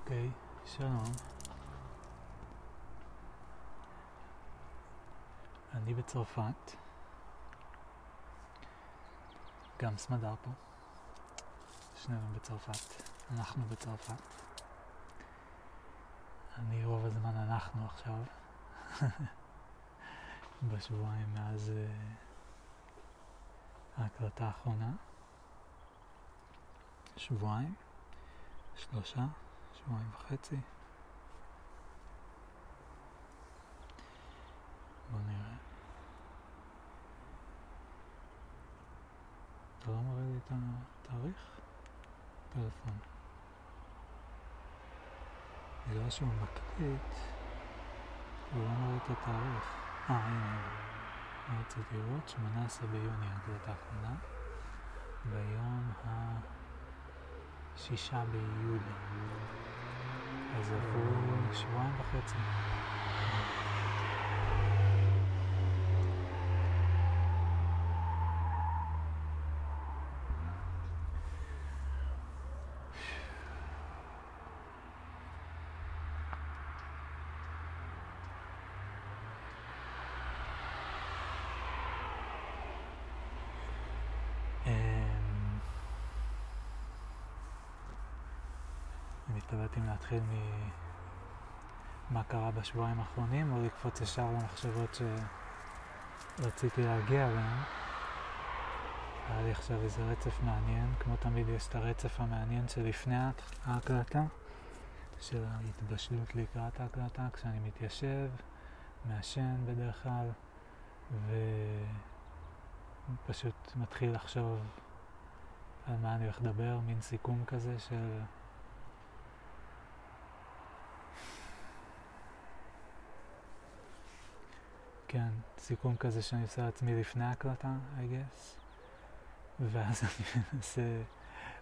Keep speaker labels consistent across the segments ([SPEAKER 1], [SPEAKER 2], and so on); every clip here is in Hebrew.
[SPEAKER 1] אוקיי, שלום. אני בצרפת. גם סמדר פה. שנינו בצרפת. אנחנו בצרפת. אני רוב הזמן אנחנו עכשיו. בשבועיים מאז uh, ההקלטה האחרונה. שבועיים, שלושה, שבועיים וחצי. בוא נראה. אתה לא מראה לי את התאריך? פלאפון. בגלל שהוא מקליט, הוא לא מראה את התאריך. אה, הנה, רציתי לראות? 18 ביוני הקלטה האחרונה. ביום ה-6 ביולי. אז עברו שבועיים וחצי. אמ, אני להתחיל ממה קרה בשבועיים האחרונים או לקפוץ ישר למחשבות שרציתי להגיע אליהן. היה לי עכשיו איזה רצף מעניין, כמו תמיד יש את הרצף המעניין שלפני ההקלטה, של ההתבשלות לקראת ההקלטה, כשאני מתיישב, מעשן בדרך כלל, ופשוט מתחיל לחשוב על מה אני הולך לדבר, מין סיכום כזה של... כן, סיכום כזה שאני עושה לעצמי לפני ההקלטה, I guess. ואז אני מנסה,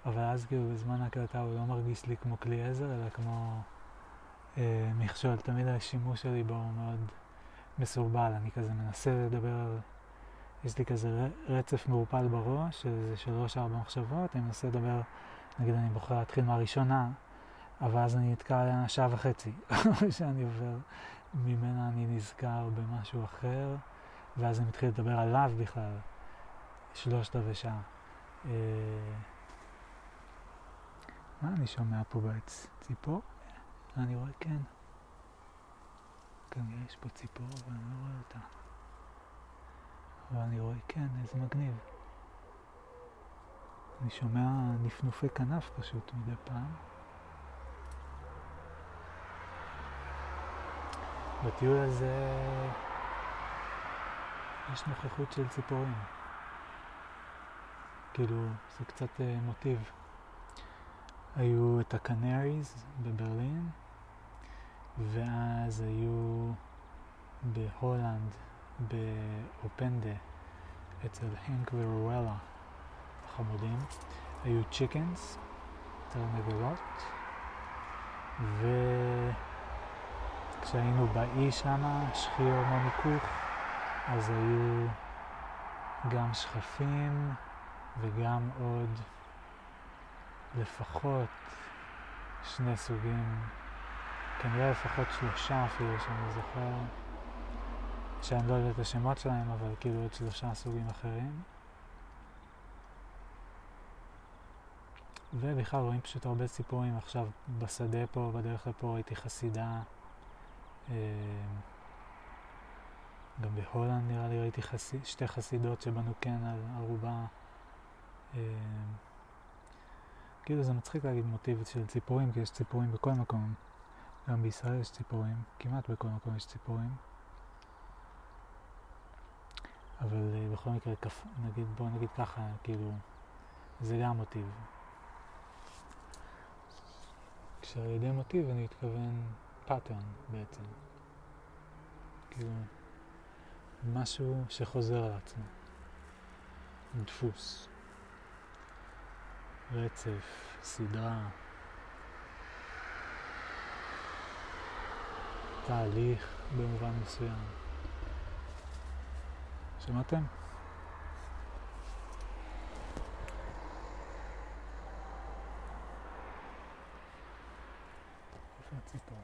[SPEAKER 1] אבל אז כאילו בזמן ההקלטה הוא לא מרגיש לי כמו כלי עזר, אלא כמו אה, מכשול. תמיד השימוש שלי בו הוא מאוד מסורבל. אני כזה מנסה לדבר על... יש לי כזה רצף מעורפל בראש, שזה שלוש-ארבע מחשבות, אני מנסה לדבר, נגיד אני בוחר להתחיל מהראשונה, אבל אז אני נתקע עליה שעה וחצי, שאני עובר, ממנה אני נזכר במשהו אחר, ואז אני מתחיל לדבר עליו בכלל, שלושת רבעי שעה. אה, מה אני שומע פה בעץ? ציפור? אני רואה כן. כנראה יש פה ציפור, אבל אני לא רואה אותה. אבל אני רואה כן, איזה מגניב. אני שומע נפנופי כנף פשוט מדי פעם. בטיול הזה יש נוכחות של ציפורים. כאילו, זה קצת uh, מוטיב. היו את הקנריז בברלין, ואז היו בהולנד, באופנדה, אצל הנק ורואלה, החמודים. היו צ'יקנס, תרנגולות, וכשהיינו באי שמה, שחיר מוניקוך, אז היו גם שכפים וגם עוד לפחות שני סוגים, כנראה לפחות שלושה אפילו שאני זוכר, שאני לא יודע את השמות שלהם, אבל כאילו עוד שלושה סוגים אחרים. ובכלל רואים פשוט הרבה סיפורים. עכשיו בשדה פה, בדרך לפה ראיתי חסידה. אה, גם בהולנד נראה לי ראיתי חסיד, שתי חסידות שבנו כן על ערובה. אה, כאילו זה מצחיק להגיד מוטיב של ציפורים, כי יש ציפורים בכל מקום. גם בישראל יש ציפורים, כמעט בכל מקום יש ציפורים. אבל uh, בכל מקרה, נגיד, בוא נגיד ככה, כאילו, זה גם מוטיב. כשעל ידי מוטיב אני מתכוון pattern בעצם. כאילו, משהו שחוזר על עצמו. דפוס. רצף, סדרה. תהליך במובן מסוים. שמעתם? הציפור.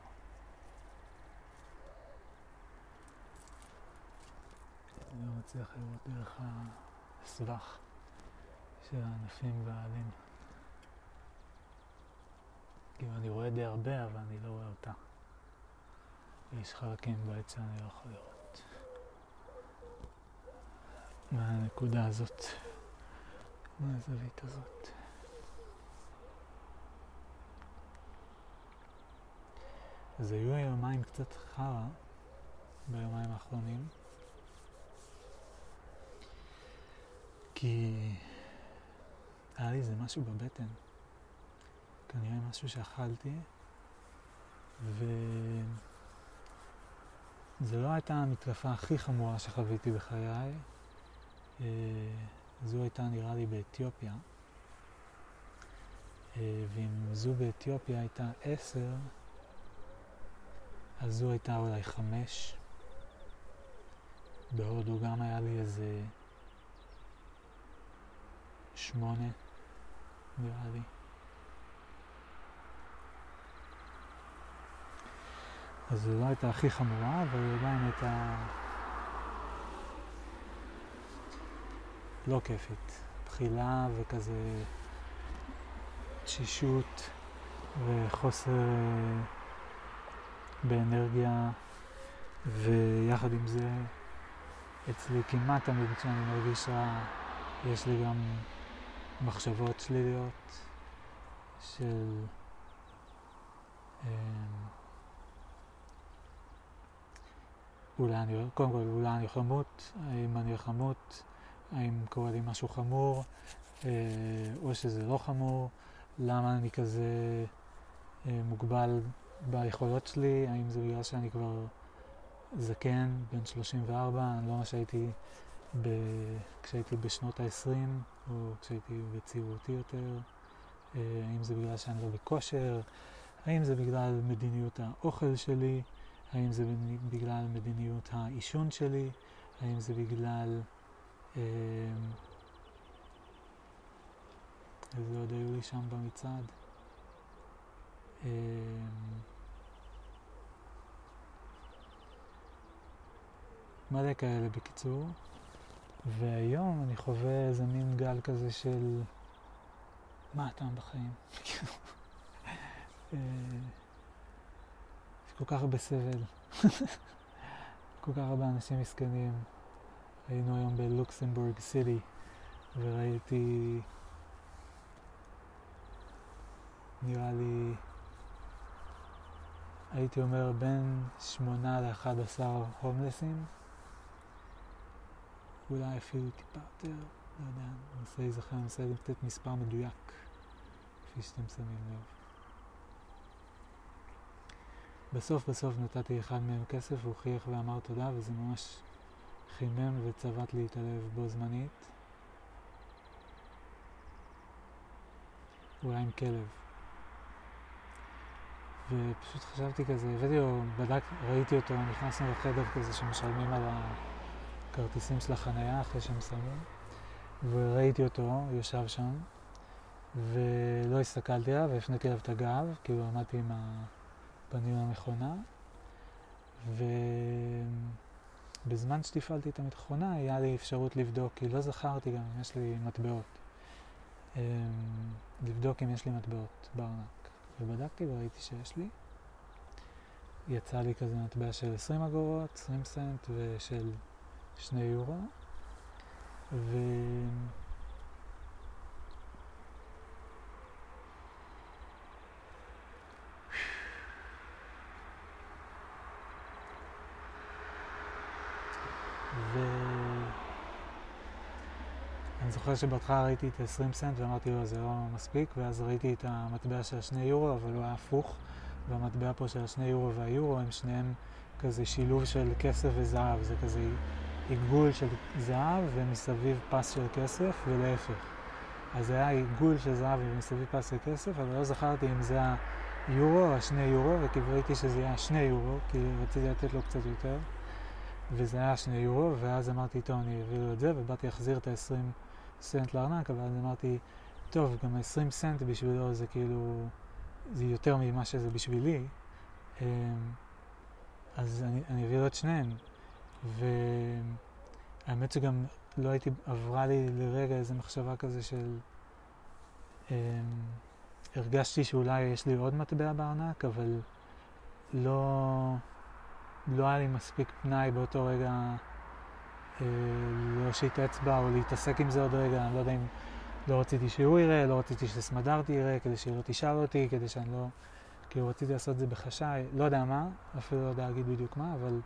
[SPEAKER 1] אני לא מצליח לראות דרך הסבך של הענפים והעלים. כאילו אני רואה די הרבה, אבל אני לא רואה אותה. יש חלקים בעץ שאני לא יכול לראות. מהנקודה הזאת, מהזווית הזאת. אז היו יומיים קצת חרא ביומיים האחרונים, כי היה לי איזה משהו בבטן, כנראה משהו שאכלתי, ו... זו לא הייתה המתקפה הכי חמורה שחוויתי בחיי, אה, זו הייתה נראה לי באתיופיה, אה, ואם זו באתיופיה הייתה עשר, אז זו הייתה אולי חמש. בהודו גם היה לי איזה שמונה, נראה לי. אז זו לא הייתה הכי חמורה, אבל היא עדיין הייתה לא כיפית. בחילה וכזה תשישות וחוסר באנרגיה, ויחד עם זה אצלי כמעט תמיד כשאני מרגיש רע יש לי גם מחשבות שליליות של... אה, אולי אני, קודם כל, אולי אני למות, האם אני למות, האם קורה לי משהו חמור, אה, או שזה לא חמור, למה אני כזה אה, מוגבל ביכולות שלי, האם זה בגלל שאני כבר זקן, בן 34, אני לא מה שהייתי ב... כשהייתי בשנות ה-20, או כשהייתי בצעירותי יותר, אה, האם זה בגלל שאני לא בכושר, האם זה בגלל מדיניות האוכל שלי, האם זה בגלל מדיניות העישון שלי, האם זה בגלל... איזה עוד היו לי שם במצעד? אה, מלא כאלה בקיצור. והיום אני חווה איזה מין גל כזה של מה הטעם בחיים? אה, כל כך הרבה סבל, כל כך הרבה אנשים מסכנים. היינו היום בלוקסמבורג סיטי וראיתי, נראה לי, הייתי אומר בין שמונה לאחד עשר הומלסים, אולי אפילו טיפה יותר, לא יודע, אני מנסה להיזכר, אני מנסה לתת מספר מדויק, כפי שאתם שמים לב. בסוף בסוף נתתי אחד מהם כסף, הוא חייך ואמר תודה, וזה ממש חימם וצבט לי את הלב בו זמנית. הוא היה עם כלב. ופשוט חשבתי כזה, הבאתי לו, בדק, ראיתי אותו, נכנסנו לחדר כזה שמשלמים על הכרטיסים של החנייה אחרי שהם שמים, וראיתי אותו, יושב שם, ולא הסתכלתי עליו, והפניתי אליו את הגב, כאילו עמדתי עם ה... פנים למכונה, ובזמן שתפעלתי את המכונה היה לי אפשרות לבדוק, כי לא זכרתי גם אם יש לי מטבעות. אמ, לבדוק אם יש לי מטבעות בארנק. ובדקתי וראיתי שיש לי. יצא לי כזה מטבע של 20 אגורות, 20 סנט ושל 2 יורו. ו... זוכר שבהתחלה ראיתי את ה-20 סנט ואמרתי לו זה לא מספיק, ואז ראיתי את המטבע של השני יורו, אבל הוא היה הפוך, והמטבע פה של השני יורו והיורו הם שניהם כזה שילוב של כסף וזהב, זה כזה עיגול של זהב ומסביב פס של כסף ולהפך. אז זה היה עיגול של זהב ומסביב פס של כסף, אבל לא זכרתי אם זה היורו או השני יורו, וקיוויתי שזה יהיה השני יורו, כי רציתי לתת לו קצת יותר. וזה היה שני יורו, ואז אמרתי, טוב, אני אביא לו את זה, ובאתי להחזיר את ה-20 סנט לארנק, אבל אז אמרתי, טוב, גם 20 סנט בשבילו זה כאילו, זה יותר ממה שזה בשבילי, אז אני, אני אביא לו את שניהם. והאמת שגם לא הייתי, עברה לי לרגע איזו מחשבה כזה של... אמ, הרגשתי שאולי יש לי עוד מטבע בארנק, אבל לא, לא היה לי מספיק פנאי באותו רגע אה, להושיט אצבע או להתעסק עם זה עוד רגע, אני לא יודע אם לא רציתי שהוא יראה, לא רציתי שסמדרתי יראה, כדי שהיא לא תשאל אותי, כדי שאני לא... כאילו רציתי לעשות את זה בחשאי, לא יודע מה, אפילו לא יודע להגיד בדיוק מה, אבל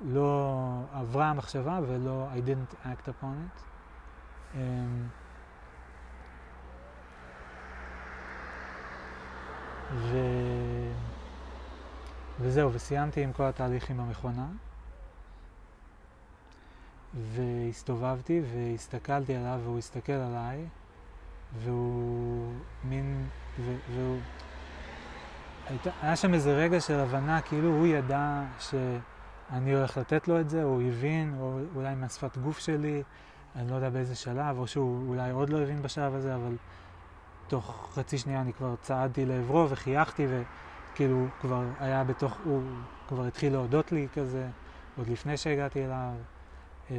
[SPEAKER 1] לא עברה המחשבה ולא, I didn't act upon it. Um, ו... וזהו, וסיימתי עם כל התהליך עם המכונה. והסתובבתי והסתכלתי עליו והוא הסתכל עליי והוא מין, ו, והוא, היית, היה שם איזה רגע של הבנה, כאילו הוא ידע שאני הולך לתת לו את זה, הוא הבין, או אולי מהשפת גוף שלי, אני לא יודע באיזה שלב, או שהוא אולי עוד לא הבין בשלב הזה, אבל תוך חצי שנייה אני כבר צעדתי לעברו וחייכתי, וכאילו כבר היה בתוך, הוא כבר התחיל להודות לי כזה, עוד לפני שהגעתי אליו. אמ,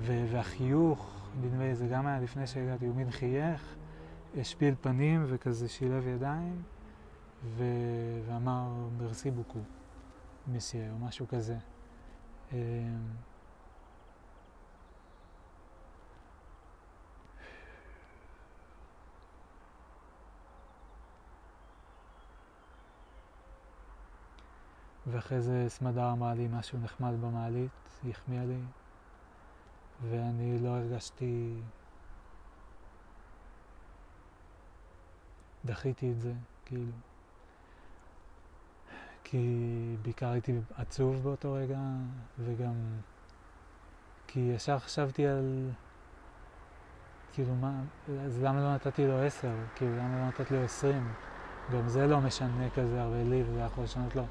[SPEAKER 1] והחיוך, נדמה לי זה גם היה לפני שהגעתי, הוא מין חייך, השפיל פנים וכזה שילב ידיים, ו... ואמר מרסי בוקו, מסיה, או משהו כזה. אמ, ואחרי זה סמדר אמרה לי משהו נחמד במעלית, היא החמיאה לי, ואני לא הרגשתי... דחיתי את זה, כאילו. כי בעיקר הייתי עצוב באותו רגע, וגם כי ישר חשבתי על... כאילו מה, אז למה לא נתתי לו עשר? כאילו למה לא נתתי לו עשרים? גם זה לא משנה כזה הרבה לי, וזה יכול לשנות לו.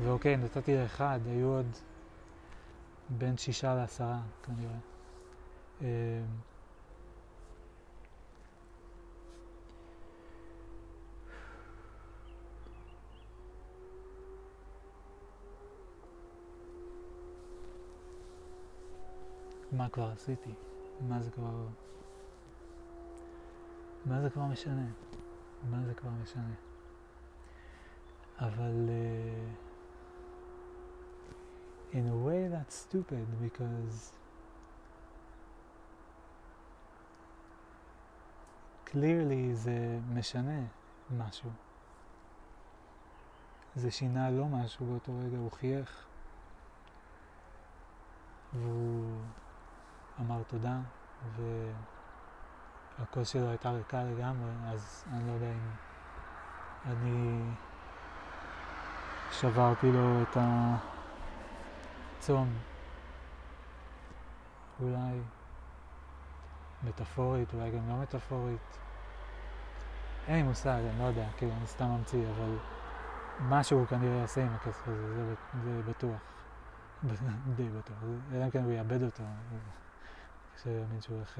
[SPEAKER 1] ואוקיי, נתתי לאחד, היו עוד בין שישה לעשרה כנראה. מה כבר עשיתי? מה זה כבר... מה זה כבר משנה? מה זה כבר משנה? אבל... Uh... in a way that's stupid because clearly זה משנה משהו. זה שינה לו משהו באותו רגע, הוא חייך והוא אמר תודה והקול שלו הייתה ריקה לגמרי, אז אני לא יודע אם אני שברתי לו את ה... רצון, אולי מטאפורית, אולי גם לא מטאפורית. אין לי מושג, אני לא יודע, כאילו, אני סתם ממציא, אבל משהו הוא כנראה יעשה עם הכסף הזה, זה, זה בטוח. די בטוח. אלא אם כן הוא יאבד אותו, כשאני שהוא הולך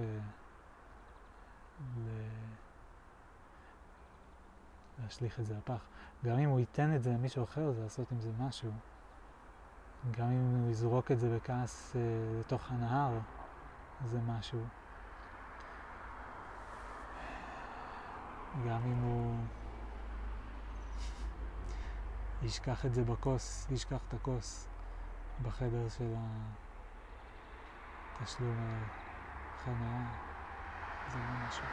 [SPEAKER 1] ל... להשליך את זה לפח. גם אם הוא ייתן את זה למישהו אחר, זה לעשות עם זה משהו. גם אם הוא יזרוק את זה בכעס אה, לתוך הנהר, זה משהו. גם אם הוא ישכח את זה בכוס, ישכח את הכוס בחדר של התשלום החניה, זה לא משהו.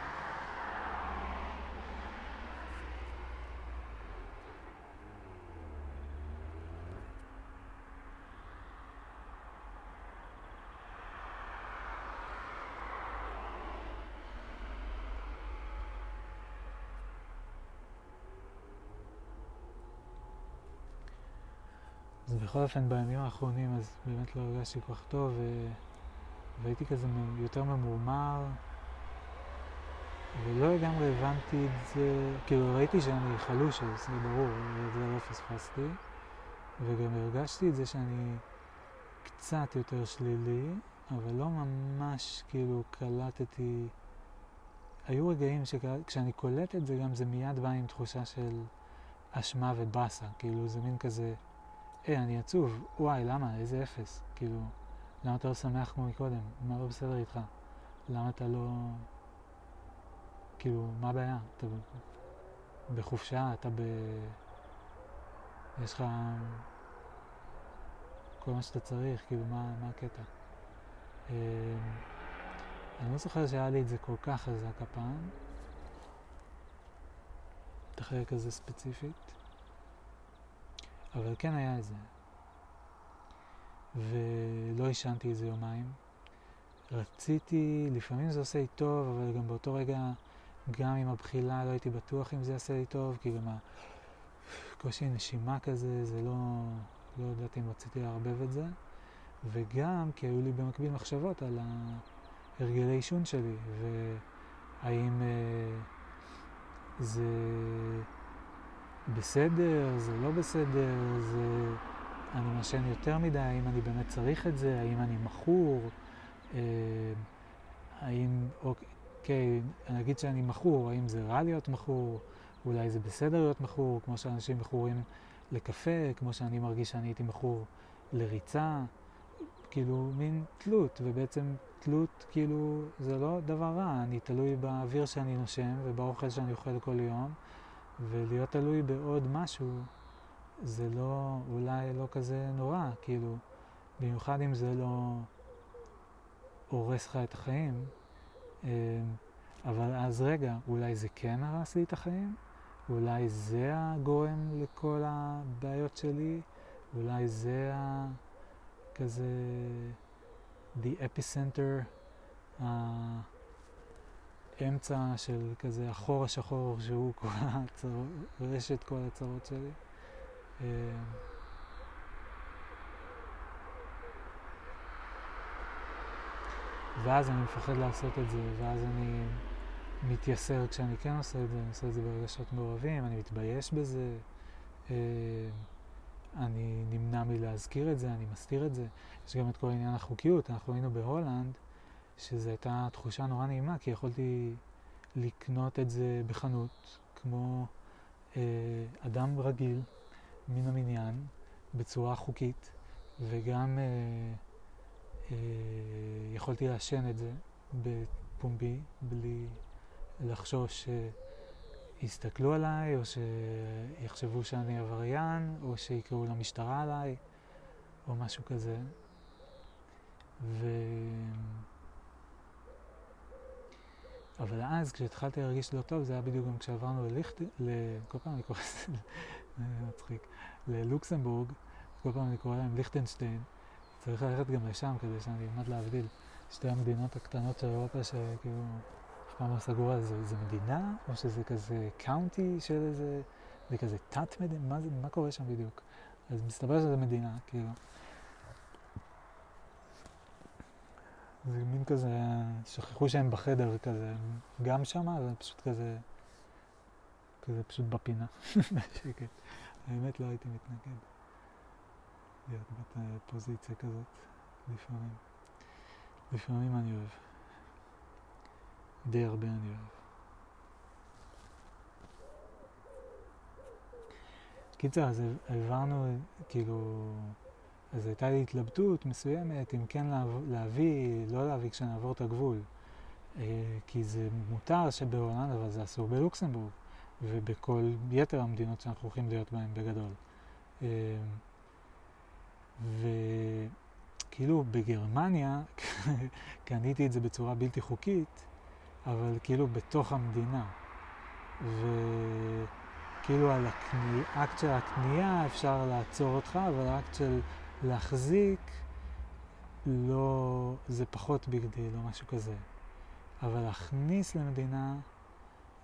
[SPEAKER 1] אז בכל אופן בימים האחרונים אז באמת לא הרגשתי כל כך טוב ו... והייתי כזה יותר ממורמר ולא לגמרי הבנתי את זה, כאילו ראיתי שאני חלוש אז זה ברור, וזה לא פספסתי וגם הרגשתי את זה שאני קצת יותר שלילי אבל לא ממש כאילו קלטתי. היו רגעים שכשאני קולט את זה גם זה מיד בא עם תחושה של אשמה ובאסה, כאילו זה מין כזה, היי, אני עצוב, וואי, למה, איזה אפס, כאילו, למה אתה לא שמח כמו מקודם, מה לא בסדר איתך, למה אתה לא, כאילו, מה הבעיה, אתה בחופשה, אתה ב... יש לך כל מה שאתה צריך, כאילו, מה, מה הקטע? אמ, אני לא זוכר שהיה לי את זה כל כך חזק הפעם, את החלק הזה ספציפית, אבל כן היה את זה. ולא עישנתי איזה יומיים. רציתי, לפעמים זה עושה לי טוב, אבל גם באותו רגע, גם עם הבחילה לא הייתי בטוח אם זה יעשה לי טוב, כי גם הקושי נשימה כזה, זה לא, לא ידעתי אם רציתי לערבב את זה. וגם כי היו לי במקביל מחשבות על הרגלי עישון שלי, והאם אה, זה בסדר, זה לא בסדר, זה... אני מעשן יותר מדי, האם אני באמת צריך את זה, האם אני מכור, אה, האם, אוקיי, אני אגיד שאני מכור, האם זה רע להיות מכור, אולי זה בסדר להיות מכור, כמו שאנשים מכורים לקפה, כמו שאני מרגיש שאני הייתי מכור לריצה, כאילו מין תלות, ובעצם תלות כאילו זה לא דבר רע, אני תלוי באוויר שאני נושם ובאוכל שאני אוכל כל יום, ולהיות תלוי בעוד משהו זה לא, אולי לא כזה נורא, כאילו, במיוחד אם זה לא הורס לך את החיים. אמ, אבל אז רגע, אולי זה כן הרס לי את החיים? אולי זה הגורם לכל הבעיות שלי? אולי זה ה... כזה... the epicenter, האמצע של כזה החור השחור שהוא כל הצרות, רשת כל הצרות שלי. אמ, ואז אני מפחד לעשות את זה, ואז אני מתייסר כשאני כן עושה את זה, אני עושה את זה ברגשות מעורבים, אני מתבייש בזה, אמ, אני נמנע מלהזכיר את זה, אני מסתיר את זה. יש גם את כל עניין החוקיות, אנחנו היינו בהולנד, שזו הייתה תחושה נורא נעימה, כי יכולתי לקנות את זה בחנות, כמו אה, אדם רגיל, מן המניין בצורה חוקית, וגם אה, אה, יכולתי לעשן את זה בפומבי, בלי לחשוש שיסתכלו עליי, או שיחשבו שאני עבריין, או שיקראו למשטרה עליי, או משהו כזה. ו... אבל אז, כשהתחלתי להרגיש לא טוב, זה היה בדיוק גם כשעברנו לליכט... ל... כל פעם אני קורא לזה, זה מצחיק, ללוקסמבורג, כל פעם אני קורא להם ליכטנשטיין. צריך ללכת גם לשם כדי שאני אלמד להבדיל. שתי המדינות הקטנות של אירופה שכאילו אף פעם לא סגרו על זה, זה מדינה או שזה כזה קאונטי של איזה, זה כזה תת מדינה, מה, מה קורה שם בדיוק? אז מסתבר שזה מדינה, כאילו. זה מין כזה, שכחו שהם בחדר כזה, גם שם, זה פשוט כזה, כזה פשוט בפינה, בשקט. האמת לא הייתי מתנגד להיות בפוזיציה כזאת, לפעמים. לפעמים אני אוהב. די הרבה אני אוהב. קיצר, אז העברנו, כאילו, אז הייתה לי התלבטות מסוימת אם כן להביא, לא להביא כשנעבור את הגבול. אה, כי זה מותר שבהולנד, אבל זה אסור בלוקסמבורג, ובכל יתר המדינות שאנחנו הולכים להיות בהן בגדול. אה, וכאילו בגרמניה קניתי את זה בצורה בלתי חוקית, אבל כאילו בתוך המדינה. וכאילו על האקט של הקנייה אפשר לעצור אותך, אבל האקט של להחזיק, לא, זה פחות big deal או משהו כזה. אבל להכניס למדינה,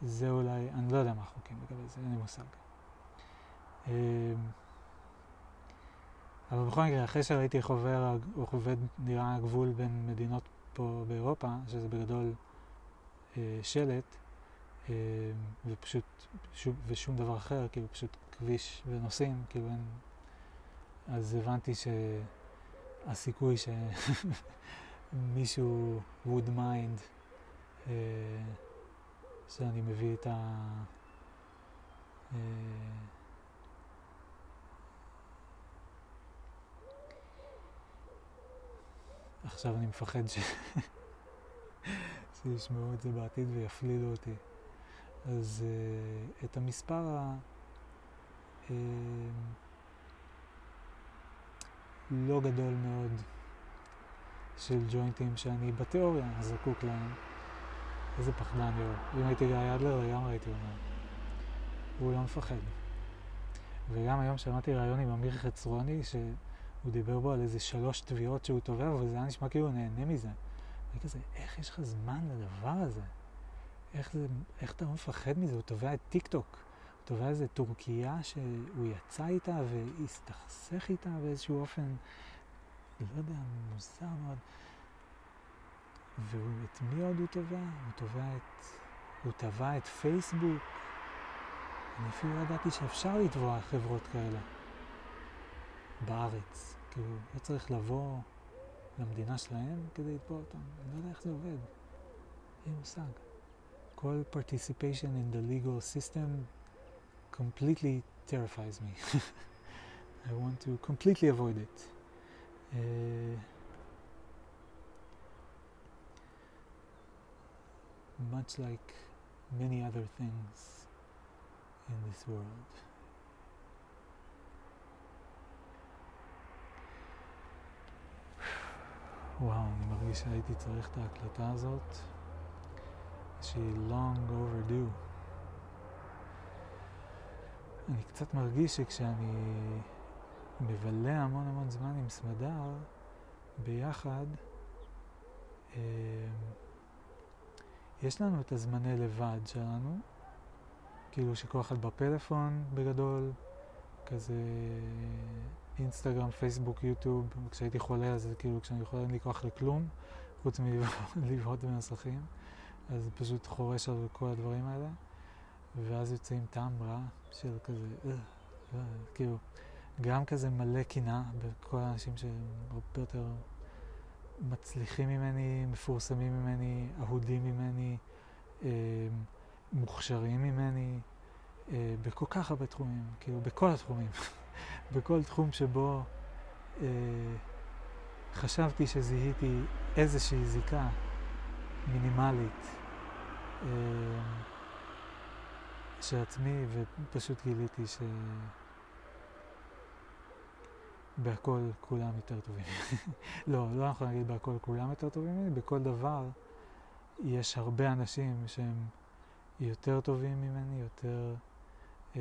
[SPEAKER 1] זה אולי, אני לא יודע מה החוקים לגבי זה, אין לי מושג. אמ, אבל בכל מקרה, אחרי שראיתי איך עובר, איך עובד, נראה הגבול בין מדינות פה באירופה, שזה בגדול אה, שלט, אה, ופשוט, שום, ושום דבר אחר, כאילו פשוט כביש ונוסעים, כאילו אין, אז הבנתי שהסיכוי שמישהו would mind אה, זה אני מביא את ה... אה, עכשיו אני מפחד ש... שישמעו את זה בעתיד ויפלילו אותי. אז uh, את המספר ה... Uh, לא גדול מאוד של ג'וינטים שאני בתיאוריה זקוק להם. איזה פחדן יו. אם הייתי גיא אדלר לגמרי הייתי אומר. הוא לא מפחד. וגם היום שמעתי ראיון עם אמיר חצרוני, שהוא דיבר בו על איזה שלוש תביעות שהוא תובע, וזה היה נשמע כאילו הוא נהנה מזה. אני כזה, איך יש לך זמן לדבר הזה? איך, זה, איך אתה לא מפחד מזה? הוא תובע את טיק טוק. הוא תובע איזה טורקייה שהוא יצא איתה והסתכסך איתה באיזשהו אופן, לא יודע, מוזר מאוד. ואת מי עוד הוא תובע? הוא תובע את... הוא תבע את פייסבוק. אני אפילו לא ידעתי שאפשר לתבוע חברות כאלה בארץ. כאילו, לא צריך לבוא למדינה שלהם כדי לתבוע אותם. אני לא יודע איך זה עובד. אין מושג. כל participation in the legal system completely terrifies me. I want to completely avoid it. Uh, much like many other things in this world. וואו, אני מרגיש שהייתי צריך את ההקלטה הזאת, שהיא long overdue. אני קצת מרגיש שכשאני מבלה המון המון זמן עם סמדר ביחד, אה, יש לנו את הזמני לבד שלנו, כאילו שכל אחד בפלאפון בגדול, כזה אינסטגרם, פייסבוק, יוטיוב, כשהייתי חולה אז כאילו כשאני חולה אין לי כוח לכלום, חוץ מלבעוט במסכים, אז פשוט חורש על כל הדברים האלה, ואז יוצאים טעם רע של כזה, אה, אה, כאילו, גם כזה מלא קנאה בכל האנשים שהם הרבה יותר מצליחים ממני, מפורסמים ממני, אהודים ממני, אה, מוכשרים ממני, אה, בכל כך הרבה תחומים, כאילו בכל התחומים, בכל תחום שבו אה, חשבתי שזיהיתי איזושהי זיקה מינימלית אה, של עצמי, ופשוט גיליתי ש... בהכל כולם יותר טובים. לא, לא נכון להגיד בהכל כולם יותר טובים ממני, בכל דבר יש הרבה אנשים שהם יותר טובים ממני, יותר אה,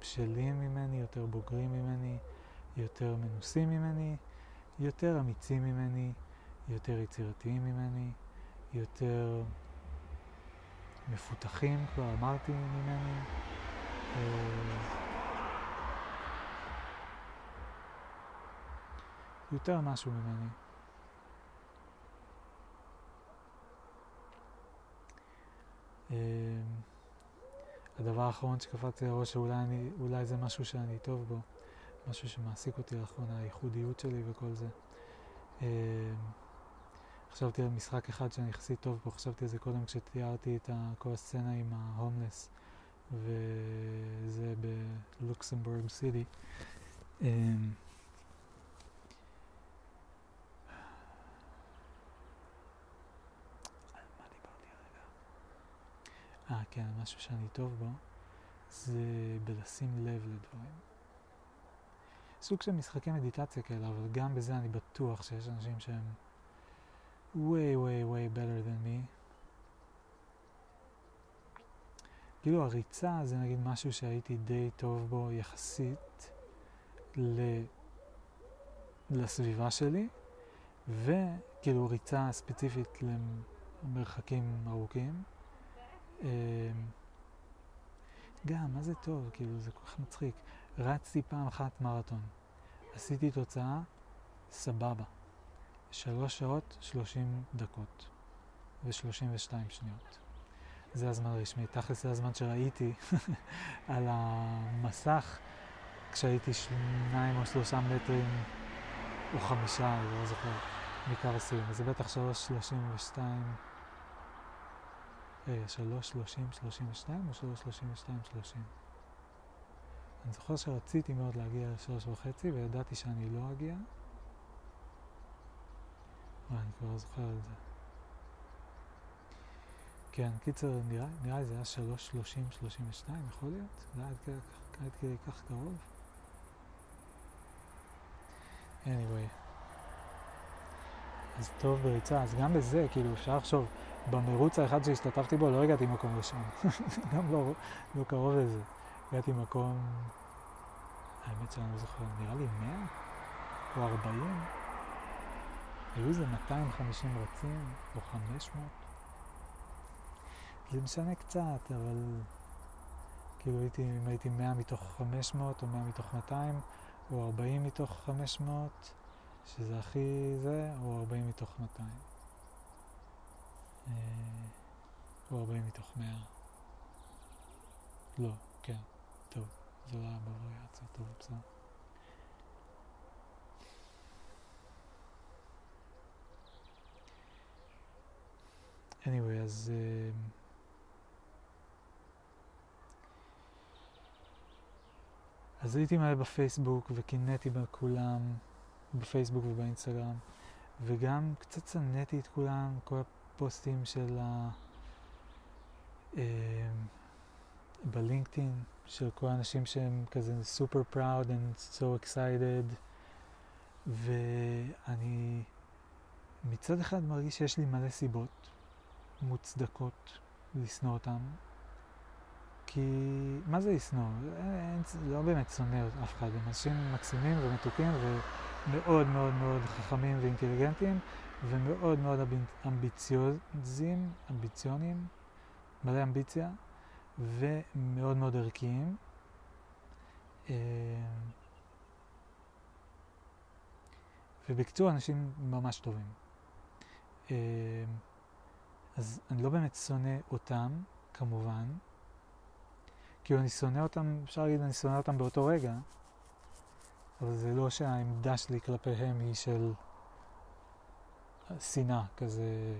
[SPEAKER 1] בשלים ממני, יותר בוגרים ממני, יותר מנוסים ממני, יותר אמיצים ממני, יותר יצירתיים ממני, יותר מפותחים, כבר אמרתי ממני. אה, יותר משהו ממני. אמ, הדבר האחרון שקפצתי לראש שאולי אני, אולי זה משהו שאני טוב בו, משהו שמעסיק אותי לאחרונה, הייחודיות שלי וכל זה. אמ, חשבתי על משחק אחד שאני יחסית טוב בו, חשבתי על זה קודם כשתיארתי את כל הסצנה עם ההומלס, וזה בלוקסמבורג סיטי. אה, כן, משהו שאני טוב בו, זה בלשים לב לדברים. סוג של משחקי מדיטציה כאלה, אבל גם בזה אני בטוח שיש אנשים שהם way way way better than me. כאילו הריצה זה נגיד משהו שהייתי די טוב בו יחסית ל... לסביבה שלי, וכאילו ריצה ספציפית למרחקים ארוכים. אמ, גם, מה זה טוב, כאילו, זה כל כך מצחיק. רצתי פעם אחת מרתון. עשיתי תוצאה, סבבה. שלוש שעות, שלושים דקות. ושלושים ושתיים שניות. זה הזמן הרשמי. תכלס זה הזמן שראיתי על המסך כשהייתי שניים או שלושה מטרים או חמישה, אני לא זוכר, מקו הסיום. זה בטח שלוש שלושים ושתיים. רגע, שלוש שלושים שלושים ושתיים או שלוש שלושים ושתיים שלושים? אני זוכר שרציתי מאוד להגיע לשלוש וחצי וידעתי שאני לא אגיע. וואי, אני כבר זוכר את זה. כן, קיצר, נראה, נראה לי זה היה 3.30, 32, יכול להיות? זה היה עד כדי כך קרוב. anyway. אז טוב בריצה, אז גם בזה, כאילו, אפשר לחשוב, במרוץ האחד שהשתתפתי בו לא הגעתי מקום ראשון, גם לא, לא קרוב לזה. הגעתי מקום, האמת שאני לא זוכר, נראה לי 100 או 40. היו איזה 250 רצים, או 500. זה משנה קצת, אבל כאילו הייתי, אם הייתי 100 מתוך 500 או 100 מתוך 200 או 40 מתוך 500, שזה הכי זה, או 40 מתוך 200. אה, או 40 מתוך 100. לא, כן, טוב, זה לא היה בווריאציה, טוב, בסדר. anyway, אז... Uh, אז הייתי מלא בפייסבוק וקינאתי בכולם, בפייסבוק ובאינסטגרם, וגם קצת צנאתי את כולם, כל הפוסטים של ה... אה, בלינקדאין, של כל האנשים שהם כזה super proud and so excited, ואני מצד אחד מרגיש שיש לי מלא סיבות מוצדקות לשנוא אותם, כי מה זה לשנוא? לא באמת שונא אף אחד, הם אנשים מקסימים ומתוקים ומאוד מאוד מאוד חכמים ואינטליגנטים ומאוד מאוד אמביציוזים, אמביציונים, מלא אמביציה ומאוד מאוד ערכיים. אה, ובקצור, אנשים ממש טובים. אה, אז אני לא באמת שונא אותם, כמובן, כאילו אני שונא אותם, אפשר להגיד אני שונא אותם באותו רגע, אבל זה לא שהעמדה שלי כלפיהם היא של שנאה, כזה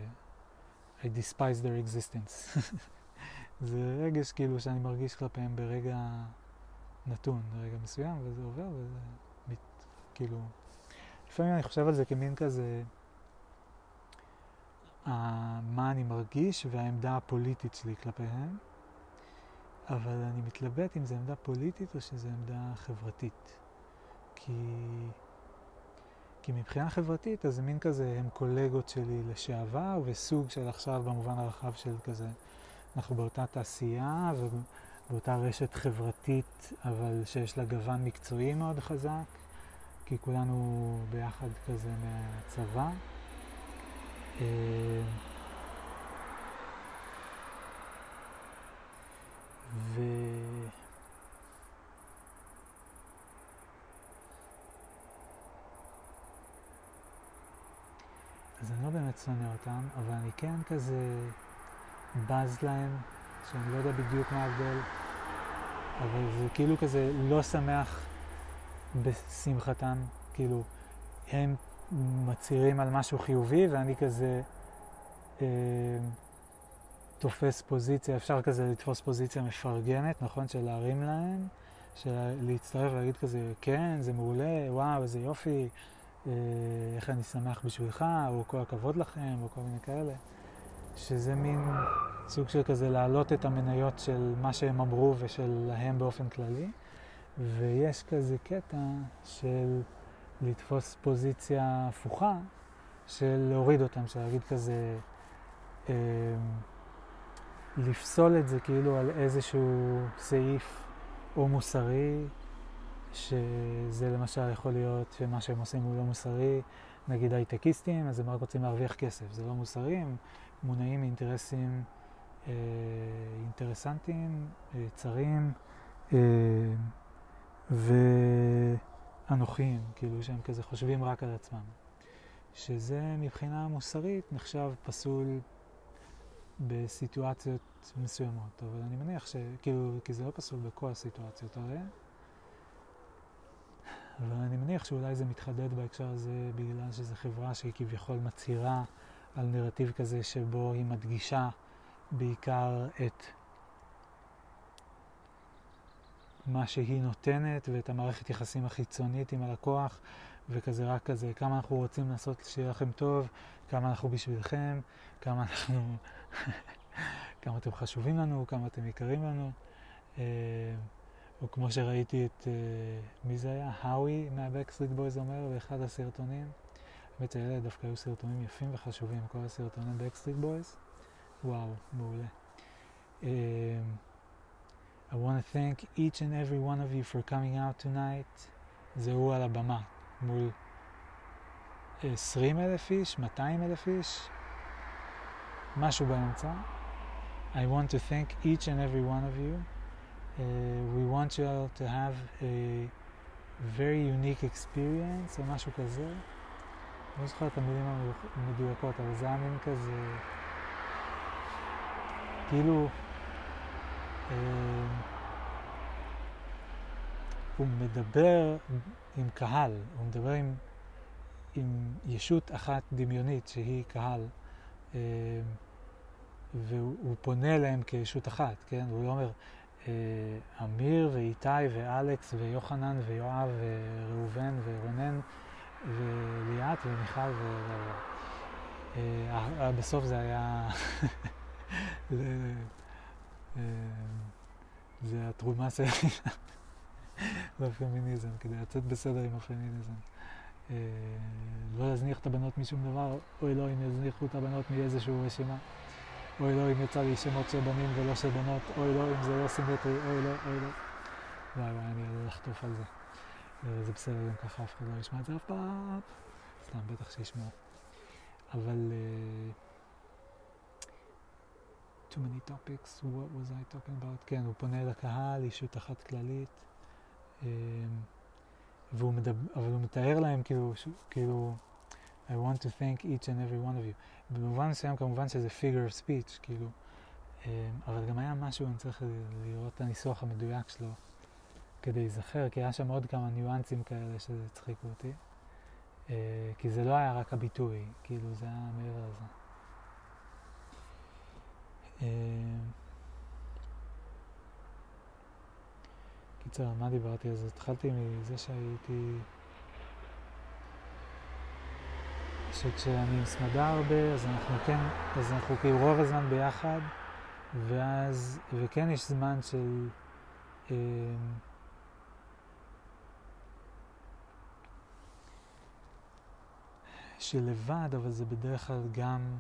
[SPEAKER 1] I despise their existence. זה רגש כאילו שאני מרגיש כלפיהם ברגע נתון, ברגע מסוים, וזה עובר וזה מת, כאילו... לפעמים אני חושב על זה כמין כזה, uh, מה אני מרגיש והעמדה הפוליטית שלי כלפיהם. אבל אני מתלבט אם זו עמדה פוליטית או שזו עמדה חברתית. כי, כי מבחינה חברתית, אז מין כזה, הם קולגות שלי לשעבר, וסוג של עכשיו במובן הרחב של כזה, אנחנו באותה תעשייה ובאותה רשת חברתית, אבל שיש לה גוון מקצועי מאוד חזק, כי כולנו ביחד כזה מהצבא. אה, ו... אז אני לא באמת שונא אותם, אבל אני כן כזה בז להם, שאני לא יודע בדיוק מה ההבדל, אבל זה כאילו כזה לא שמח בשמחתם, כאילו הם מצהירים על משהו חיובי ואני כזה אה, תופס פוזיציה, אפשר כזה לתפוס פוזיציה מפרגנת, נכון? של להרים להם, של להצטרף ולהגיד כזה, כן, זה מעולה, וואו, איזה יופי, איך אני שמח בשבילך, או כל הכבוד לכם, או כל מיני כאלה. שזה מין סוג של כזה להעלות את המניות של מה שהם אמרו ושל להם באופן כללי. ויש כזה קטע של לתפוס פוזיציה הפוכה, של להוריד אותם, של להגיד כזה, אה, לפסול את זה כאילו על איזשהו סעיף או מוסרי, שזה למשל יכול להיות שמה שהם עושים הוא לא מוסרי, נגיד הייטקיסטים, אז הם רק רוצים להרוויח כסף, זה לא מוסרי, הם מונעים מאינטרסים אה, אינטרסנטיים, אה, צרים אה, ואנוכיים, כאילו שהם כזה חושבים רק על עצמם. שזה מבחינה מוסרית נחשב פסול בסיטואציות מסוימות, אבל אני מניח שכאילו, כי זה לא פסול בכל הסיטואציות הרי, אבל אני מניח שאולי זה מתחדד בהקשר הזה בגלל שזו חברה שהיא כביכול מצהירה על נרטיב כזה שבו היא מדגישה בעיקר את מה שהיא נותנת ואת המערכת יחסים החיצונית עם הלקוח וכזה רק כזה, כמה אנחנו רוצים לעשות שיהיה לכם טוב, כמה אנחנו בשבילכם, כמה אנחנו, כמה אתם חשובים לנו, כמה אתם יקרים לנו. או כמו שראיתי את, אה, מי זה היה? האווי מה Backstreet Boys אומר באחד הסרטונים. האמת שאלה דווקא היו סרטונים יפים וחשובים, כל הסרטונים Backstreet Boys. וואו, מעולה. Um, I want to thank each and every one of you for coming out tonight. זה הוא על הבמה, מול 20 אלף איש, 200 אלף איש, משהו באמצע. I want to thank each and every one of you. Uh, we want you all to have a very unique experience, או משהו כזה. לא זוכר את המילים המדויקות, אבל זה היה מין כזה, כאילו, אה, הוא מדבר עם קהל, הוא מדבר עם, עם ישות אחת דמיונית שהיא קהל, אה, והוא פונה אליהם כישות אחת, כן? הוא לא אומר, אמיר ואיתי ואלכס ויוחנן ויואב וראובן ורונן וליאת ומיכל ו... אה, בסוף זה היה... זה התרומה שלי לפמיניזם, כדי לצאת בסדר עם הפמיניזם. לא להזניח את הבנות משום דבר, אוי לא אם יזניחו את הבנות מאיזושהי רשימה. אוי לא, אם יצא לי שמות של בנים ולא של בנות, אוי לא, אם זה לא סימטרי, אוי לא, אוי לא. וואי וואי, אני אעלה לחטוף על זה. זה בסדר, גם ככה אף אחד לא ישמע את זה אף פעם. סתם, בטח שישמעו. אבל... Uh, too many topics, what was I talking about? כן, הוא פונה לקהל, אישות אחת כללית. Um, והוא מדבר, אבל הוא מתאר להם כאילו, כאילו, I want to thank each and every one of you. במובן מסוים כמובן שזה figure of speech, כאילו, אמ, אבל גם היה משהו, אני צריך לראות את הניסוח המדויק שלו כדי להיזכר, כי היה שם עוד כמה ניואנסים כאלה שזה הצחיקו אותי. אה, כי זה לא היה רק הביטוי, כאילו זה היה מעבר לזה. אמ, קיצר, מה דיברתי זה? התחלתי מזה שהייתי... שכשאני עם סמדה הרבה, אז אנחנו כן, אז אנחנו כאילו רוב הזמן ביחד, ואז, וכן יש זמן של... אה, של לבד, אבל זה בדרך כלל גם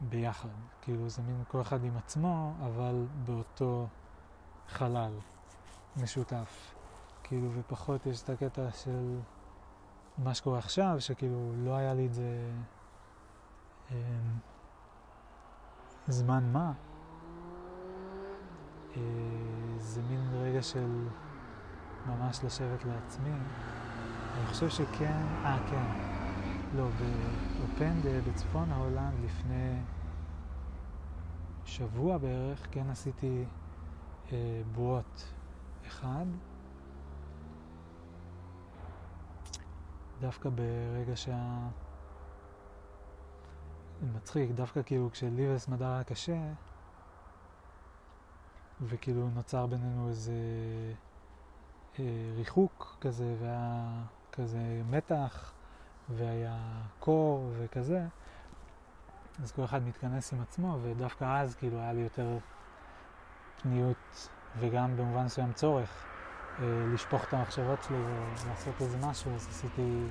[SPEAKER 1] ביחד. כאילו זה מין כל אחד עם עצמו, אבל באותו חלל משותף. כאילו, ופחות יש את הקטע של... מה שקורה עכשיו, שכאילו לא היה לי את זה אה, זמן מה. אה, זה מין רגע של ממש לשבת לעצמי. אני חושב שכן, אה כן, לא, באופנדה בצפון ההולנד לפני שבוע בערך, כן עשיתי אה, בועות אחד. דווקא ברגע שה... מצחיק, דווקא כאילו כשלי וסמדר היה קשה, וכאילו נוצר בינינו איזה אה, ריחוק כזה, והיה כזה מתח, והיה קור וכזה, אז כל אחד מתכנס עם עצמו, ודווקא אז כאילו היה לי יותר פניות, וגם במובן מסוים צורך. אה, לשפוך את המחשבות שלי ולעשות איזה משהו, אז עשיתי,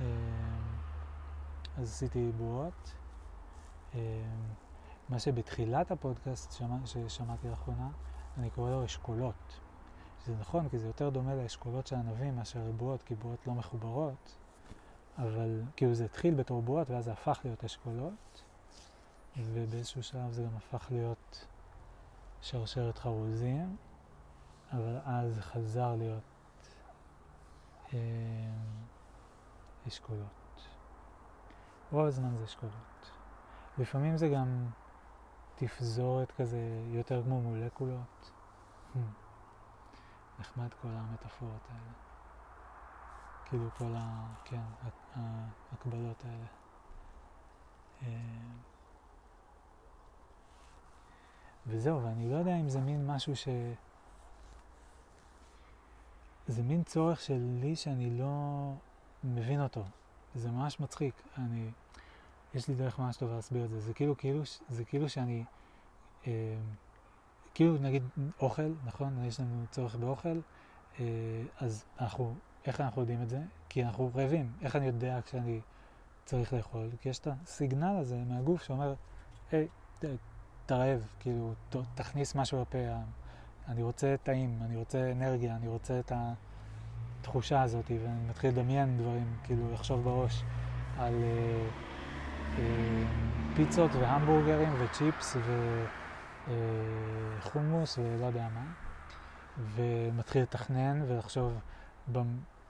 [SPEAKER 1] אה, אז עשיתי בועות. אה, מה שבתחילת הפודקאסט שמע, ששמעתי לאחרונה, אני קורא לו אשכולות. זה נכון, כי זה יותר דומה לאשכולות של ענבים מאשר לבועות, כי בועות לא מחוברות, אבל כאילו זה התחיל בתור בועות ואז זה הפך להיות אשכולות, ובאיזשהו שלב זה גם הפך להיות שרשרת חרוזים. אבל אז חזר להיות אה, אשכולות. רוב הזמן זה אשכולות. לפעמים זה גם תפזורת כזה יותר כמו מולקולות. Hmm. נחמד כל המטאפורות האלה. כאילו כל ה... כן, ההקבלות האלה. אה, וזהו, ואני לא יודע אם זה מין משהו ש... זה מין צורך שלי שאני לא מבין אותו. זה ממש מצחיק. אני, יש לי דרך ממש טובה להסביר את זה. זה כאילו, כאילו, זה כאילו שאני, אה, כאילו נגיד אוכל, נכון? יש לנו צורך באוכל, אה, אז אנחנו, איך אנחנו יודעים את זה? כי אנחנו רעבים. איך אני יודע כשאני צריך לאכול? כי יש את הסיגנל הזה מהגוף שאומר, היי, אתה רעב, כאילו, תכניס משהו לפה. אני רוצה טעים, אני רוצה אנרגיה, אני רוצה את התחושה הזאת, ואני מתחיל לדמיין דברים, כאילו, לחשוב בראש על אה, אה, פיצות והמבורגרים וצ'יפס וחומוס אה, ולא יודע מה, ומתחיל לתכנן ולחשוב,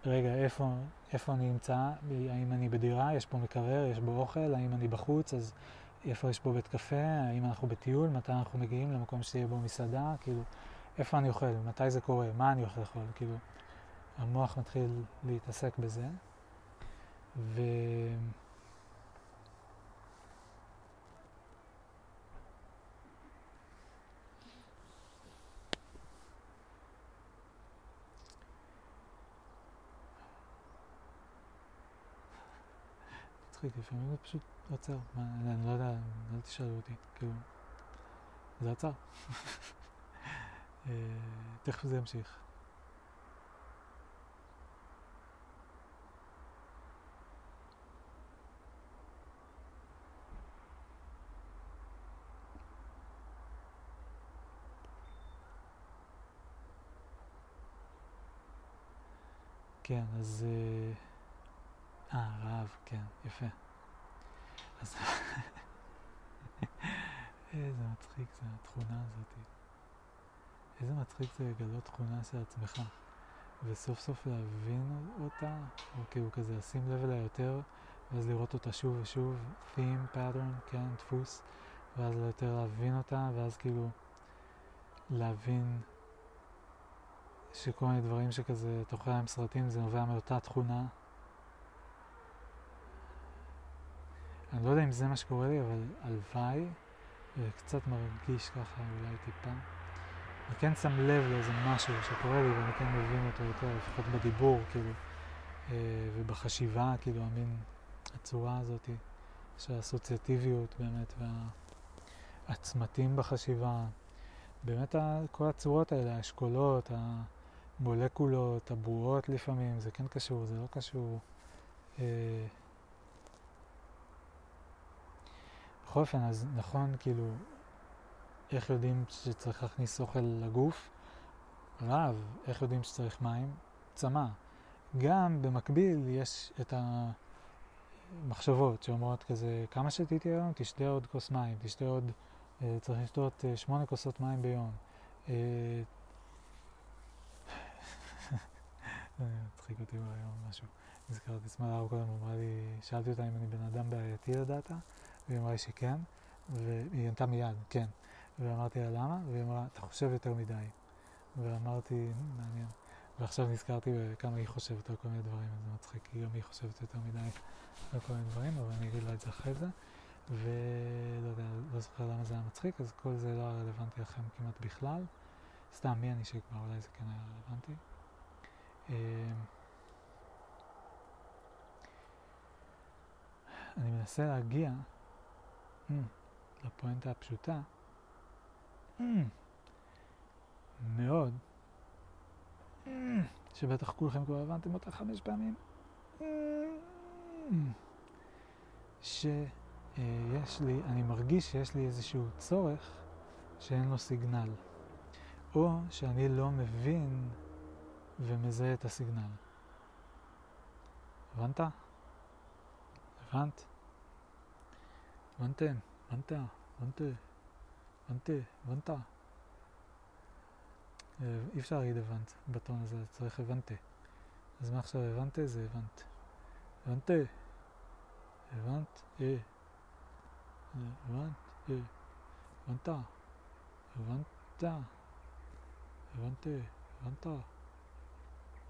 [SPEAKER 1] רגע, איפה, איפה אני נמצא, האם אני בדירה, יש פה מקרר, יש בו אוכל, האם אני בחוץ, אז איפה יש פה בית קפה, האם אנחנו בטיול, מתי אנחנו מגיעים למקום שתהיה בו מסעדה, כאילו, איפה אני אוכל, מתי זה קורה, מה אני אוכל לאכול, כאילו, המוח מתחיל להתעסק בזה. ו... מצחיק, לפעמים זה פשוט עוצר. אני לא יודע, אל תשאלו אותי, כאילו, זה עצר. אה, תכף זה ימשיך. כן, אז... אה, אה, רעב, כן, יפה. אז... איזה מצחיק זה התכונה הזאת. איזה מצחיק זה לגלות תכונה של עצמך, וסוף סוף להבין אותה, או כאילו כזה לשים לב אליה יותר, ואז לראות אותה שוב ושוב, theme, pattern, כן, דפוס, ואז יותר להבין אותה, ואז כאילו להבין שכל מיני דברים שכזה תוכל להם סרטים זה נובע מאותה תכונה. אני לא יודע אם זה מה שקורה לי, אבל הלוואי, וקצת מרגיש ככה אולי טיפה. אני כן שם לב לאיזה משהו שקורה לי ואני כן מבין אותו יותר, לפחות בדיבור, כאילו, אה, ובחשיבה, כאילו, המין הצורה הזאת של האסוציאטיביות באמת, והצמתים בחשיבה. באמת כל הצורות האלה, האשכולות, המולקולות, הבועות לפעמים, זה כן קשור, זה לא קשור. אה, בכל אופן, אז נכון, כאילו, איך יודעים שצריך להכניס אוכל לגוף? רעב. איך יודעים שצריך מים? צמא. גם במקביל יש את המחשבות שאומרות כזה, כמה שתיתי היום? תשתה עוד כוס מים, תשתה עוד, אה, צריך לשתות אה, שמונה כוסות מים ביום. אה, מצחיק אותי היום משהו. נזכרתי את סמדר קודם, אמרה לי, שאלתי אותה אם אני בן אדם בעייתי לדעתה, והיא אמרה לי שכן, והיא ענתה מיד, כן. ואמרתי לה למה? והיא אמרה, אתה חושב יותר מדי. ואמרתי, מעניין. ועכשיו נזכרתי בכמה היא חושבת על כל מיני דברים, אז זה מצחיק, כי גם היא חושבת יותר מדי על כל מיני דברים, אבל אני אגיד לה את זה אחרי זה. ולא יודע, לא זוכר למה זה היה מצחיק, אז כל זה לא היה רלוונטי לכם כמעט בכלל. סתם, מי אני שכבר, אולי זה כן היה רלוונטי. אמ, אני מנסה להגיע mm, לפואנטה הפשוטה. Mm. מאוד, mm. שבטח כולכם כבר הבנתם אותה חמש פעמים, mm. שיש לי, אני מרגיש שיש לי איזשהו צורך שאין לו סיגנל, או שאני לא מבין ומזהה את הסיגנל. הבנת? הבנת? הבנתם? הבנת? הבנת? הבנתי, הבנת? אה, אי אפשר להגיד הבנת בטון הזה, צריך הבנתי. אז מה עכשיו הבנתי? זה הבנת. הבנתי. הבנת? אה. הבנת? אה. הבנת? הבנת? הבנתי. הבנת?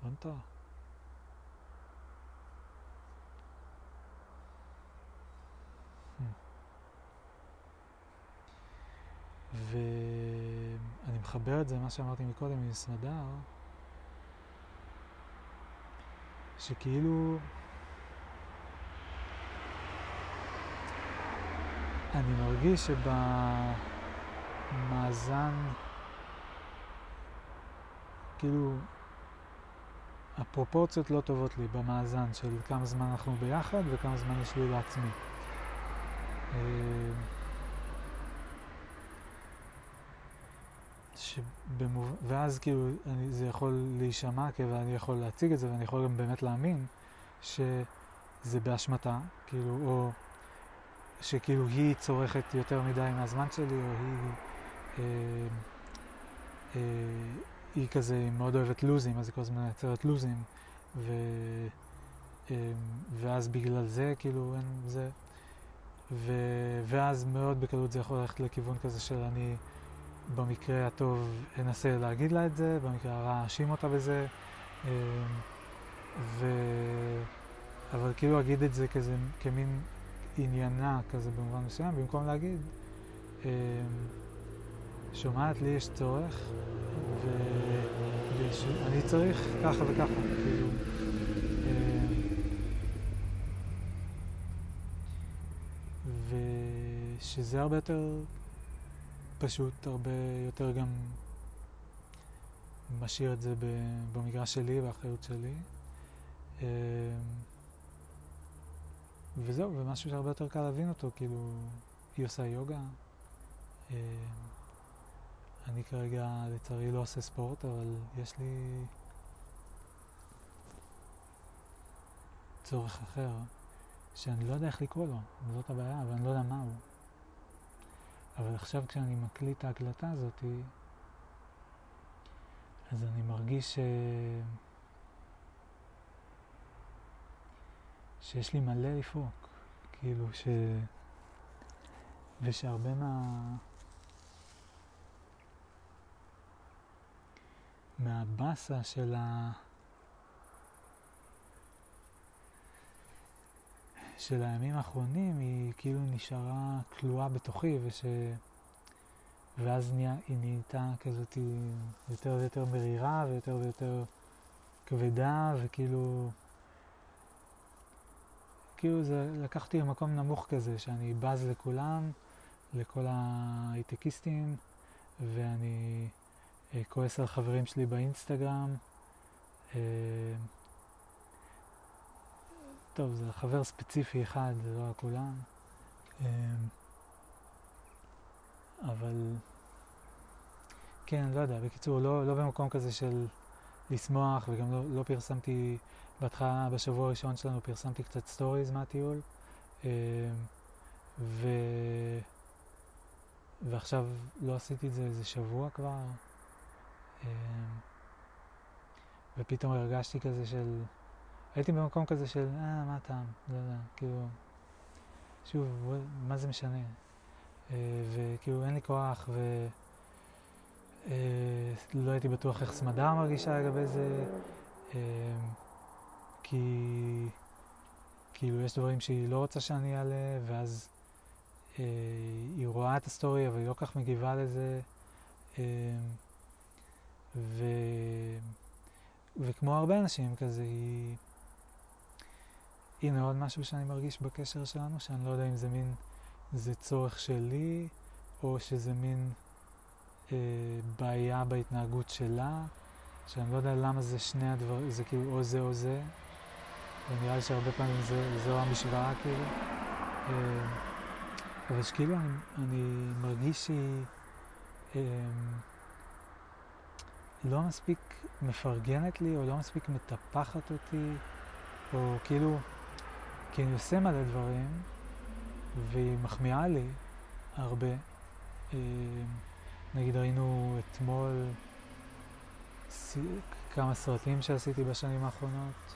[SPEAKER 1] הבנת? ואני מחבר את זה, מה שאמרתי מקודם, עם סמדר, שכאילו... אני מרגיש שבמאזן, כאילו, הפרופורציות לא טובות לי במאזן של כמה זמן אנחנו ביחד וכמה זמן יש לי לעצמי. אה, שבמוב... ואז כאילו אני, זה יכול להישמע ואני יכול להציג את זה ואני יכול גם באמת להאמין שזה באשמתה, כאילו, או שכאילו היא צורכת יותר מדי מהזמן שלי, או היא, אה, אה, היא כזה היא מאוד אוהבת לוזים, אז היא כל הזמן מייצרת לוזים, ו, אה, ואז בגלל זה כאילו אין זה, ו, ואז מאוד בקלות זה יכול ללכת לכיוון כזה של אני במקרה הטוב אנסה להגיד לה את זה, במקרה הרע אאשים אותה בזה, אה, ו... אבל כאילו אגיד את זה כזה, כמין עניינה כזה במובן מסוים, במקום להגיד, אה, שומעת לי יש צורך, ואני צריך ככה וככה, כאילו. אה, ושזה הרבה יותר פשוט, הרבה יותר גם משאיר את זה במגרש שלי, באחריות שלי. אה, וזהו, ומשהו שהרבה יותר קל להבין אותו, כאילו, היא עושה יוגה. אה, אני כרגע לצערי לא עושה ספורט, אבל יש לי צורך אחר, שאני לא יודע איך לקרוא לו, זאת הבעיה, אבל אני לא יודע מה הוא. אבל עכשיו כשאני מקליט את ההקלטה הזאת, אז אני מרגיש ש... שיש לי מלא לפרוק, כאילו ש... ושהרבה מה... מהבאסה של ה... של הימים האחרונים היא כאילו נשארה כלואה בתוכי וש... ואז נהיה, היא נהייתה כזאת יותר ויותר מרירה ויותר ויותר כבדה וכאילו כאילו זה לקחתי למקום נמוך כזה שאני בז לכולם, לכל ההייטקיסטים ואני אה, כועס על חברים שלי באינסטגרם אה, טוב, זה חבר ספציפי אחד, זה לא כולם. אמ, אבל כן, לא יודע, בקיצור, לא, לא במקום כזה של לשמוח, וגם לא, לא פרסמתי, בהתחלה, בשבוע הראשון שלנו פרסמתי קצת סטוריז מהטיול, אמ, ו... ועכשיו לא עשיתי את זה איזה שבוע כבר, אמ, ופתאום הרגשתי כזה של... הייתי במקום כזה של, אה, מה הטעם? לא יודע, כאילו, שוב, מה זה משנה? אה, וכאילו, אין לי כוח, ולא אה, הייתי בטוח איך סמדר מרגישה לגבי זה, אה, כי כאילו, יש דברים שהיא לא רוצה שאני אעלה, ואז היא רואה את הסטורי, אבל היא לא כך מגיבה לזה. ו... וכמו הרבה אנשים כזה, היא... הנה עוד משהו שאני מרגיש בקשר שלנו, שאני לא יודע אם זה מין, זה צורך שלי, או שזה מין אה, בעיה בהתנהגות שלה, שאני לא יודע למה זה שני הדברים, זה כאילו או זה או זה, ונראה לי שהרבה פעמים זה, זו המשוואה כאילו. אה, אבל שכאילו אני, אני מרגיש שהיא אה, לא מספיק מפרגנת לי, או לא מספיק מטפחת אותי, או כאילו... כי אני עושה מלא דברים, והיא מחמיאה לי הרבה. אה, נגיד ראינו אתמול כמה סרטים שעשיתי בשנים האחרונות,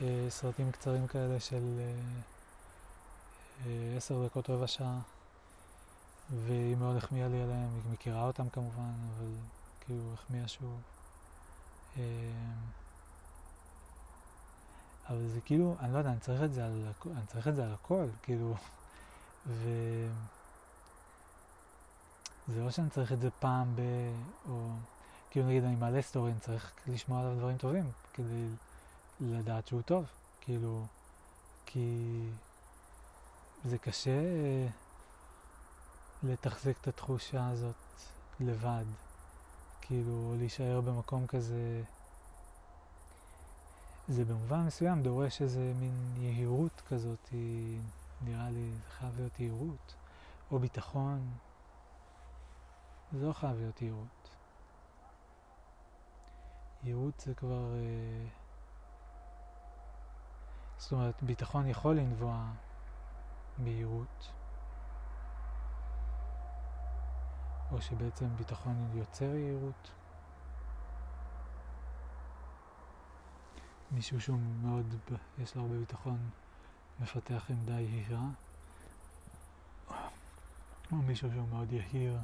[SPEAKER 1] אה, סרטים קצרים כאלה של אה, עשר דקות רבע שעה, והיא מאוד החמיאה לי עליהם, היא מכירה אותם כמובן, אבל כאילו החמיאה שוב. אבל זה כאילו, אני לא יודע, אני צריך את זה על, אני צריך את זה על הכל, כאילו, ו... זה לא שאני צריך את זה פעם ב... או... כאילו נגיד אני מעלה סטורי, אני צריך לשמוע עליו דברים טובים, כדי לדעת שהוא טוב, כאילו, כי זה קשה לתחזק את התחושה הזאת לבד. כאילו, להישאר במקום כזה, זה במובן מסוים דורש איזה מין יהירות כזאת, נראה לי, זה חייב להיות יהירות, או ביטחון. זה לא חייב להיות יהירות. יהירות זה כבר... אה, זאת אומרת, ביטחון יכול לנבוע מיהירות, או שבעצם ביטחון יוצר יהירות. מישהו שהוא מאוד, יש לו הרבה ביטחון, מפתח עמדה יהירה, או מישהו שהוא מאוד יהיר,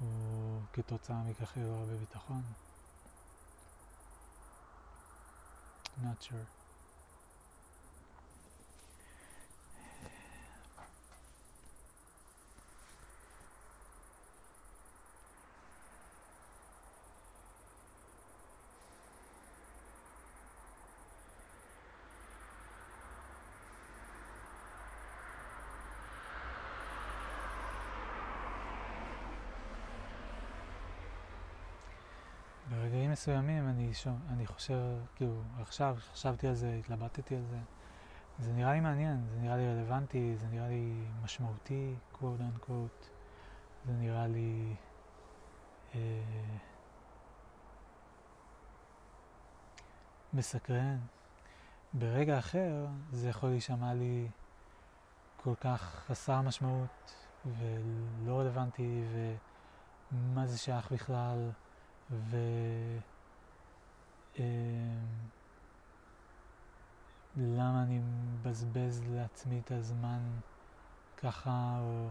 [SPEAKER 1] או כתוצאה מכך יהיה לו הרבה ביטחון. Not sure. ברגעים מסוימים אני, שום, אני חושב, כאילו, עכשיו חשבתי על זה, התלבטתי על זה. זה נראה לי מעניין, זה נראה לי רלוונטי, זה נראה לי משמעותי, quote unquote. זה נראה לי... אה, מסקרן. ברגע אחר זה יכול להישמע לי כל כך חסר משמעות ולא רלוונטי ומה זה שייך בכלל. ו... אמ, למה אני מבזבז לעצמי את הזמן ככה, או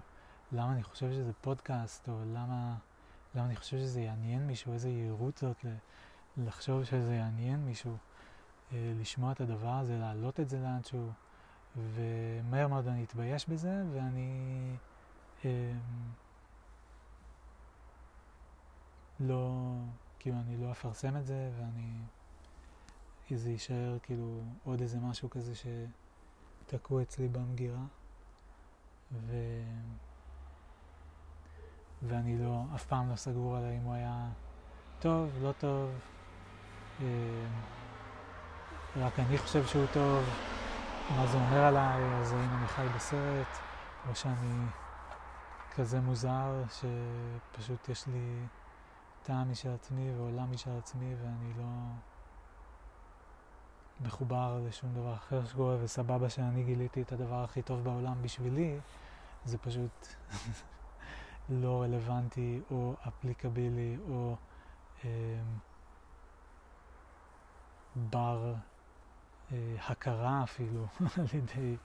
[SPEAKER 1] למה אני חושב שזה פודקאסט, או למה, למה אני חושב שזה יעניין מישהו, איזה יהירות זאת לחשוב שזה יעניין מישהו, אה, לשמוע את הדבר הזה, להעלות את זה לאנשהו, ומהר מאוד אני אתבייש בזה, ואני... אמ, לא, כאילו אני לא אפרסם את זה ואני, זה יישאר כאילו עוד איזה משהו כזה שתקעו אצלי במגירה. ו... ואני לא, אף פעם לא סגור עליי אם הוא היה טוב, לא טוב, אה, רק אני חושב שהוא טוב, מה זה אומר עליי, אז האם אני חי בסרט, או שאני כזה מוזר שפשוט יש לי טעם משל עצמי ועולם משל עצמי ואני לא מחובר לשום דבר אחר שקורה וסבבה שאני גיליתי את הדבר הכי טוב בעולם בשבילי, זה פשוט לא רלוונטי או אפליקבילי או אה, בר אה, הכרה אפילו על ידי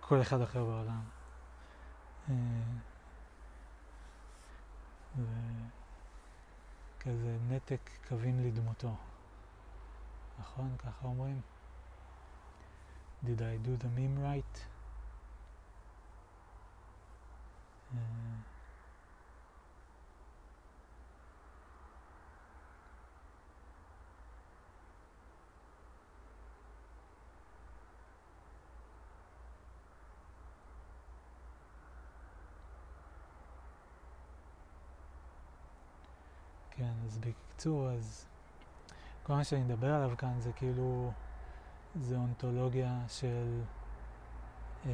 [SPEAKER 1] כל אחד אחר בעולם. אה, ו... כזה נתק קווים לדמותו. נכון? ככה אומרים? Did I do the meme right? Uh, כן, אז בקיצור, אז כל מה שאני מדבר עליו כאן זה כאילו, זה אונתולוגיה של... אה,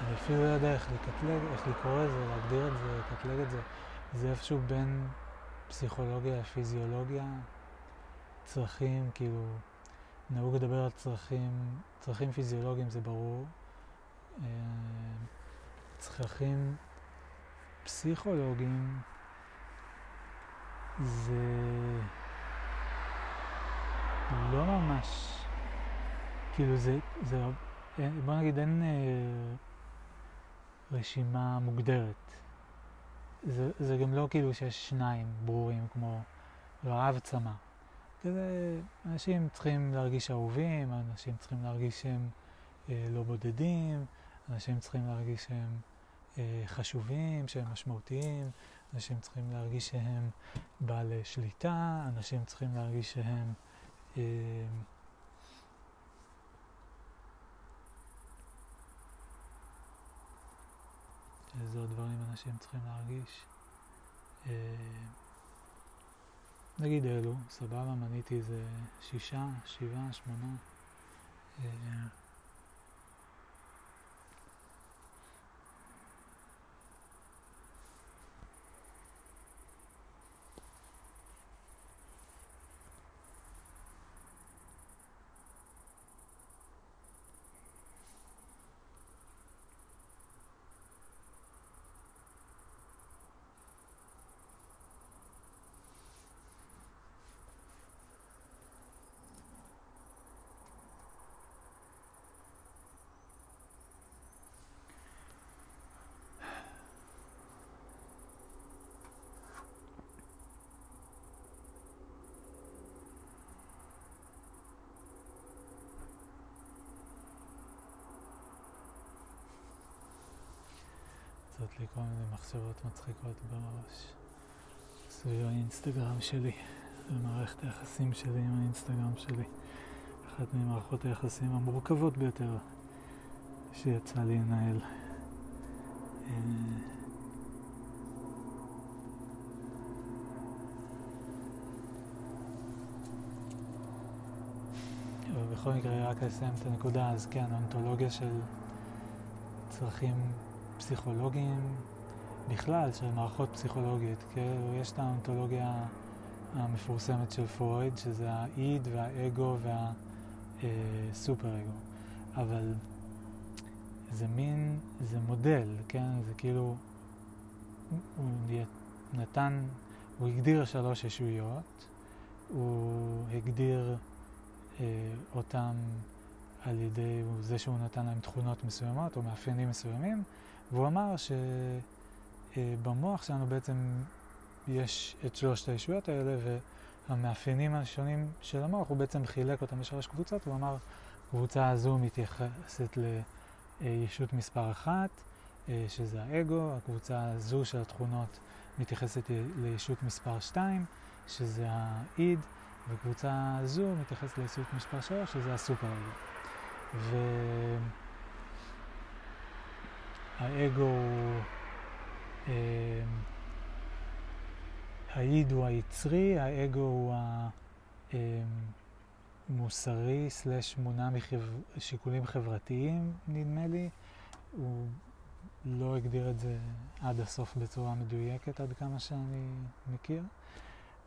[SPEAKER 1] אני אפילו לא יודע איך לקטלג, איך לקרוא את זה, להגדיר את זה, לקטלג את זה. זה איפשהו בין פסיכולוגיה לפיזיולוגיה, צרכים, כאילו, נהוג לדבר על צרכים, צרכים פיזיולוגיים זה ברור. אה, צרכים פסיכולוגיים זה לא ממש, כאילו זה, זה בוא נגיד אין אה, רשימה מוגדרת. זה, זה גם לא כאילו שיש שניים ברורים כמו רעב צמא. כזה, אנשים צריכים להרגיש אהובים, אנשים צריכים להרגיש שהם אה, לא בודדים, אנשים צריכים להרגיש שהם אה, אה, חשובים, שהם משמעותיים, אנשים צריכים להרגיש שהם בעלי שליטה, אנשים צריכים להרגיש שהם... אה, איזה עוד דברים אנשים צריכים להרגיש. אה, נגיד אלו, סבבה, מניתי איזה שישה, שבעה, שמונה. אה, כל מיני מחשבות מצחיקות בראש סביב האינסטגרם שלי, ומערכת היחסים שלי עם האינסטגרם שלי. אחת ממערכות היחסים המורכבות ביותר שיצא לי לנהל. אה, ובכל מקרה, רק לסיים את הנקודה, אז כן, האונתולוגיה של צרכים פסיכולוגיים בכלל, של מערכות פסיכולוגיות. כאילו, יש את האונתולוגיה המפורסמת של פרויד, שזה האיד והאגו והסופר אגו. אבל זה מין, זה מודל, כן? זה כאילו, הוא נתן, הוא הגדיר שלוש ישויות, הוא הגדיר אה, אותם על ידי זה שהוא נתן להם תכונות מסוימות או מאפיינים מסוימים, והוא אמר שבמוח שלנו בעצם יש את שלושת הישויות האלה, והמאפיינים השונים של המוח, הוא בעצם חילק אותם לשלוש קבוצות, הוא אמר, קבוצה הזו מתייחסת לישות מספר אחת, שזה האגו, הקבוצה הזו של התכונות מתייחסת לישות מספר שתיים, שזה האיד, וקבוצה הזו מתייחסת לישות מספר שלוש, שזה הסופר-אגו. ו... האגו הוא... אה, האיד הוא היצרי, האגו הוא המוסרי אה, סלש מונע משיקולים חברתיים, נדמה לי. הוא לא הגדיר את זה עד הסוף בצורה מדויקת, עד כמה שאני מכיר.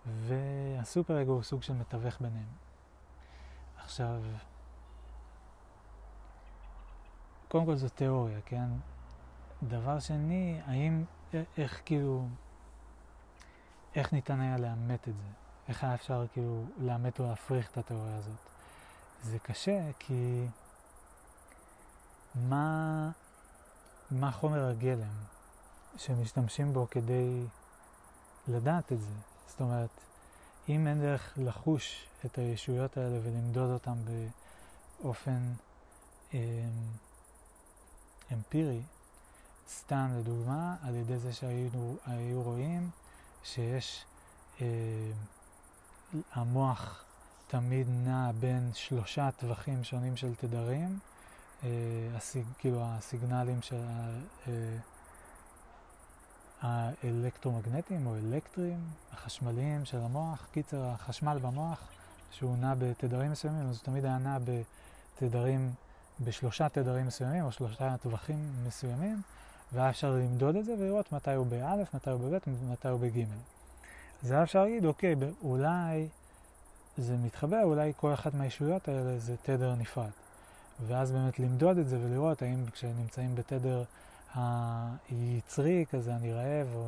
[SPEAKER 1] והסופר אגו הוא סוג של מתווך ביניהם. עכשיו, קודם כל זו תיאוריה, כן? דבר שני, האם, איך כאילו, איך ניתן היה לאמת את זה? איך היה אפשר כאילו לאמת או להפריך את התיאוריה הזאת? זה קשה כי מה, מה חומר הגלם שמשתמשים בו כדי לדעת את זה? זאת אומרת, אם אין דרך לחוש את הישויות האלה ולמדוד אותן באופן אה, אמפירי, סתם לדוגמה, על ידי זה שהיו רואים שיש, אה, המוח תמיד נע בין שלושה טווחים שונים של תדרים, אה, הסיג, כאילו הסיגנלים של אה, האלקטרומגנטיים או אלקטריים, החשמליים של המוח, קיצר החשמל במוח, שהוא נע בתדרים מסוימים, אז הוא תמיד היה נע בתדרים, בשלושה תדרים מסוימים או שלושה טווחים מסוימים. והיה אפשר למדוד את זה ולראות מתי הוא באלף, מתי הוא בבית, מתי הוא בגימל. אז היה אפשר להגיד, אוקיי, אולי זה מתחבא, אולי כל אחת מהישויות האלה זה תדר נפרד. ואז באמת למדוד את זה ולראות האם כשנמצאים בתדר היצרי, כזה אני רעב, או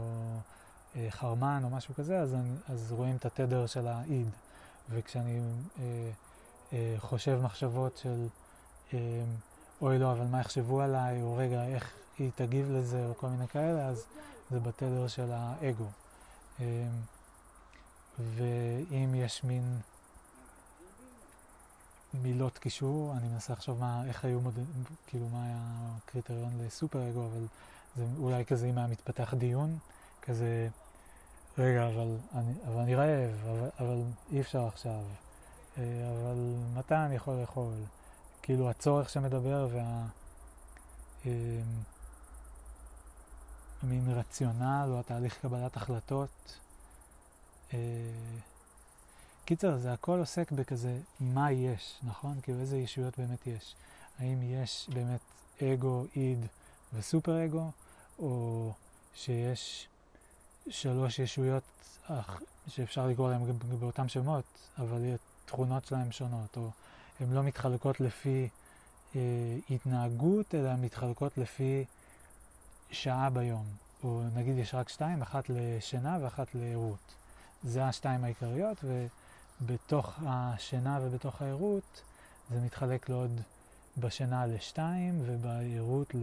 [SPEAKER 1] אה, חרמן או משהו כזה, אז, אני, אז רואים את התדר של האיד. וכשאני אה, אה, חושב מחשבות של אה, אוי לא, אבל מה יחשבו עליי, או רגע, איך, היא תגיב לזה או כל מיני כאלה, אז זה בתדר של האגו. אמ, ואם יש מין מילות קישור, אני מנסה לחשוב מה, איך היו, מוד... כאילו מה היה הקריטריון לסופר אגו, אבל זה אולי כזה אם היה מתפתח דיון, כזה, רגע, אבל אני, אבל אני רעב, אבל, אבל אי אפשר עכשיו, אה, אבל מתי אני יכול לאכול? כאילו הצורך שמדבר וה... מין רציונל או התהליך קבלת החלטות. אה, קיצר, זה הכל עוסק בכזה מה יש, נכון? כאילו איזה ישויות באמת יש. האם יש באמת אגו, איד וסופר אגו, או שיש שלוש ישויות שאפשר לקרוא להן באותם שמות, אבל התכונות שלהן שונות, או הן לא מתחלקות לפי אה, התנהגות, אלא מתחלקות לפי שעה ביום. או נגיד יש רק שתיים, אחת לשינה ואחת לערות. זה השתיים העיקריות, ובתוך השינה ובתוך הערות זה מתחלק לעוד בשינה לשתיים ובערות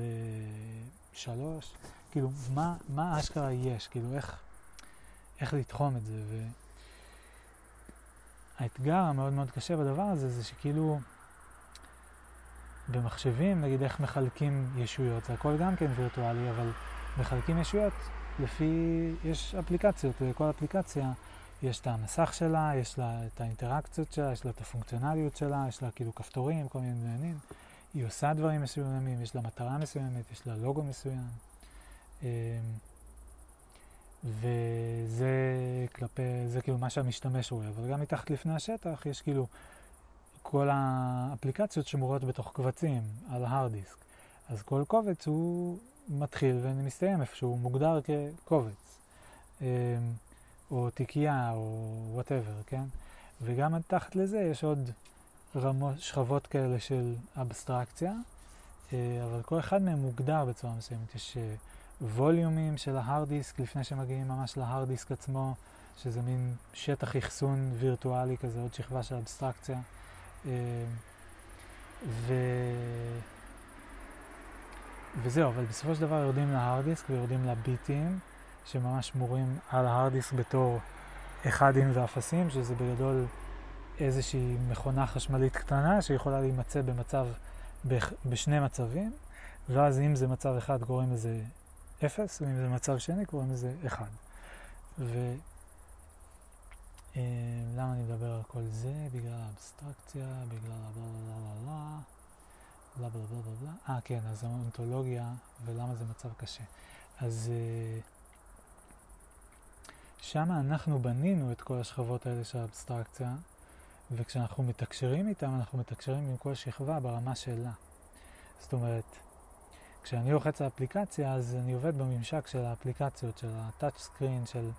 [SPEAKER 1] לשלוש. כאילו, מה, מה אשכרה יש? כאילו, איך, איך לתחום את זה? והאתגר המאוד מאוד קשה בדבר הזה זה שכאילו במחשבים, נגיד איך מחלקים ישויות, זה הכל גם כן וירטואלי, אבל מחלקים ישויות לפי, יש אפליקציות, לכל אפליקציה יש את המסך שלה, יש לה את האינטראקציות שלה, יש לה את הפונקציונליות שלה, יש לה כאילו כפתורים, כל מיני עניינים. היא עושה דברים מסוימים, יש לה מטרה מסוימת, יש לה לוגו מסוים. אמ, וזה כלפי, זה כאילו מה שהמשתמש רואה, אבל גם מתחת לפני השטח יש כאילו כל האפליקציות שמורות בתוך קבצים על ה hard disk. אז כל קובץ הוא מתחיל ומסתיים איפשהו, הוא מוגדר כקובץ, אמ, או תיקייה, או whatever, כן? וגם תחת לזה יש עוד רמות, שכבות כאלה של אבסטרקציה, אה, אבל כל אחד מהם מוגדר בצורה מסוימת. יש אה, ווליומים של ההארד דיסק לפני שמגיעים ממש להארד דיסק עצמו, שזה מין שטח אחסון וירטואלי כזה, עוד שכבה של אבסטרקציה. אה, ו... וזהו, אבל בסופו של דבר יורדים להארד דיסק ויורדים לביטים, שממש מורים על ההארד דיסק בתור אחדים ואפסים, שזה בגדול איזושהי מכונה חשמלית קטנה שיכולה להימצא במצב, בשני מצבים, ואז אם זה מצב אחד קוראים לזה 0, ואם זה מצב שני קוראים לזה 1. ולמה אה, אני מדבר על כל זה? בגלל האבסטרקציה, בגלל הבלה בלה בלה בלה בלה בלה בלה בלה. אה כן, אז האונתולוגיה ולמה זה מצב קשה. אז אה, שם אנחנו בנינו את כל השכבות האלה של האבסטרקציה, וכשאנחנו מתקשרים איתם, אנחנו מתקשרים עם כל שכבה ברמה שלה. זאת אומרת, כשאני לוחץ על אפליקציה, אז אני עובד בממשק של האפליקציות, של הטאצ' סקרין, של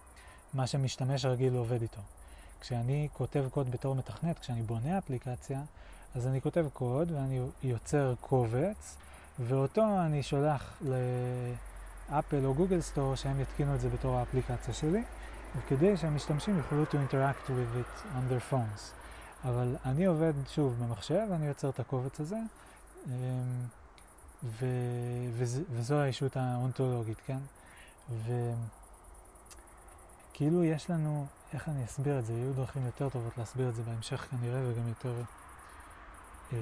[SPEAKER 1] מה שמשתמש רגיל עובד איתו. כשאני כותב קוד בתור מתכנת, כשאני בונה אפליקציה, אז אני כותב קוד ואני יוצר קובץ, ואותו אני שולח לאפל או גוגל סטור שהם יתקינו את זה בתור האפליקציה שלי, וכדי שהמשתמשים יוכלו to interact with it on their phones. אבל אני עובד שוב במחשב, אני יוצר את הקובץ הזה, אמ, ו, וז, וזו הישות האונתולוגית, כן? וכאילו יש לנו, איך אני אסביר את זה? יהיו דרכים יותר טובות להסביר את זה בהמשך כנראה וגם יותר אה,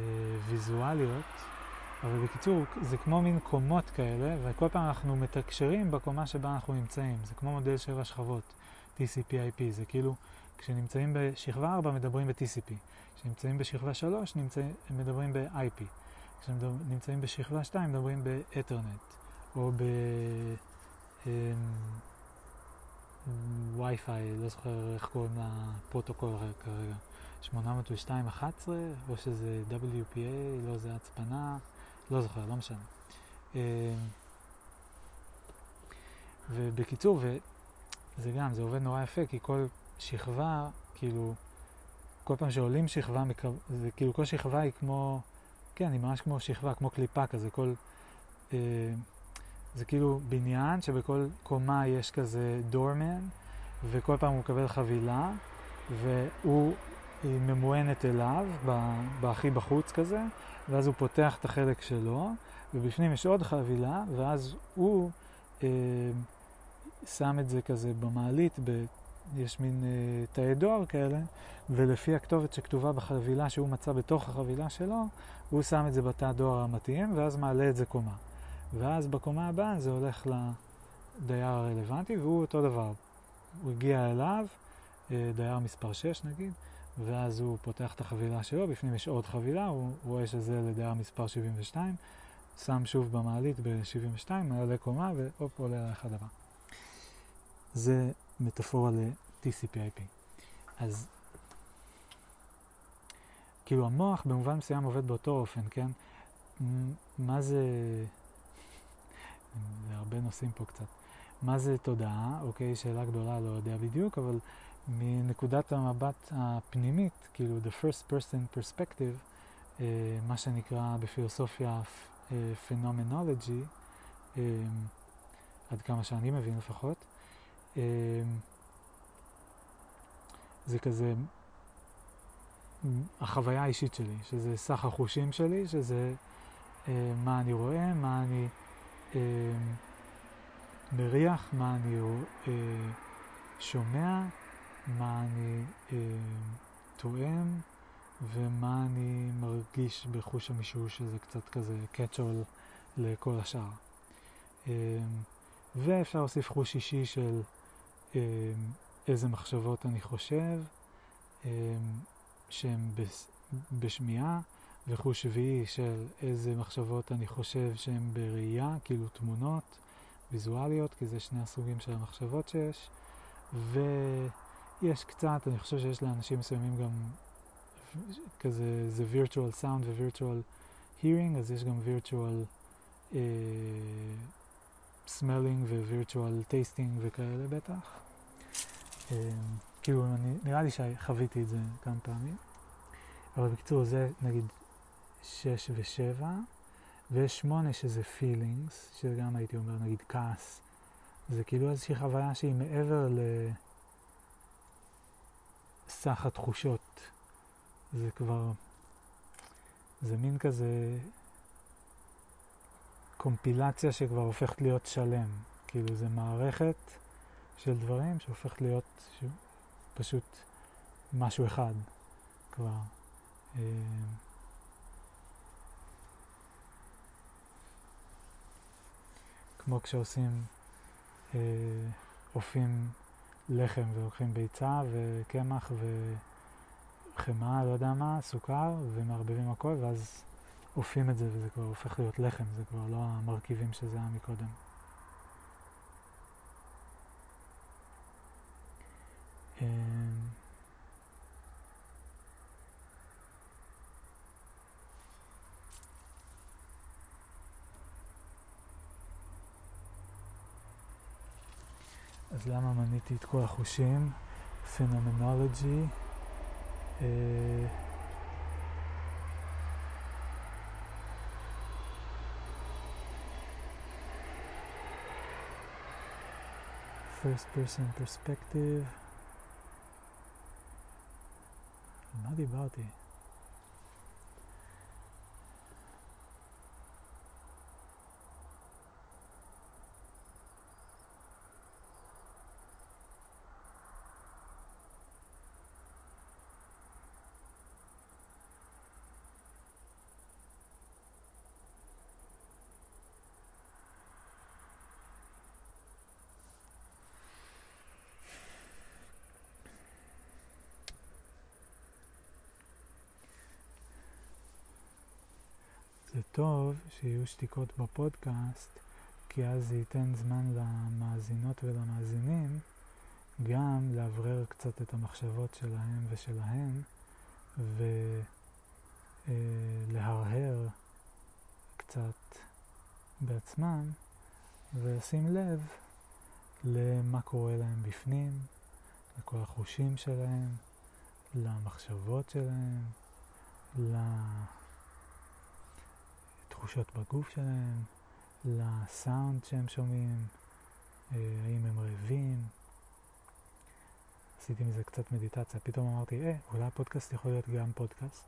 [SPEAKER 1] ויזואליות, אבל בקיצור, זה כמו מין קומות כאלה, וכל פעם אנחנו מתקשרים בקומה שבה אנחנו נמצאים. זה כמו מודל שבע שכבות, TCP/IP, זה כאילו... כשנמצאים בשכבה 4 מדברים ב-TCP, כשנמצאים בשכבה 3 נמצא, מדברים ב-IP, כשנמצאים בשכבה 2 מדברים ב-Ethernet, או ב... וי-פיי, לא זוכר איך קוראים לפרוטוקול כרגע, 802.11, או שזה WPA, לא זה הצפנה, לא זוכר, לא משנה. אמ, ובקיצור, וזה גם, זה עובד נורא יפה, כי כל שכבה, כאילו, כל פעם שעולים שכבה, זה כאילו כל שכבה היא כמו, כן, היא ממש כמו שכבה, כמו קליפה כזה, כל, אה, זה כאילו בניין שבכל קומה יש כזה דורמן, וכל פעם הוא מקבל חבילה, והוא, היא ממוענת אליו, בהכי בחוץ כזה, ואז הוא פותח את החלק שלו, ובפנים יש עוד חבילה, ואז הוא אה, שם את זה כזה במעלית, יש מין אה, תאי דואר כאלה, ולפי הכתובת שכתובה בחבילה שהוא מצא בתוך החבילה שלו, הוא שם את זה בתא הדואר המתאים, ואז מעלה את זה קומה. ואז בקומה הבאה זה הולך לדייר הרלוונטי, והוא אותו דבר. הוא הגיע אליו, אה, דייר מספר 6 נגיד, ואז הוא פותח את החבילה שלו, בפנים יש עוד חבילה, הוא רואה שזה לדייר מספר 72, שם שוב במעלית ב-72, מעלה קומה והופ, עולה לאחד הבא. זה מטאפורה ל-TCP/IP. אז כאילו המוח במובן מסוים עובד באותו אופן, כן? מה זה... זה הרבה נושאים פה קצת. מה זה תודעה? אוקיי, שאלה גדולה, לא יודע בדיוק, אבל מנקודת המבט הפנימית, כאילו the first person perspective, אה, מה שנקרא בפילוסופיה פנומנולוגי, אה, עד כמה שאני מבין לפחות, אה, זה כזה החוויה האישית שלי, שזה סך החושים שלי, שזה אה, מה אני רואה, מה אני אה, מריח, מה אני אה, שומע, מה אני אה, טועם ומה אני מרגיש בחוש המישוש, שזה קצת כזה קאצ'ול לכל השאר. אה, ואפשר להוסיף חוש אישי של אה, איזה מחשבות אני חושב, אה, שהן בשמיעה, וחוש שביעי של איזה מחשבות אני חושב שהן בראייה, כאילו תמונות ויזואליות, כי זה שני הסוגים של המחשבות שיש. ויש קצת, אני חושב שיש לאנשים מסוימים גם כזה, זה virtual sound ו-virtual hearing, אז יש גם virtual uh, smelling ו-virtual tasting וכאלה בטח. Uh, כאילו, אני, נראה לי שחוויתי את זה כמה פעמים. אבל בקיצור, זה נגיד 6 ו-7, ויש 8 שזה feelings, שגם הייתי אומר נגיד כעס. זה כאילו איזושהי חוויה שהיא מעבר לסך התחושות. זה כבר, זה מין כזה קומפילציה שכבר הופכת להיות שלם. כאילו זה מערכת של דברים שהופכת להיות פשוט משהו אחד כבר. כמו כשעושים, אה, אופים לחם ולוקחים ביצה וקמח וחמאה, לא יודע מה, סוכר, ומערבבים הכל, ואז אופים את זה וזה כבר הופך להיות לחם, זה כבר לא המרכיבים שזה היה מקודם. אה, אז למה מניתי את כל החושים? פנומנולוגי. Uh, first person perspective. מה דיברתי? טוב שיהיו שתיקות בפודקאסט, כי אז זה ייתן זמן למאזינות ולמאזינים גם לאוורר קצת את המחשבות שלהם ושלהם ולהרהר קצת בעצמם ולשים לב למה קורה להם בפנים, לכל החושים שלהם, למחשבות שלהם, לתחושות בגוף שלהם, לסאונד שהם שומעים, אה, האם הם רעבים. עשיתי מזה קצת מדיטציה, פתאום אמרתי, אה, אולי הפודקאסט יכול להיות גם פודקאסט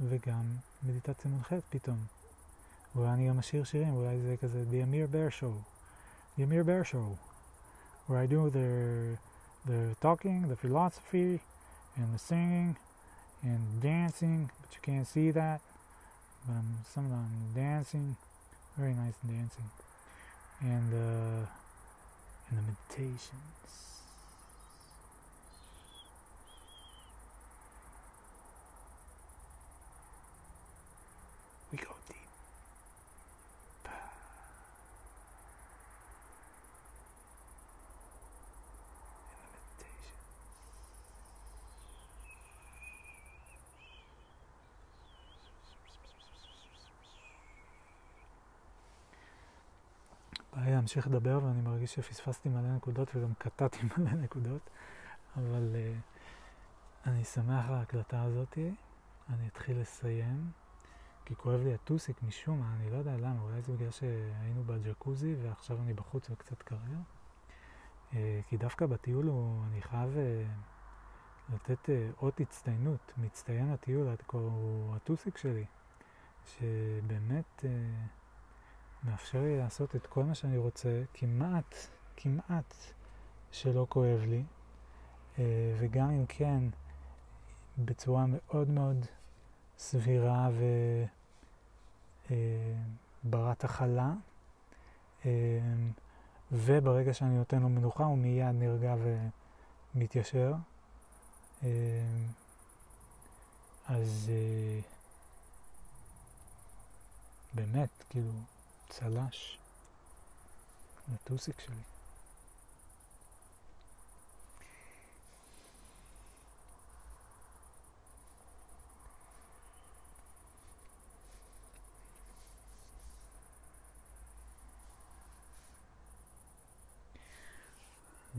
[SPEAKER 1] וגם מדיטציה מונחית פתאום. אולי אני גם אשיר שירים, אולי זה כזה The Amir Bear Show. The Amir Bear Show. Where I do the, the talking, the philosophy, and the singing, and dancing, but you can't see that. But I'm sometimes dancing, very nice dancing, and uh, and the meditations. להמשיך לדבר ואני מרגיש שפספסתי מלא נקודות וגם קטעתי מלא נקודות, אבל uh, אני שמח על ההקלטה הזאתי, אני אתחיל לסיים, כי כואב לי הטוסיק משום מה, אני לא יודע למה, אולי זה בגלל שהיינו בג'קוזי ועכשיו אני בחוץ וקצת קריר. Uh, כי דווקא בטיול הוא, אני חייב uh, לתת uh, אות הצטיינות, מצטיין הטיול עד כה הוא הטוסיק שלי, שבאמת... Uh, מאפשר לי לעשות את כל מה שאני רוצה, כמעט, כמעט שלא כואב לי, אה, וגם אם כן, בצורה מאוד מאוד סבירה וברת אה, הכלה, אה, וברגע שאני נותן לו מנוחה הוא מיד נרגע ומתיישר. אז באמת, כאילו, צל"ש לטוסיק שלי.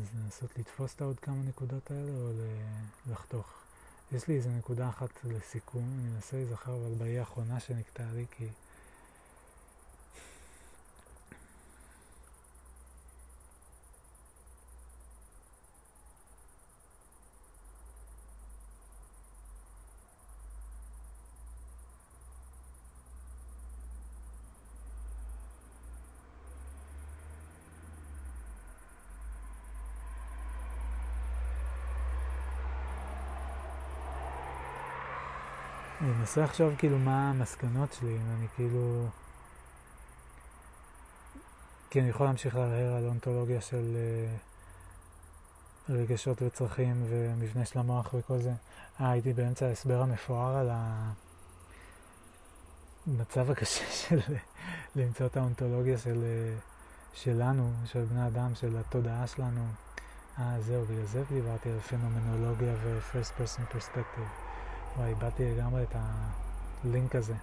[SPEAKER 1] אז לנסות לתפוס את העוד כמה נקודות האלה או לחתוך. יש לי איזה נקודה אחת לסיכום, אני אנסה להיזכר אבל באי האחרונה שנקטעה לי כי אני מנסה לחשוב כאילו מה המסקנות שלי, אם אני כאילו... כי אני יכול להמשיך להרהר על אונתולוגיה של uh, רגשות וצרכים ומבנה של המוח וכל זה. אה, הייתי באמצע ההסבר המפואר על המצב הקשה של למצוא את האונתולוגיה של, uh, שלנו, של בני אדם, של התודעה שלנו. אה, זהו, בגלל זה דיברתי על פנומנולוגיה ו-first person perspective. וואי, איבדתי לגמרי את הלינק הזה.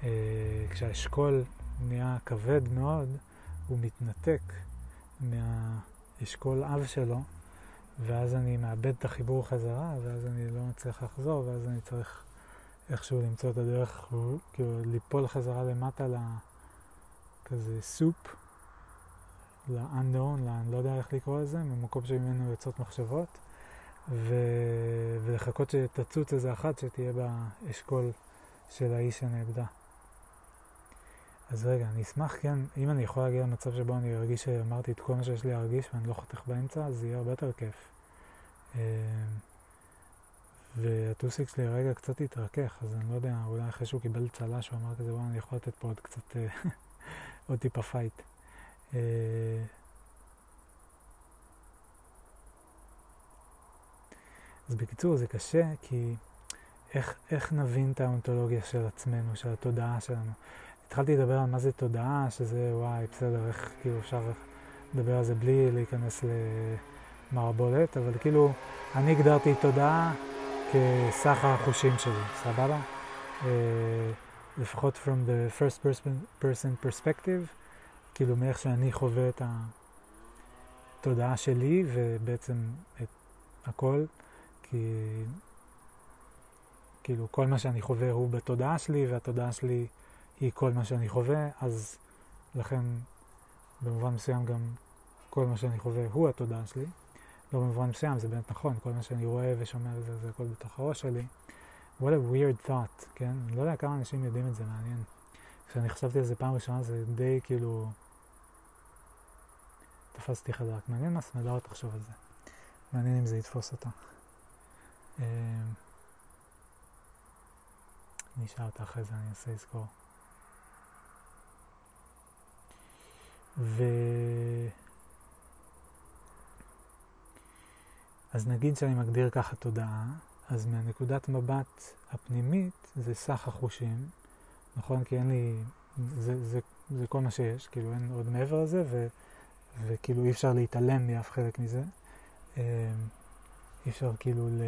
[SPEAKER 1] Uh, כשהאשכול נהיה כבד מאוד, הוא מתנתק מהאשכול אב שלו, ואז אני מאבד את החיבור חזרה, ואז אני לא מצליח לחזור, ואז אני צריך איכשהו למצוא את הדרך, כאילו ליפול חזרה למטה לכזה סופ, ל-unknown, אני לא יודע איך לקרוא לזה, ממקום שממנו יוצאות מחשבות. ו... ולחכות שתצוץ איזה אחת שתהיה באשכול של האיש שנאבדה. אז רגע, אני אשמח, כן, אם אני יכול להגיע למצב שבו אני ארגיש שאמרתי את כל מה שיש לי להרגיש ואני לא חותך באמצע, אז זה יהיה הרבה יותר כיף. אמ, והטוסיק שלי רגע קצת התרכך, אז אני לא יודע, אולי אחרי שהוא קיבל צל"ש הוא אמר כזה, וואי, אני יכול לתת פה עוד קצת, אה, עוד טיפה fight. אז בקיצור, זה קשה, כי איך, איך נבין את האונתולוגיה של עצמנו, של התודעה שלנו? התחלתי לדבר על מה זה תודעה, שזה וואי, בסדר, איך כאילו אפשר לדבר על זה בלי להיכנס למערבולת, אבל כאילו, אני הגדרתי תודעה כסך החושים שלי, סבבה? Uh, לפחות from the first person, perspective, כאילו מאיך שאני חווה את התודעה שלי ובעצם את הכל. כי כאילו כל מה שאני חווה הוא בתודעה שלי, והתודעה שלי היא כל מה שאני חווה, אז לכן במובן מסוים גם כל מה שאני חווה הוא התודעה שלי. לא במובן מסוים, זה באמת נכון, כל מה שאני רואה ושומע וזה, זה הכל בתוך הראש שלי. What a weird thought, כן? אני לא יודע כמה אנשים יודעים את זה, מעניין. כשאני חשבתי על זה פעם ראשונה זה די כאילו... תפסתי חזק. מעניין מה סמדאר תחשוב על זה. מעניין אם זה יתפוס אותה. אני אשאל אותה אחרי זה, אני אנסה לזכור. ו... אז נגיד שאני מגדיר ככה תודעה, אז מהנקודת מבט הפנימית זה סך החושים, נכון? כי אין לי, זה, זה, זה כל מה שיש, כאילו אין עוד מעבר לזה, ו, וכאילו אי אפשר להתעלם מאף חלק מזה. אי אפשר כאילו ל...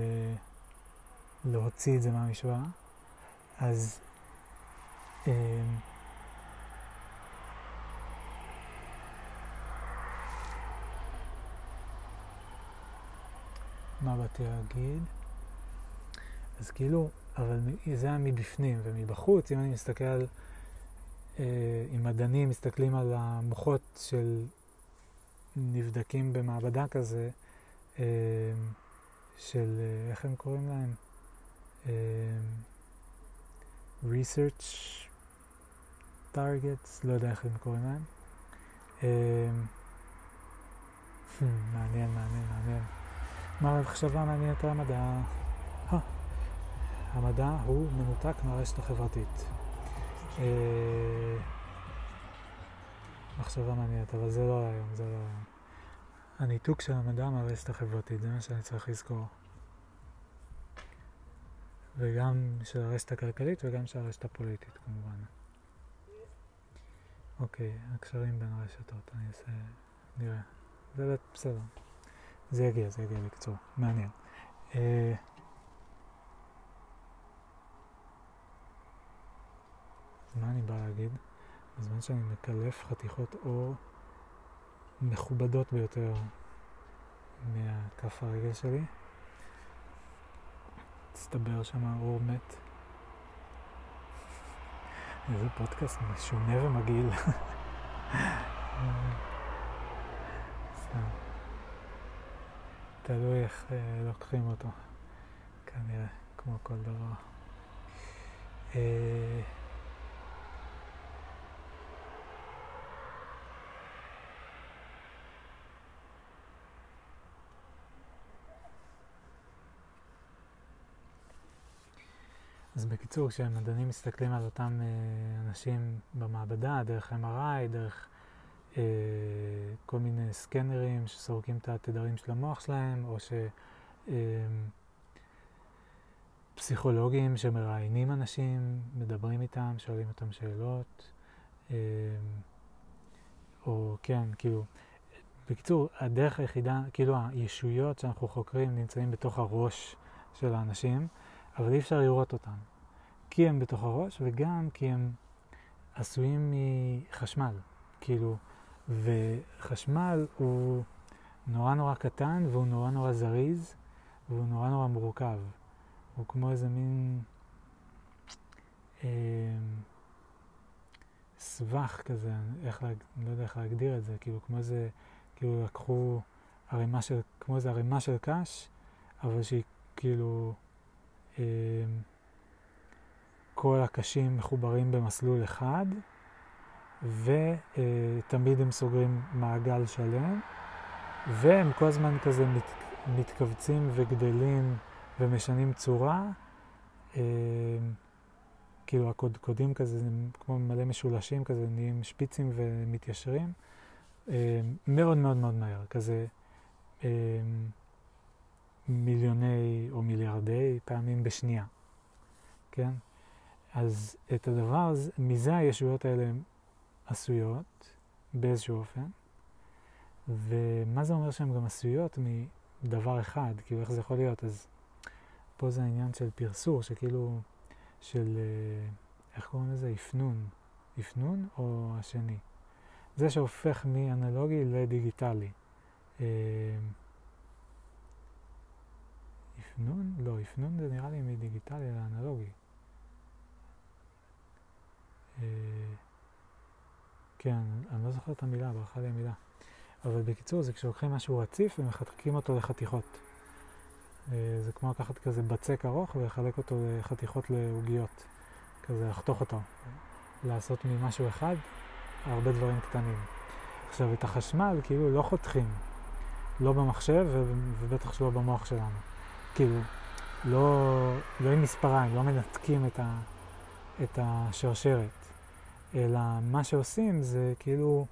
[SPEAKER 1] להוציא את זה מהמשוואה. אז אמ, מה באתי להגיד? אז כאילו, אבל זה היה מבפנים ומבחוץ, אם אני מסתכל אה, אם מדענים מסתכלים על המוחות של נבדקים במעבדה כזה, אמ, של, אה, איך הם קוראים להם? אה, research targets, לא יודע איך הם קוראים להם. אה, hmm, מעניין, מעניין, מעניין. מה המחשבה מעניינת על המדע? המדע הוא מנותק מהרשת החברתית. מחשבה מעניינת, אבל זה לא היום, זה לא היום. הניתוק של המדע מהרשת החברתית, זה מה שאני צריך לזכור. וגם של הרשת הכלכלית וגם של הרשת הפוליטית כמובן. אוקיי, הקשרים בין הרשתות, אני אעשה, נראה. זה בסדר. זה יגיע, זה יגיע בקצור. מעניין. אה, אז מה אני בא להגיד? בזמן שאני מקלף חתיכות אור מכובדות ביותר מהכף הרגל שלי, הצטבר שם אור מת. איזה פודקאסט משונה ומגעיל. תלוי איך אה, לוקחים אותו, כנראה, כמו כל דבר. אה, אז בקיצור, כשמדענים מסתכלים על אותם אה, אנשים במעבדה, דרך MRI, דרך אה, כל מיני סקנרים שסורקים את התדרים של המוח שלהם, או שפסיכולוגים אה, שמראיינים אנשים, מדברים איתם, שואלים אותם שאלות, אה, או כן, כאילו, בקיצור, הדרך היחידה, כאילו הישויות שאנחנו חוקרים נמצאים בתוך הראש של האנשים. אבל אי אפשר לראות אותם. כי הם בתוך הראש וגם כי הם עשויים מחשמל. כאילו, וחשמל הוא נורא נורא קטן והוא נורא נורא זריז והוא נורא נורא מורכב. הוא כמו איזה מין אה, סבך כזה, איך, לה, לא יודע איך להגדיר את זה, כאילו כמו איזה, כאילו לקחו ערימה של, כמו איזה ערימה של קש, אבל שהיא כאילו אמ, כל הקשים מחוברים במסלול אחד, ותמיד הם סוגרים מעגל שלם, והם כל הזמן כזה מת, מתכווצים וגדלים ומשנים צורה. אמ, כאילו הקודקודים כזה, הם כמו מלא משולשים כזה, נהיים שפיצים ומתיישרים. אמ, מאוד מאוד מאוד מהר, כזה מיליוני או מיליארדי פעמים בשנייה, כן? אז את הדבר הזה, מזה הישויות האלה עשויות באיזשהו אופן, ומה זה אומר שהן גם עשויות מדבר אחד, כאילו איך זה יכול להיות? אז פה זה העניין של פרסור, שכאילו, של, אה, איך קוראים לזה? אפנון. אפנון או השני? זה שהופך מאנלוגי לדיגיטלי. אה, אפנון? לא, אפנון זה נראה לי מדיגיטלי לאנלוגי. אה, כן, אני לא זוכר את המילה, ברכה לי המילה. אבל בקיצור, זה כשלוקחים משהו רציף ומחתקים אותו לחתיכות. אה, זה כמו לקחת כזה בצק ארוך ולחלק אותו לחתיכות לעוגיות. כזה לחתוך אותו. לעשות ממשהו אחד הרבה דברים קטנים. עכשיו, את החשמל כאילו לא חותכים. לא במחשב ובטח שלא במוח שלנו. כאילו, לא, לא עם מספריים, לא מנתקים את, ה, את השרשרת, אלא מה שעושים זה כאילו,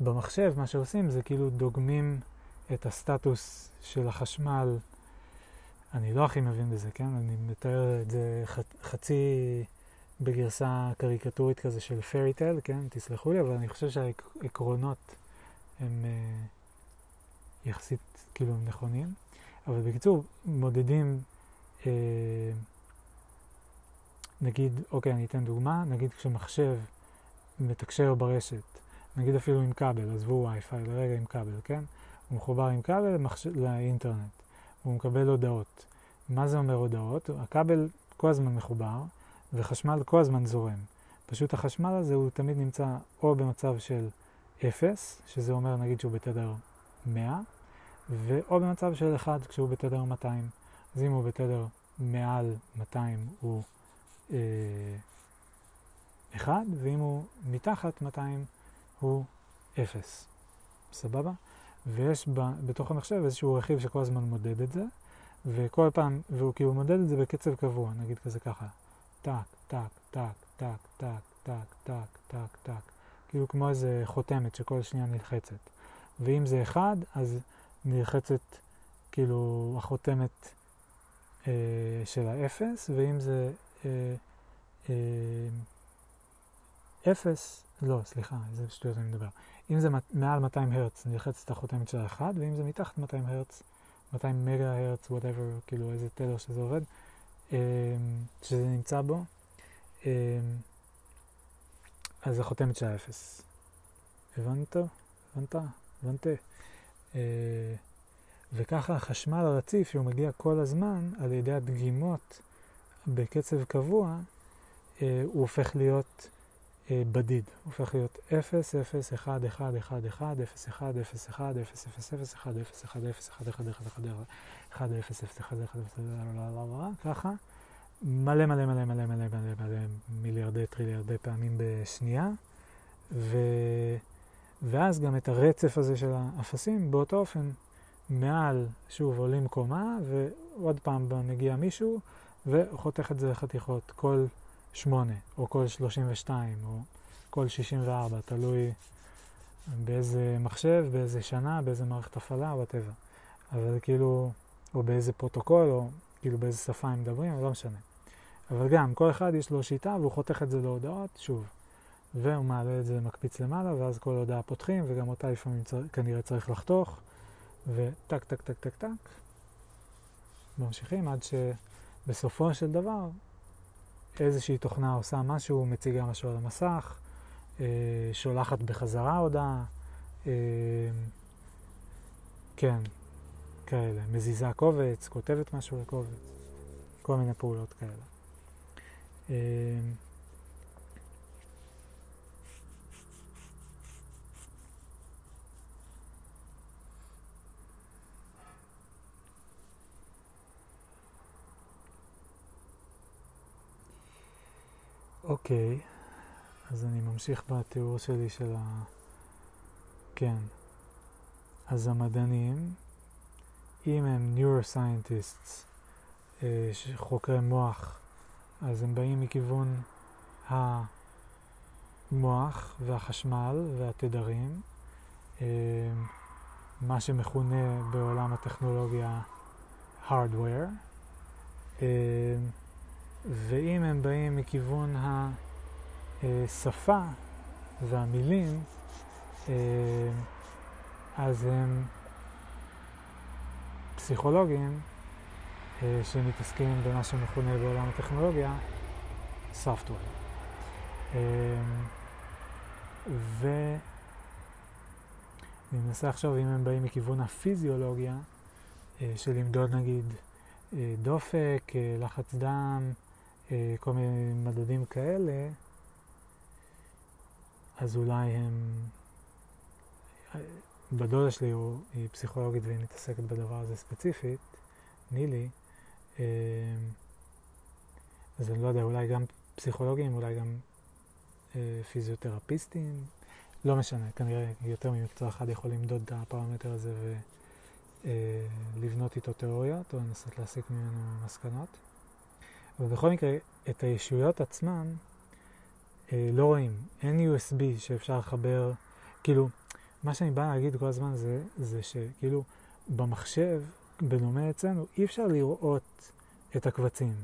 [SPEAKER 1] במחשב מה שעושים זה כאילו דוגמים את הסטטוס של החשמל. אני לא הכי מבין בזה, כן? אני מתאר את זה חצי בגרסה קריקטורית כזה של פרי טל, כן? תסלחו לי, אבל אני חושב שהעקרונות הם uh, יחסית כאילו נכונים. אבל בקיצור, מודדים, אה, נגיד, אוקיי, אני אתן דוגמה, נגיד כשמחשב מתקשר ברשת, נגיד אפילו עם כבל, עזבו וי-פיי לרגע עם כבל, כן? הוא מחובר עם כבל למחש... לאינטרנט, הוא מקבל הודעות. מה זה אומר הודעות? הכבל כל הזמן מחובר, וחשמל כל הזמן זורם. פשוט החשמל הזה הוא תמיד נמצא או במצב של 0, שזה אומר נגיד שהוא בתדר 100, ואו במצב של 1 כשהוא בתדר 200. אז אם הוא בתדר מעל 200 הוא 1, ואם הוא מתחת 200 הוא 0. סבבה? ויש ב, בתוך המחשב איזשהו רכיב שכל הזמן מודד את זה, וכל פעם, והוא כאילו מודד את זה בקצב קבוע, נגיד כזה ככה, טק, טק, טק, טק, טק, טק, טק, טק, טק, כאילו כמו איזה חותמת שכל שנייה נלחצת. ואם זה אחד, אז נלחצת כאילו החותמת אה, של האפס, ואם זה אה, אה, אפס, לא, סליחה, איזה שטויות אני מדבר. אם זה מעל 200 הרץ, נלחץ את החותמת של האחד, ואם זה מתחת 200 הרץ, 200 מגה הרץ, whatever, כאילו איזה תדר שזה עובד, אה, שזה נמצא בו, אה, אז זה חותמת של האפס. הבנת? הבנת? הבנת? אה, וככה החשמל הרציף שהוא מגיע כל הזמן על ידי הדגימות בקצב קבוע, אה, הוא הופך להיות אה, בדיד. הוא הופך להיות 0, 0, 1, 1, 1, 1, 0, 1, 0, 1, 0, 0, 0, 1, 0, 1, 0, 1, 1, 1, 1, 1, 0, 0, 1, 1, 0, ככה, מלא מלא מלא מלא מלא מלא מלא מיליארדי טריליארדי פעמים בשנייה, ו... ואז גם את הרצף הזה של האפסים באותו אופן, מעל, שוב, עולים קומה, ועוד פעם מגיע מישהו, וחותך את זה לחתיכות כל שמונה, או כל שלושים ושתיים, או כל שישים וארבע, תלוי באיזה מחשב, באיזה שנה, באיזה מערכת הפעלה, whatever. אבל כאילו, או באיזה פרוטוקול, או כאילו באיזה שפה הם מדברים, לא משנה. אבל גם, כל אחד יש לו שיטה והוא חותך את זה להודעות, שוב. והוא מעלה את זה, מקפיץ למעלה, ואז כל הודעה פותחים, וגם אותה לפעמים צר... כנראה צריך לחתוך, וטק, טק, טק, טק, טק. ממשיכים עד שבסופו של דבר איזושהי תוכנה עושה משהו, מציגה משהו על המסך, אה, שולחת בחזרה הודעה, אה, כן, כאלה, מזיזה קובץ, כותבת משהו לקובץ, כל מיני פעולות כאלה. אה, אוקיי, אז אני ממשיך בתיאור שלי של ה... כן. אז המדענים, אם הם Neuroscientists, אה, חוקרי מוח, אז הם באים מכיוון המוח והחשמל והתדרים, אה, מה שמכונה בעולם הטכנולוגיה hardware. ואם הם באים מכיוון השפה והמילים, אה, אז הם פסיכולוגים אה, שמתעסקים במה שמכונה בעולם הטכנולוגיה software. אה, ואני מנסה לחשוב אם הם באים מכיוון הפיזיולוגיה, של למדוד נגיד דופק, לחץ דם, כל מיני מדדים כאלה, אז אולי הם... בדודה שלי הוא, היא פסיכולוגית והיא מתעסקת בדבר הזה ספציפית, נילי, אה, אז אני לא יודע, אולי גם פסיכולוגים, אולי גם אה, פיזיותרפיסטים, לא משנה, כנראה יותר ממקצוע אחד יכול למדוד את הפרמטר הזה ולבנות איתו תיאוריות או לנסות להסיק ממנו מסקנות. אבל בכל מקרה, את הישויות עצמן אה, לא רואים. אין USB שאפשר לחבר, כאילו, מה שאני בא להגיד כל הזמן זה, זה שכאילו במחשב, בדומה אצלנו, אי אפשר לראות את הקבצים.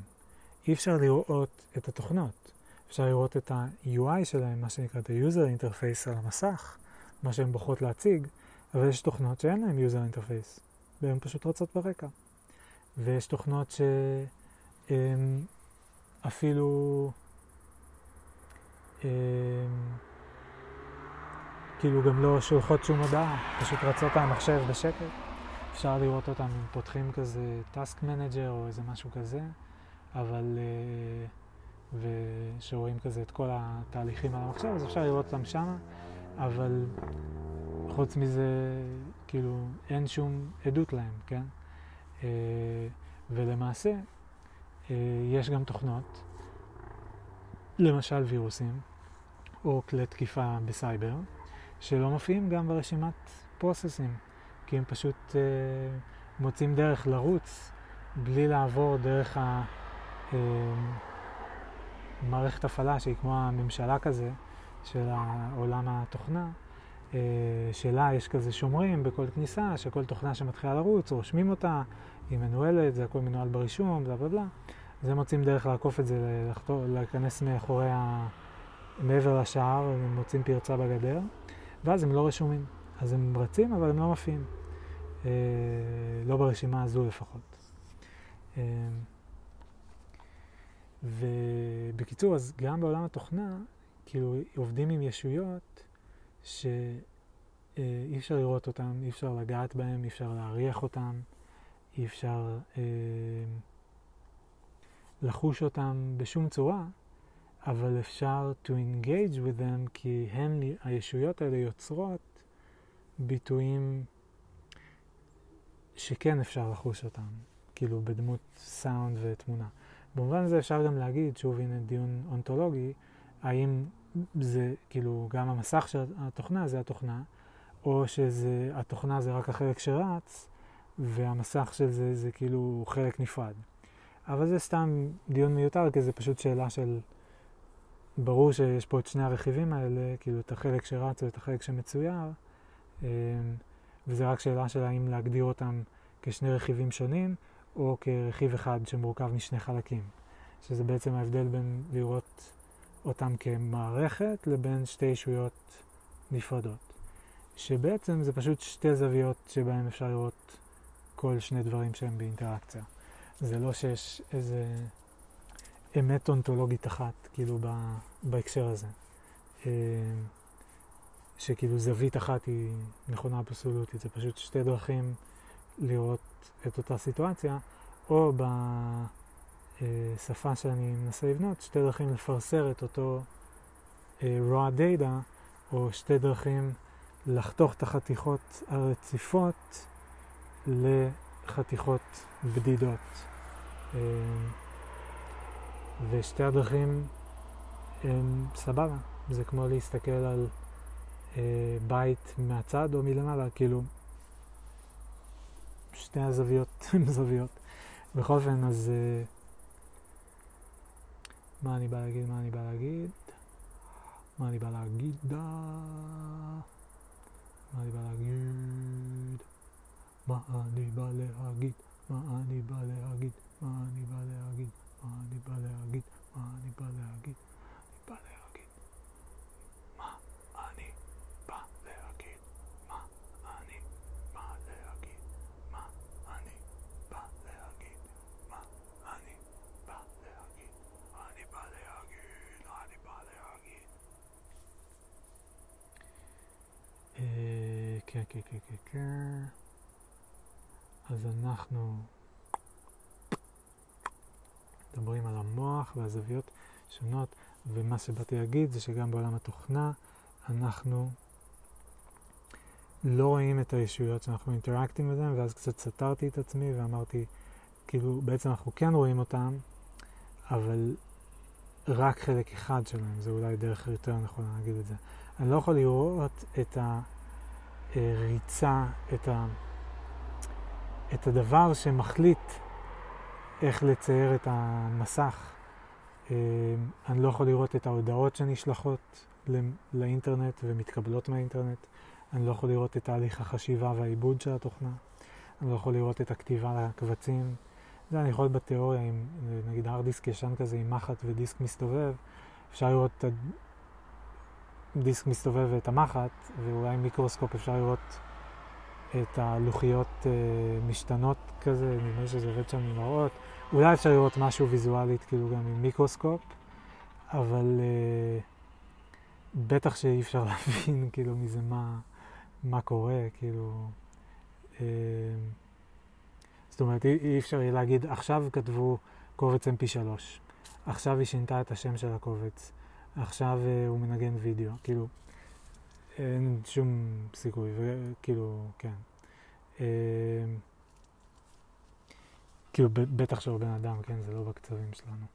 [SPEAKER 1] אי אפשר לראות את התוכנות. אפשר לראות את ה-UI שלהם, מה שנקרא את ה-user interface על המסך, מה שהן בוחרות להציג, אבל יש תוכנות שאין להן user interface, והן פשוט רצות ברקע. ויש תוכנות ש... אמ, אפילו, אמ, כאילו גם לא שולחות שום הודעה, פשוט רצות המחשב בשקט. אפשר לראות אותם אם פותחים כזה task manager או איזה משהו כזה, אבל... אה, ושרואים כזה את כל התהליכים על המחשב, אז אפשר לראות אותם שמה, אבל חוץ מזה, כאילו, אין שום עדות להם, כן? אה, ולמעשה, יש גם תוכנות, למשל וירוסים, או כלי תקיפה בסייבר, שלא מופיעים גם ברשימת פרוססים, כי הם פשוט uh, מוצאים דרך לרוץ בלי לעבור דרך המערכת הפעלה שהיא כמו הממשלה כזה של עולם התוכנה, uh, שלה יש כזה שומרים בכל כניסה, שכל תוכנה שמתחילה לרוץ, רושמים אותה, היא מנוהלת, זה הכל מנוהל ברישום, בלה בלה בלה. אז הם מוצאים דרך לעקוף את זה, לחתור, להיכנס מאחורי ה... מעבר לשער, הם מוצאים פרצה בגדר, ואז הם לא רשומים. אז הם רצים, אבל הם לא מופיעים. אה, לא ברשימה הזו לפחות. אה, ובקיצור, אז גם בעולם התוכנה, כאילו עובדים עם ישויות שאי אה, אפשר לראות אותן, אי אפשר לגעת בהן, אי אפשר להריח אותן, אי אפשר אה, לחוש אותן בשום צורה, אבל אפשר to engage with them כי הם, הישויות האלה יוצרות ביטויים שכן אפשר לחוש אותם, כאילו בדמות סאונד ותמונה. במובן הזה אפשר גם להגיד, שוב הנה דיון אונתולוגי, האם זה כאילו גם המסך של התוכנה זה התוכנה, או שהתוכנה זה רק החלק שרץ, והמסך של זה זה כאילו חלק נפרד. אבל זה סתם דיון מיותר, כי זה פשוט שאלה של ברור שיש פה את שני הרכיבים האלה, כאילו את החלק שרץ ואת החלק שמצויר, אמ, וזה רק שאלה של האם להגדיר אותם כשני רכיבים שונים, או כרכיב אחד שמורכב משני חלקים. שזה בעצם ההבדל בין לראות אותם כמערכת לבין שתי ישויות נפרדות. שבעצם זה פשוט שתי זוויות שבהן אפשר לראות כל שני דברים שהם באינטראקציה. זה לא שיש איזה אמת אונתולוגית אחת, כאילו, בהקשר הזה. אה, שכאילו זווית אחת היא נכונה אבסולוטית, זה פשוט שתי דרכים לראות את אותה סיטואציה, או בשפה שאני מנסה לבנות, שתי דרכים לפרסר את אותו אה, raw data, או שתי דרכים לחתוך את החתיכות הרציפות לחתיכות בדידות. אה, ושתי הדרכים הם סבבה. זה כמו להסתכל על אה, בית מהצד או מלמעלה, כאילו שתי הזוויות הן זוויות. בכל אופן, אז אה, מה אני בא להגיד? מה אני בא להגיד? מה אני בא להגיד? מה אני בא להגיד? מה אני בא להגיד? מה אני בא להגיד? מה אני בא להגיד? מה אני בא להגיד? מה אני בא להגיד? אני בא להגיד. מה אני בא להגיד? מה אני בא להגיד? מה אני בא להגיד? מה אני בא להגיד? מה אני בא להגיד? מה אני בא להגיד? כן, כן, כן, כן, כן. אז אנחנו מדברים על המוח והזוויות שונות, ומה שבאתי להגיד זה שגם בעולם התוכנה אנחנו לא רואים את הישויות שאנחנו אינטראקטים איתן, ואז קצת סתרתי את עצמי ואמרתי, כאילו, בעצם אנחנו כן רואים אותם, אבל רק חלק אחד שלהם, זה אולי דרך יותר נכונה להגיד את זה. אני לא יכול לראות את הריצה, את, ה, את הדבר שמחליט איך לצייר את המסך. אה, אני לא יכול לראות את ההודעות שנשלחות לאינטרנט ומתקבלות מהאינטרנט. אני לא יכול לראות את תהליך החשיבה והעיבוד של התוכנה. אני לא יכול לראות את הכתיבה לקבצים. זה אני יכול בתיאוריה, עם נגיד הרד דיסק ישן כזה עם מחט ודיסק מסתובב, אפשר לראות את הדיסק מסתובב ואת המחט, ואולי עם מיקרוסקופ אפשר לראות את הלוחיות uh, משתנות כזה, נדמה לי שזה עובד שם עם האות. אולי אפשר לראות משהו ויזואלית, כאילו גם עם מיקרוסקופ, אבל uh, בטח שאי אפשר להבין כאילו מזה מה, מה קורה, כאילו... אה, זאת אומרת, אי, אי אפשר יהיה להגיד, עכשיו כתבו קובץ mp3, עכשיו היא שינתה את השם של הקובץ, עכשיו אה, הוא מנגן וידאו, כאילו, אין שום סיכוי, וכאילו, כן. אה, כאילו, בטח של בן אדם, כן, זה לא בקצבים שלנו.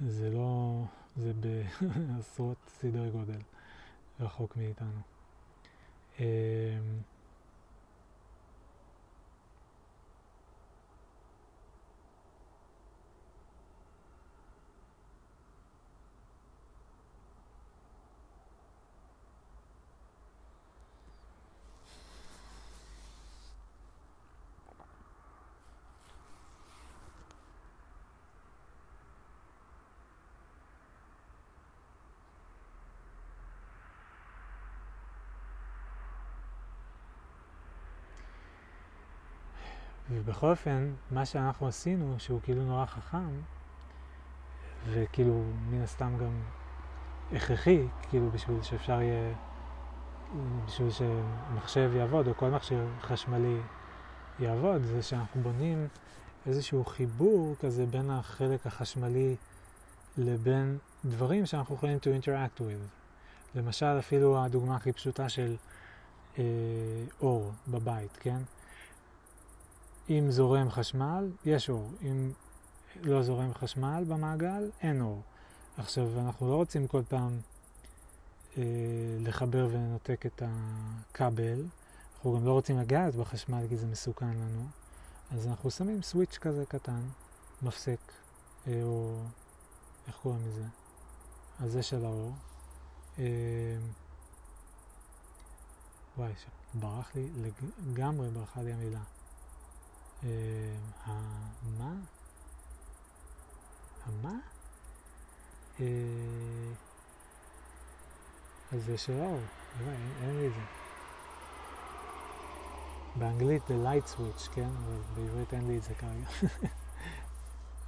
[SPEAKER 1] זה לא, זה בעשרות סדרי גודל רחוק מאיתנו. אה, ובכל אופן, מה שאנחנו עשינו, שהוא כאילו נורא חכם, וכאילו מן הסתם גם הכרחי, כאילו בשביל שאפשר יהיה, בשביל שמחשב יעבוד, או כל מכשיר חשמלי יעבוד, זה שאנחנו בונים איזשהו חיבור כזה בין החלק החשמלי לבין דברים שאנחנו יכולים to interact with. למשל, אפילו הדוגמה הכי פשוטה של אה, אור בבית, כן? אם זורם חשמל, יש אור. אם לא זורם חשמל במעגל, אין אור. עכשיו, אנחנו לא רוצים כל פעם אה, לחבר ולנתק את הכבל. אנחנו גם לא רוצים לגעת בחשמל כי זה מסוכן לנו. אז אנחנו שמים סוויץ' כזה קטן, מפסק, אה, או איך קוראים לזה? הזה של האור. אה, וואי, ברח לי, לגמרי ברחה לי המילה. המה? המה? אז זה של האור, אין לי את זה. באנגלית זה light switch, כן? אבל בעברית אין לי את זה כרגע.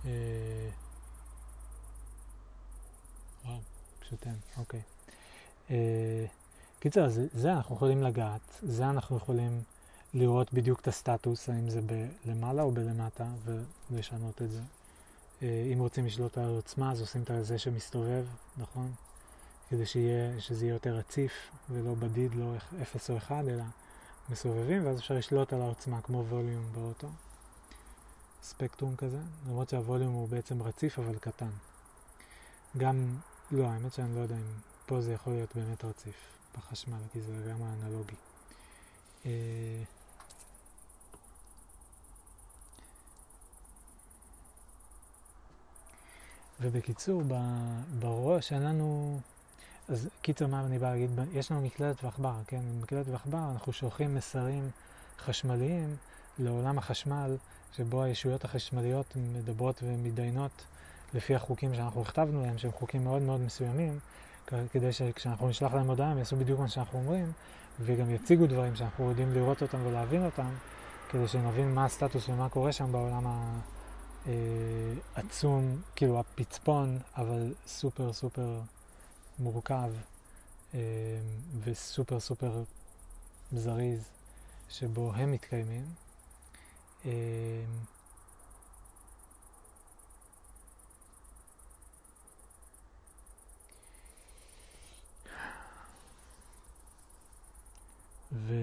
[SPEAKER 1] וואו, פשוט אין, אוקיי. קיצר, זה אנחנו יכולים לגעת, זה אנחנו יכולים... לראות בדיוק את הסטטוס, האם זה בלמעלה או בלמטה, ולשנות את זה. אה, אם רוצים לשלוט על העוצמה, אז עושים את זה שמסתובב, נכון? כדי שיהיה, שזה יהיה יותר רציף ולא בדיד, לא 0 או 1, אלא מסובבים, ואז אפשר לשלוט על העוצמה כמו ווליום באוטו. ספקטרום כזה, למרות שהווליום הוא בעצם רציף אבל קטן. גם, לא, האמת שאני לא יודע אם פה זה יכול להיות באמת רציף בחשמל, כי זה גם האנלוגי. ובקיצור, בראש אין לנו... אז קיצור, מה אני בא להגיד? יש לנו מקלדת ועכבר, כן? במקלדת ועכבר אנחנו שולחים מסרים חשמליים לעולם החשמל, שבו הישויות החשמליות מדברות ומתדיינות לפי החוקים שאנחנו הכתבנו להם, שהם חוקים מאוד מאוד מסוימים, כדי שכשאנחנו נשלח להם הודעה הם יעשו בדיוק מה שאנחנו אומרים, וגם יציגו דברים שאנחנו יודעים לראות אותם ולהבין אותם, כדי שנבין מה הסטטוס ומה קורה שם בעולם ה... אה, עצום, כאילו הפצפון, אבל סופר סופר מורכב אה, וסופר סופר זריז שבו הם מתקיימים. אה, ו...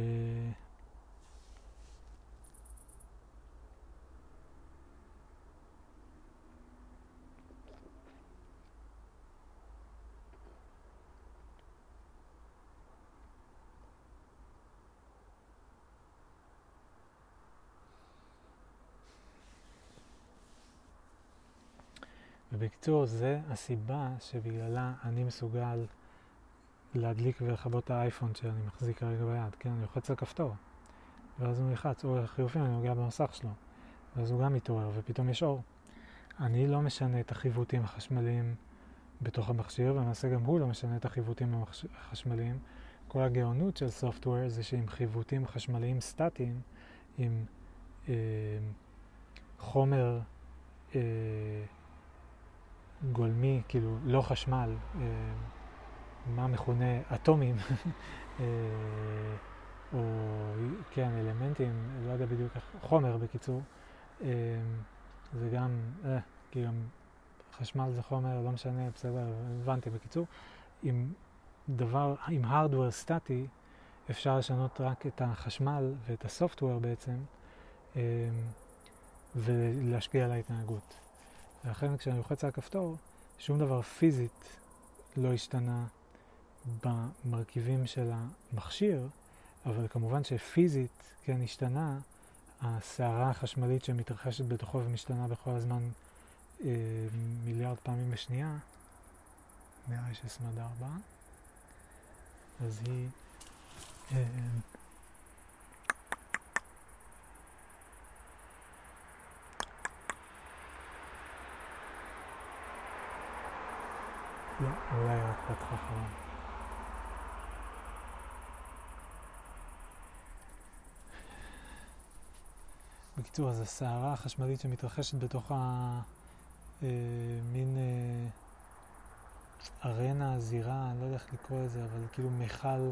[SPEAKER 1] ובקיצור, זה הסיבה שבגללה אני מסוגל להדליק ולכבות את האייפון שאני מחזיק כרגע ביד, כן? אני לוחץ על כפתור, ואז הוא נלחץ, או לחילופין אני נוגע במסך שלו, ואז הוא גם מתעורר, ופתאום יש אור. אני לא משנה את החיווטים החשמליים בתוך המכשיר, ולמעשה גם הוא לא משנה את החיווטים החשמליים. כל הגאונות של סופטוור זה שעם חיווטים חשמליים סטטיים, עם אה, חומר אה, גולמי, כאילו לא חשמל, אה, מה מכונה אטומים, אה, או כן, אלמנטים, לא יודע בדיוק איך, חומר בקיצור, אה, זה גם, אה, גם חשמל זה חומר, לא משנה, בסדר, הבנתי. בקיצור, עם דבר, עם hardware סטטי, אפשר לשנות רק את החשמל ואת הסופטוור בעצם, ולהשפיע על ההתנהגות. ולכן כשאני לוחץ על הכפתור, שום דבר פיזית לא השתנה במרכיבים של המכשיר, אבל כמובן שפיזית כן השתנה, הסערה החשמלית שמתרחשת בתוכו ומשתנה בכל הזמן אה, מיליארד פעמים בשנייה, נראה לי שסמד ארבע, אז היא... אה, אולי רק פתחה חלום. בקיצור, אז הסערה החשמלית שמתרחשת בתוך המין אה, אה, ארנה, זירה, אני לא יודע איך לקרוא לזה, אבל כאילו מיכל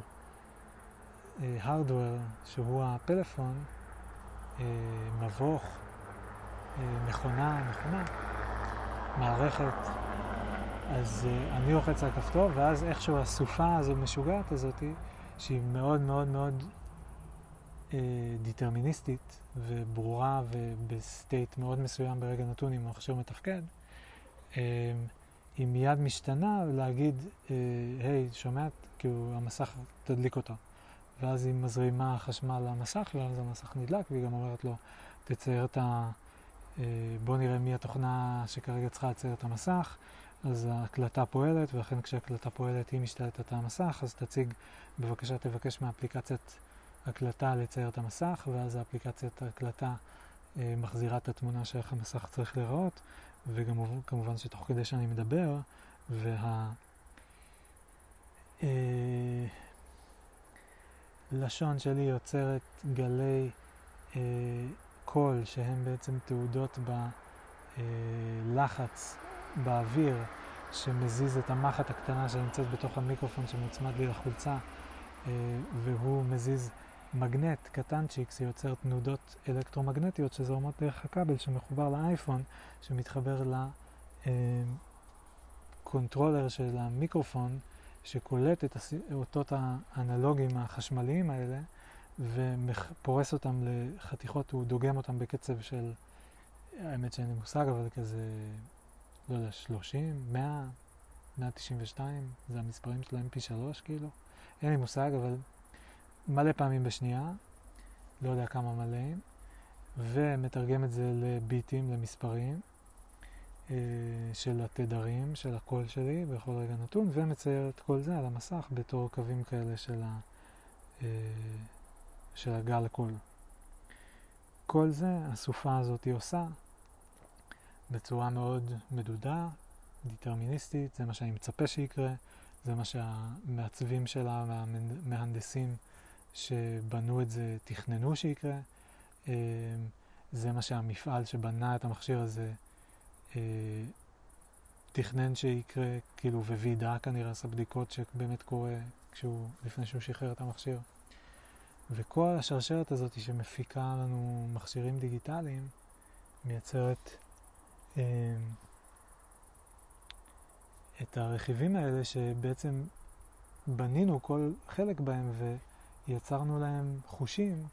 [SPEAKER 1] הרדוור, שהוא הפלאפון, אה, מבוך, אה, מכונה, מכונה, מערכת. אז אה, אני לוחץ על הכפתור, ואז איכשהו הסופה הזו משוגעת הזאת, שהיא מאוד מאוד מאוד אה, דיטרמיניסטית וברורה ובסטייט מאוד מסוים ברגע נתון עם מכשיר מתפקד, אה, היא מיד משתנה להגיד, היי, שומע? כאילו המסך תדליק אותה. ואז היא מזרימה חשמל למסך, ואז המסך נדלק, והיא גם אומרת לו, תצייר את ה... בוא נראה מי התוכנה שכרגע צריכה לצייר את המסך. אז ההקלטה פועלת, ולכן כשההקלטה פועלת היא משתלטת על המסך, אז תציג, בבקשה תבקש מאפליקציית הקלטה לצייר את המסך, ואז האפליקציית ההקלטה אה, מחזירה את התמונה של איך המסך צריך להיראות, וגם כמובן שתוך כדי שאני מדבר, וה... אה, לשון שלי יוצרת גלי אה, קול שהם בעצם תעודות בלחץ אה, באוויר שמזיז את המחט הקטנה שנמצאת בתוך המיקרופון שמוצמד לי לחולצה אה, והוא מזיז מגנט קטנצ'יק שיוצר תנודות אלקטרומגנטיות שזורמות דרך הכבל שמחובר לאייפון שמתחבר לקונטרולר של המיקרופון שקולט את האותות האנלוגיים החשמליים האלה ופורס אותם לחתיכות, הוא דוגם אותם בקצב של, האמת שאין לי מושג, אבל כזה, לא יודע, 30, 100, 192, זה המספרים של mp3 כאילו, אין לי מושג, אבל מלא פעמים בשנייה, לא יודע כמה מלאים, ומתרגם את זה לביטים, למספרים. אה, של התדרים, של הקול שלי בכל רגע נתון, ומצייר את כל זה על המסך בתור קווים כאלה של, ה, אה, של הגל קול. כל זה הסופה הזאת היא עושה בצורה מאוד מדודה, דטרמיניסטית, זה מה שאני מצפה שיקרה, זה מה שהמעצבים שלה והמהנדסים שבנו את זה תכננו שיקרה, אה, זה מה שהמפעל שבנה את המכשיר הזה אה, תכנן שיקרה, כאילו, ווידא כנראה עשה בדיקות שבאמת קורה כשהוא, לפני שהוא שחרר את המכשיר. וכל השרשרת הזאת שמפיקה לנו מכשירים דיגיטליים, מייצרת את הרכיבים האלה שבעצם בנינו כל חלק בהם ויצרנו להם חושים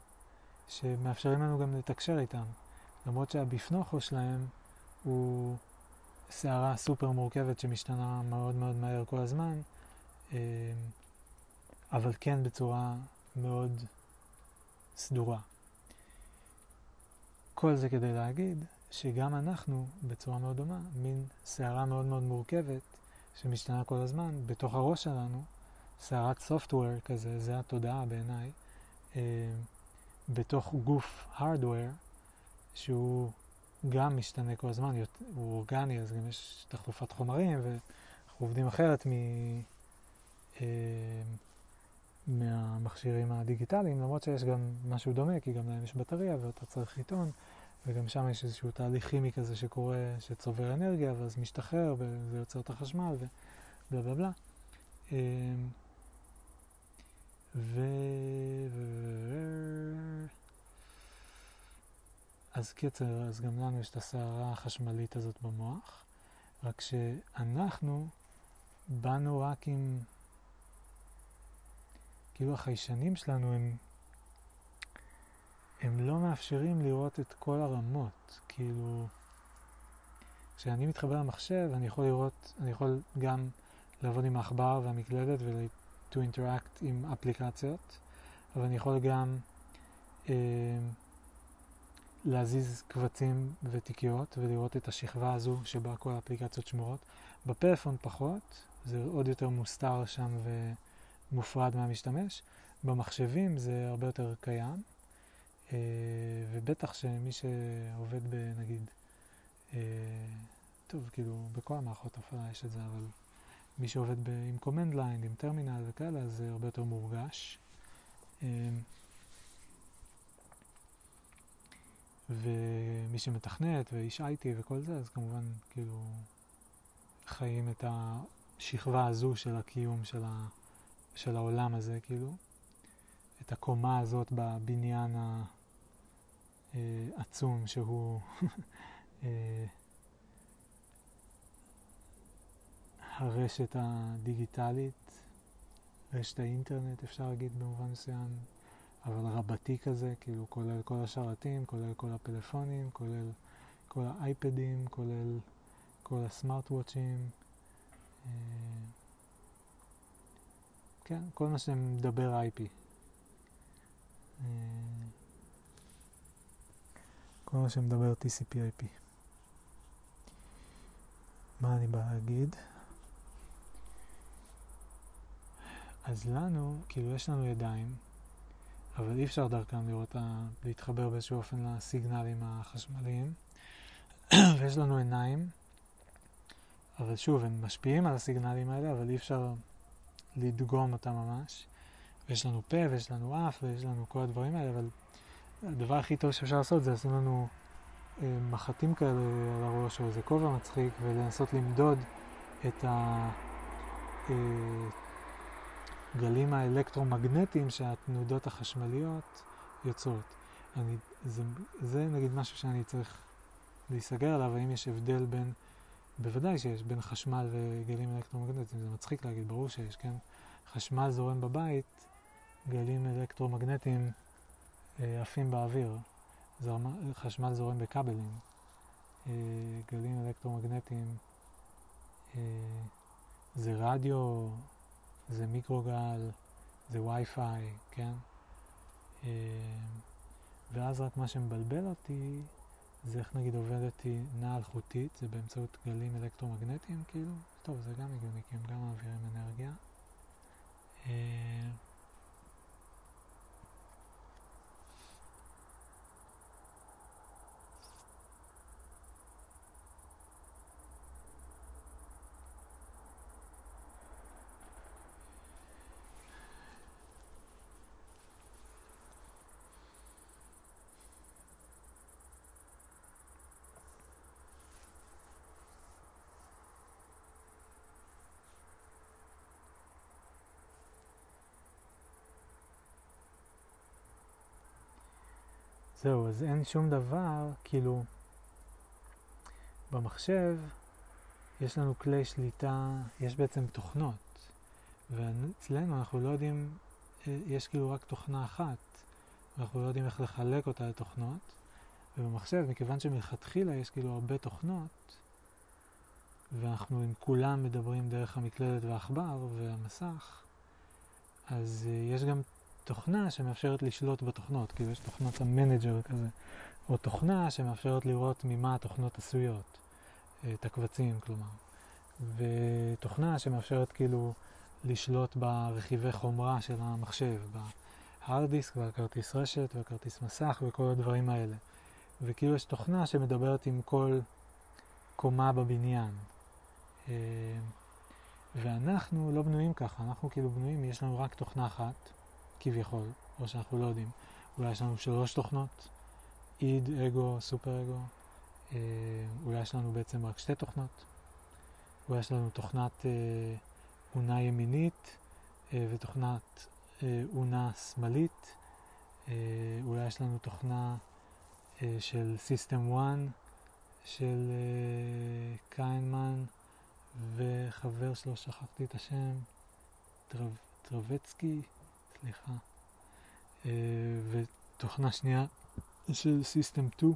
[SPEAKER 1] שמאפשרים לנו גם לתקשר איתם. למרות שהבפנוכו שלהם הוא סערה סופר מורכבת שמשתנה מאוד מאוד מהר כל הזמן, אה, אבל כן בצורה מאוד סדורה. כל זה כדי להגיד שגם אנחנו, בצורה מאוד דומה, מין סערה מאוד מאוד מורכבת שמשתנה כל הזמן בתוך הראש שלנו, סערת סופטוור כזה, זה התודעה בעיניי, אה, בתוך גוף הארדוור שהוא גם משתנה כל הזמן, הוא אורגני, אז גם יש תחלופת חומרים, ואנחנו עובדים אחרת מ... אה, מהמכשירים הדיגיטליים, למרות שיש גם משהו דומה, כי גם להם יש בטריה ואתה צריך עיתון, וגם שם יש איזשהו תהליך כימי כזה שקורה, שצובר אנרגיה, ואז משתחרר, וזה יוצר את החשמל, ובלה בלה בלה. ו... אז קיצר, אז גם לנו יש את הסערה החשמלית הזאת במוח, רק שאנחנו באנו רק עם, כאילו החיישנים שלנו הם, הם לא מאפשרים לראות את כל הרמות, כאילו, כשאני מתחבר למחשב אני יכול לראות, אני יכול גם לעבוד עם העכבר והמקלדת ו-to interact עם אפליקציות, אבל אני יכול גם אה, להזיז קבצים ותיקיות ולראות את השכבה הזו שבה כל האפליקציות שמורות. בפלאפון פחות, זה עוד יותר מוסתר שם ומופרד מהמשתמש. במחשבים זה הרבה יותר קיים, ובטח שמי שעובד בנגיד, אה, טוב, כאילו בכל המערכות הפעלה יש את זה, אבל מי שעובד ב, עם command line, עם טרמינל וכאלה, זה הרבה יותר מורגש. אה, ומי שמתכנת ואיש IT וכל זה, אז כמובן כאילו חיים את השכבה הזו של הקיום של, ה, של העולם הזה, כאילו. את הקומה הזאת בבניין העצום שהוא אה, הרשת הדיגיטלית, רשת האינטרנט אפשר להגיד במובן מסוים, אבל רבתי כזה, כאילו כולל כל השרתים, כולל כל הפלאפונים, כולל כל האייפדים, כולל כל הסמארט וואצ'ים. אה, כן, כל מה שמדבר IP. אה, כל מה שמדבר TCP/IP. מה אני בא להגיד? אז לנו, כאילו יש לנו ידיים, אבל אי אפשר דרכם לראות, להתחבר באיזשהו אופן לסיגנלים החשמליים. ויש לנו עיניים, אבל שוב, הם משפיעים על הסיגנלים האלה, אבל אי אפשר לדגום אותם ממש. ויש לנו פה, ויש לנו אף, ויש לנו כל הדברים האלה, אבל הדבר הכי טוב שאפשר לעשות זה לשים לנו אה, מחטים כאלה על הראש, או איזה כובע מצחיק, ולנסות למדוד את ה... אה, הגלים האלקטרומגנטיים שהתנודות החשמליות יוצרות. אני, זה, זה נגיד משהו שאני צריך להיסגר עליו, האם יש הבדל בין, בוודאי שיש, בין חשמל וגלים אלקטרומגנטיים, זה מצחיק להגיד, ברור שיש, כן? חשמל זורם בבית, גלים אלקטרומגנטיים עפים באוויר, זרמה, חשמל זורם בכבלים, אה, גלים אלקטרומגנטיים אה, זה רדיו, זה מיקרוגל, זה וי-פיי, כן? אה, ואז רק מה שמבלבל אותי זה איך נגיד עובדת היא נעה אלחוטית, זה באמצעות גלים אלקטרומגנטיים כאילו, טוב זה גם הגיוני כי הם גם מעבירים אנרגיה. זהו, אז אין שום דבר, כאילו, במחשב יש לנו כלי שליטה, יש בעצם תוכנות, ואצלנו אנחנו לא יודעים, אה, יש כאילו רק תוכנה אחת, אנחנו לא יודעים איך לחלק אותה לתוכנות, ובמחשב, מכיוון שמלכתחילה יש כאילו הרבה תוכנות, ואנחנו עם כולם מדברים דרך המקלדת והעכבר והמסך, אז אה, יש גם תוכנה שמאפשרת לשלוט בתוכנות, כאילו יש תוכנת המנג'ר כזה, או תוכנה שמאפשרת לראות ממה התוכנות עשויות, את הקבצים כלומר, ותוכנה שמאפשרת כאילו לשלוט ברכיבי חומרה של המחשב, בהארד דיסק והכרטיס רשת והכרטיס מסך וכל הדברים האלה. וכאילו יש תוכנה שמדברת עם כל קומה בבניין. אה, ואנחנו לא בנויים ככה, אנחנו כאילו בנויים, יש לנו רק תוכנה אחת, כביכול, או שאנחנו לא יודעים. אולי יש לנו שלוש תוכנות, איד, אגו, סופר אגו. אה, אולי יש לנו בעצם רק שתי תוכנות. אולי יש לנו תוכנת אה, אונה ימינית אה, ותוכנת אה, אונה שמאלית. אה, אולי יש לנו תוכנה אה, של System 1 של אה, קיינמן וחבר שלו, שכחתי את השם, טרב, טרבצקי, סליחה, אה, ותוכנה שנייה של System 2.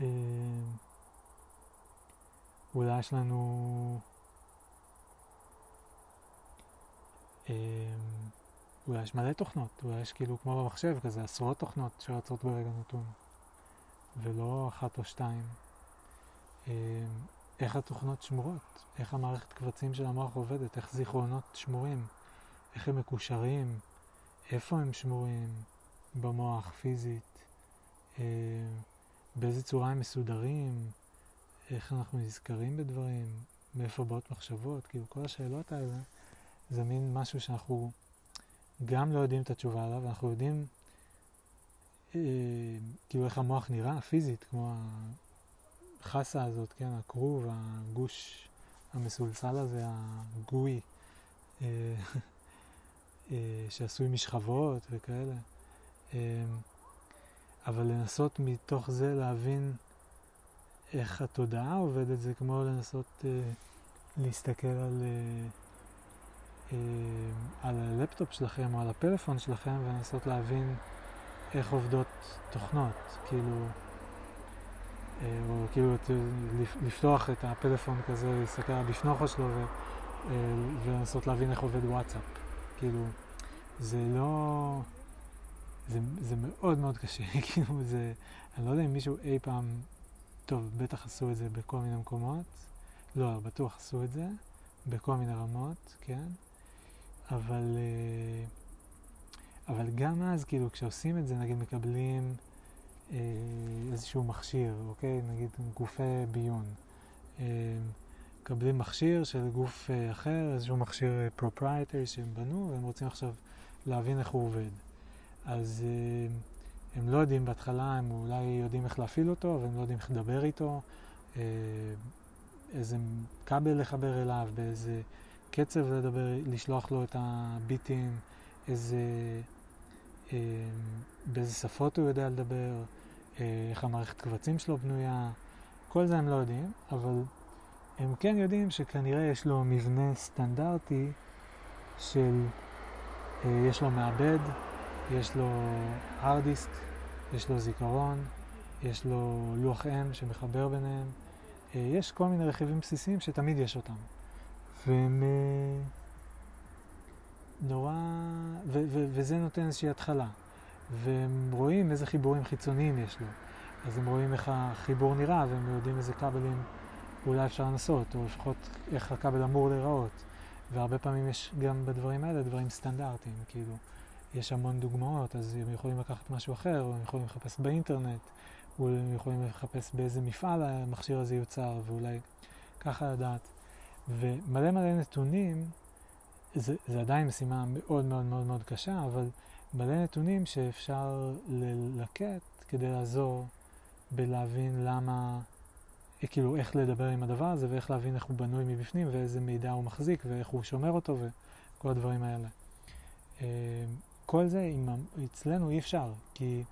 [SPEAKER 1] אה, אולי יש לנו אה, אולי יש מלא תוכנות, אולי יש כאילו כמו במחשב כזה עשרות תוכנות שרצות ברגע נתון ולא אחת או שתיים. איך התוכנות שמורות, איך המערכת קבצים של המוח עובדת, איך זיכרונות שמורים, איך הם מקושרים, איפה הם שמורים במוח פיזית, אה, באיזה צורה הם מסודרים, איך אנחנו נזכרים בדברים, מאיפה באות מחשבות, כאילו כל השאלות האלה זה מין משהו שאנחנו גם לא יודעים את התשובה עליו, אנחנו יודעים אה, כאילו איך המוח נראה פיזית, כמו החסה הזאת, כן, הכרוב, הגוש המסולסל הזה, הגוי, אה, שעשוי משכבות וכאלה. אה, אבל לנסות מתוך זה להבין איך התודעה עובדת, זה כמו לנסות אה, להסתכל על, אה, אה, על הלפטופ שלכם או על הפלאפון שלכם ולנסות להבין איך עובדות תוכנות, כאילו, אה, או כאילו לפתוח את הפלאפון כזה, להסתכל על בפנוכו שלו אה, ולנסות להבין איך עובד וואטסאפ. כאילו, זה לא... זה, זה מאוד מאוד קשה, כאילו זה... אני לא יודע אם מישהו אי פעם... טוב, בטח עשו את זה בכל מיני מקומות. לא, בטוח עשו את זה, בכל מיני רמות, כן? אבל... אה, אבל גם אז, כאילו, כשעושים את זה, נגיד מקבלים אה, איזשהו מכשיר, אוקיי? נגיד גופי ביון. אה, מקבלים מכשיר של גוף אה, אחר, איזשהו מכשיר proprietary שהם בנו, והם רוצים עכשיו להבין איך הוא עובד. אז אה, הם לא יודעים בהתחלה, הם אולי יודעים איך להפעיל אותו, אבל הם לא יודעים איך לדבר איתו, אה, איזה כבל לחבר אליו, באיזה קצב לדבר, לשלוח לו את הביטים, איזה... אה, באיזה שפות הוא יודע לדבר, אה, איך המערכת קבצים שלו בנויה, כל זה הם לא יודעים, אבל הם כן יודעים שכנראה יש לו מבנה סטנדרטי של, אה, יש לו מעבד, יש לו hard disk, יש לו זיכרון, יש לו לוח אם שמחבר ביניהם, יש כל מיני רכיבים בסיסיים שתמיד יש אותם. והם נורא, ו- ו- וזה נותן איזושהי התחלה. והם רואים איזה חיבורים חיצוניים יש לו. אז הם רואים איך החיבור נראה, והם יודעים איזה כבלים אולי אפשר לנסות, או לפחות איך הכבל אמור להיראות. והרבה פעמים יש גם בדברים האלה דברים סטנדרטיים, כאילו, יש המון דוגמאות, אז הם יכולים לקחת משהו אחר, או הם יכולים לחפש באינטרנט, או הם יכולים לחפש באיזה מפעל המכשיר הזה יוצר, ואולי ככה לדעת. ומלא מלא נתונים זה, זה עדיין משימה מאוד מאוד מאוד מאוד קשה, אבל מלא נתונים שאפשר ללקט כדי לעזור בלהבין למה, כאילו איך לדבר עם הדבר הזה ואיך להבין איך הוא בנוי מבפנים ואיזה מידע הוא מחזיק ואיך הוא שומר אותו וכל הדברים האלה. אה, כל זה עם, אצלנו אי אפשר, כי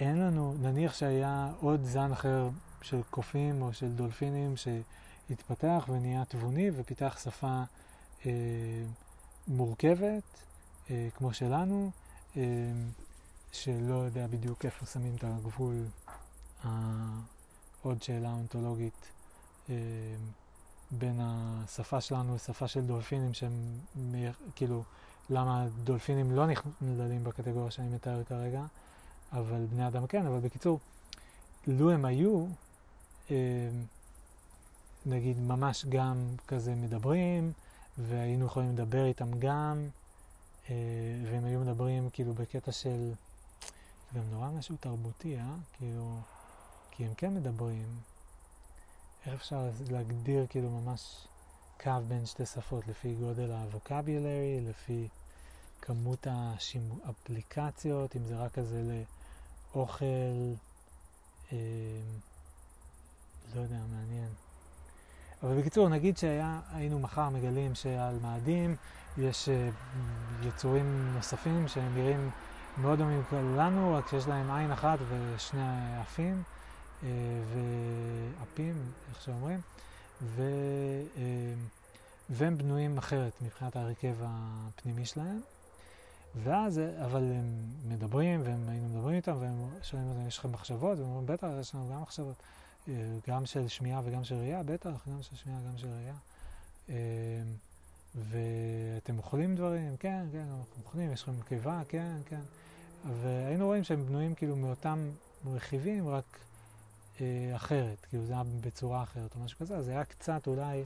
[SPEAKER 1] אין לנו, נניח שהיה עוד זן אחר של קופים או של דולפינים שהתפתח ונהיה תבוני ופיתח שפה אה, מורכבת, אה, כמו שלנו, אה, שלא יודע בדיוק איפה שמים את הגבול, עוד שאלה אונתולוגית אה, בין השפה שלנו לשפה של דולפינים שהם כאילו למה דולפינים לא נכללים בקטגוריה שאני מתאר כרגע, אבל בני אדם כן, אבל בקיצור, לו הם היו, אה, נגיד ממש גם כזה מדברים, והיינו יכולים לדבר איתם גם, אה, והם היו מדברים כאילו בקטע של, זה גם נורא משהו תרבותי, אה? כאילו, כי הם כן מדברים. איך אפשר להגדיר כאילו ממש קו בין שתי שפות, לפי גודל הווקבולרי, לפי כמות האפליקציות, אם זה רק כזה לאוכל, אה, לא יודע, מעניין. אבל בקיצור, נגיד שהיינו מחר מגלים שעל מאדים יש uh, יצורים נוספים שהם נראים מאוד דומים לנו, רק שיש להם עין אחת ושני אפים, uh, ואפים, איך שאומרים, ו, uh, והם בנויים אחרת מבחינת ההרכב הפנימי שלהם. ואז, אבל הם מדברים, והם היינו מדברים איתם, והם שואלים אותם, יש לכם מחשבות? והם אומרים, בטח, יש לנו גם מחשבות. גם של שמיעה וגם של ראייה, בטח, גם של שמיעה, גם של ראייה. ואתם אוכלים דברים? כן, כן, אנחנו אוכלים, יש לכם קיבה? כן, כן. והיינו רואים שהם בנויים כאילו מאותם רכיבים, רק אה, אחרת, כאילו זה היה בצורה אחרת או משהו כזה, אז זה היה קצת אולי,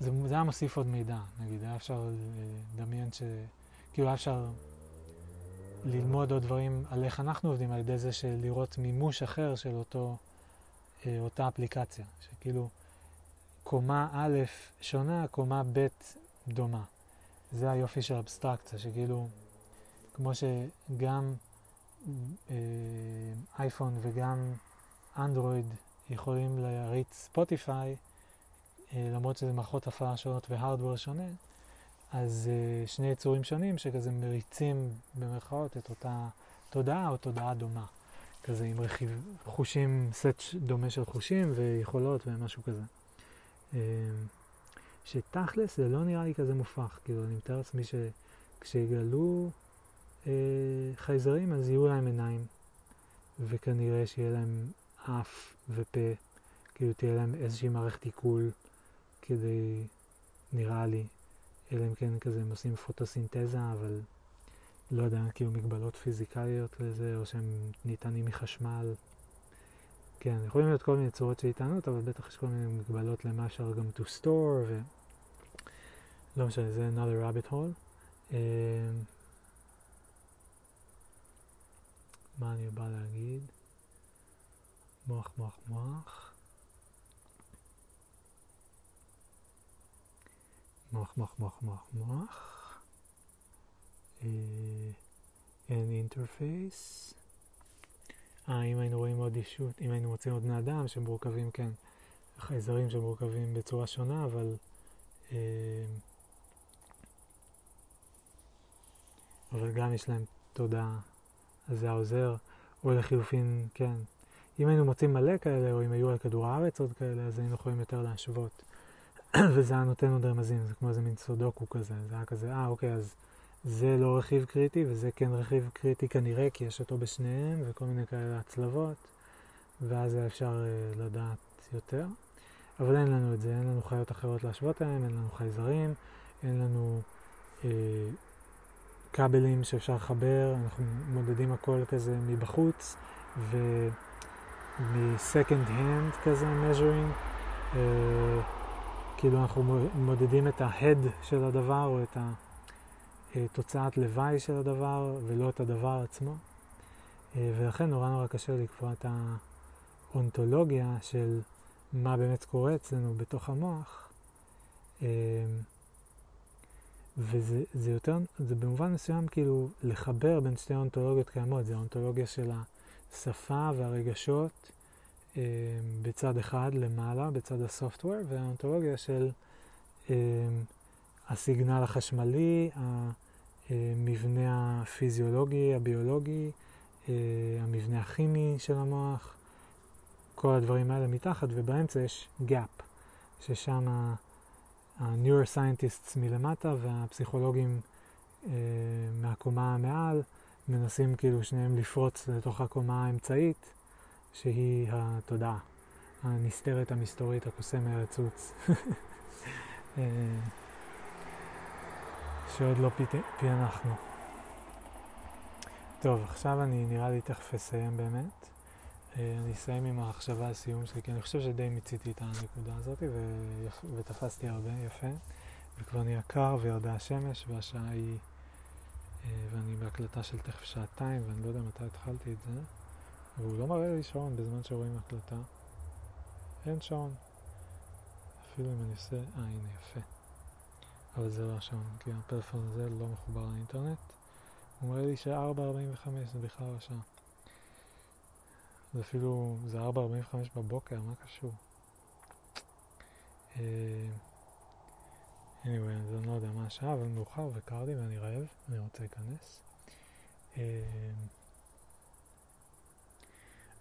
[SPEAKER 1] זה, זה היה מוסיף עוד מידע, נגיד, היה אפשר לדמיין ש... כאילו היה אפשר ללמוד עוד דברים על איך אנחנו עובדים, על ידי זה של לראות מימוש אחר של אותו, אה, אותה אפליקציה, שכאילו... קומה א' שונה, קומה ב' דומה. זה היופי של אבסטרקציה, שכאילו, כמו שגם אה, אייפון וגם אנדרואיד יכולים להריץ ספוטיפיי, אה, למרות שזה מערכות הפעלה שונות והארדוור שונה, אז אה, שני יצורים שונים שכזה מריצים במרכאות את אותה תודעה או תודעה דומה. כזה עם רכיב, חושים, סט דומה של חושים ויכולות ומשהו כזה. אמ, שתכלס זה לא נראה לי כזה מופרך, כאילו אני מתאר לעצמי שכשיגלו אה, חייזרים אז יהיו להם עיניים, וכנראה שיהיה להם אף ופה, כאילו תהיה להם איזושהי מערכת עיכול כדי, נראה לי, אלא אם כן כזה הם עושים פוטוסינתזה, אבל לא יודע, כאילו מגבלות פיזיקליות לזה, או שהם ניתנים מחשמל. כן, יכולים להיות כל מיני צורות של התענות, אבל בטח יש כל מיני מגבלות למה אפשר גם to store, ו... לא משנה, זה another rabbit hole. Uh, מה אני בא להגיד? מוח, מוח. מוח, מוח, מוח, מוח, מוח. Uh, and interface. אה, אם היינו רואים עוד ישות, אם היינו מוצאים עוד בני אדם שמורכבים, כן, חייזרים שמורכבים בצורה שונה, אבל... אה, אבל גם יש להם תודעה, אז זה העוזר, או לחילופין, כן. אם היינו מוצאים מלא כאלה, או אם היו על כדור הארץ עוד כאלה, אז היינו יכולים יותר להשוות. וזה היה נותן עוד רמזים, זה כמו איזה מין סודוקו כזה, זה היה כזה, אה, אוקיי, אז זה לא רכיב קריטי וזה כן רכיב קריטי כנראה כי יש אותו בשניהם וכל מיני כאלה הצלבות ואז אפשר uh, לדעת יותר. אבל אין לנו את זה, אין לנו חיות אחרות להשוות עליהן, אין לנו חייזרים, אין לנו uh, כבלים שאפשר לחבר, אנחנו מודדים הכל כזה מבחוץ ומ-second hand כזה measuring, uh, כאילו אנחנו מודדים את ה-head של הדבר או את ה... אה, לוואי של הדבר ולא את הדבר עצמו. אה, ולכן נורא נורא קשה לקבוע את האונתולוגיה של מה באמת קורה אצלנו בתוך המוח. אה, וזה יותר, זה במובן מסוים כאילו לחבר בין שתי אונתולוגיות קיימות, זה האונתולוגיה של השפה והרגשות בצד אחד למעלה, בצד הסופטוור, והאונתולוגיה של הסיגנל החשמלי, המבנה הפיזיולוגי, הביולוגי, אה, המבנה הכימי של המוח, כל הדברים האלה מתחת, ובאמצע יש gap, ששם ה-neuroscientists מלמטה והפסיכולוגים אה, מהקומה מעל מנסים כאילו שניהם לפרוץ לתוך הקומה האמצעית, שהיא התודעה, הנסתרת, המסתורית, הקוסם מהרצוץ. אה, שעוד לא פענחנו. טוב, עכשיו אני נראה לי תכף אסיים באמת. אה, אני אסיים עם המחשבה הסיום שלי, כי אני חושב שדי מיציתי את הנקודה הזאת ויפ... ותפסתי הרבה יפה. וכבר נהיה קר וירדה השמש והשעה היא... אה, ואני בהקלטה של תכף שעתיים ואני לא יודע מתי התחלתי את זה. והוא לא מראה לי שעון בזמן שרואים הקלטה. אין שעון. אפילו אם אני עושה... אה, הנה, יפה. אבל זה לא השעון, כי הפלאפון הזה לא מחובר לאינטרנט. הוא מראה לי ש-4.45 זה בכלל השעה. זה אפילו, זה 4.45 בבוקר, מה קשור? Anyway, אז אני לא יודע מה השעה, אבל מאוחר וקר לי ואני רעב, אני רוצה להיכנס.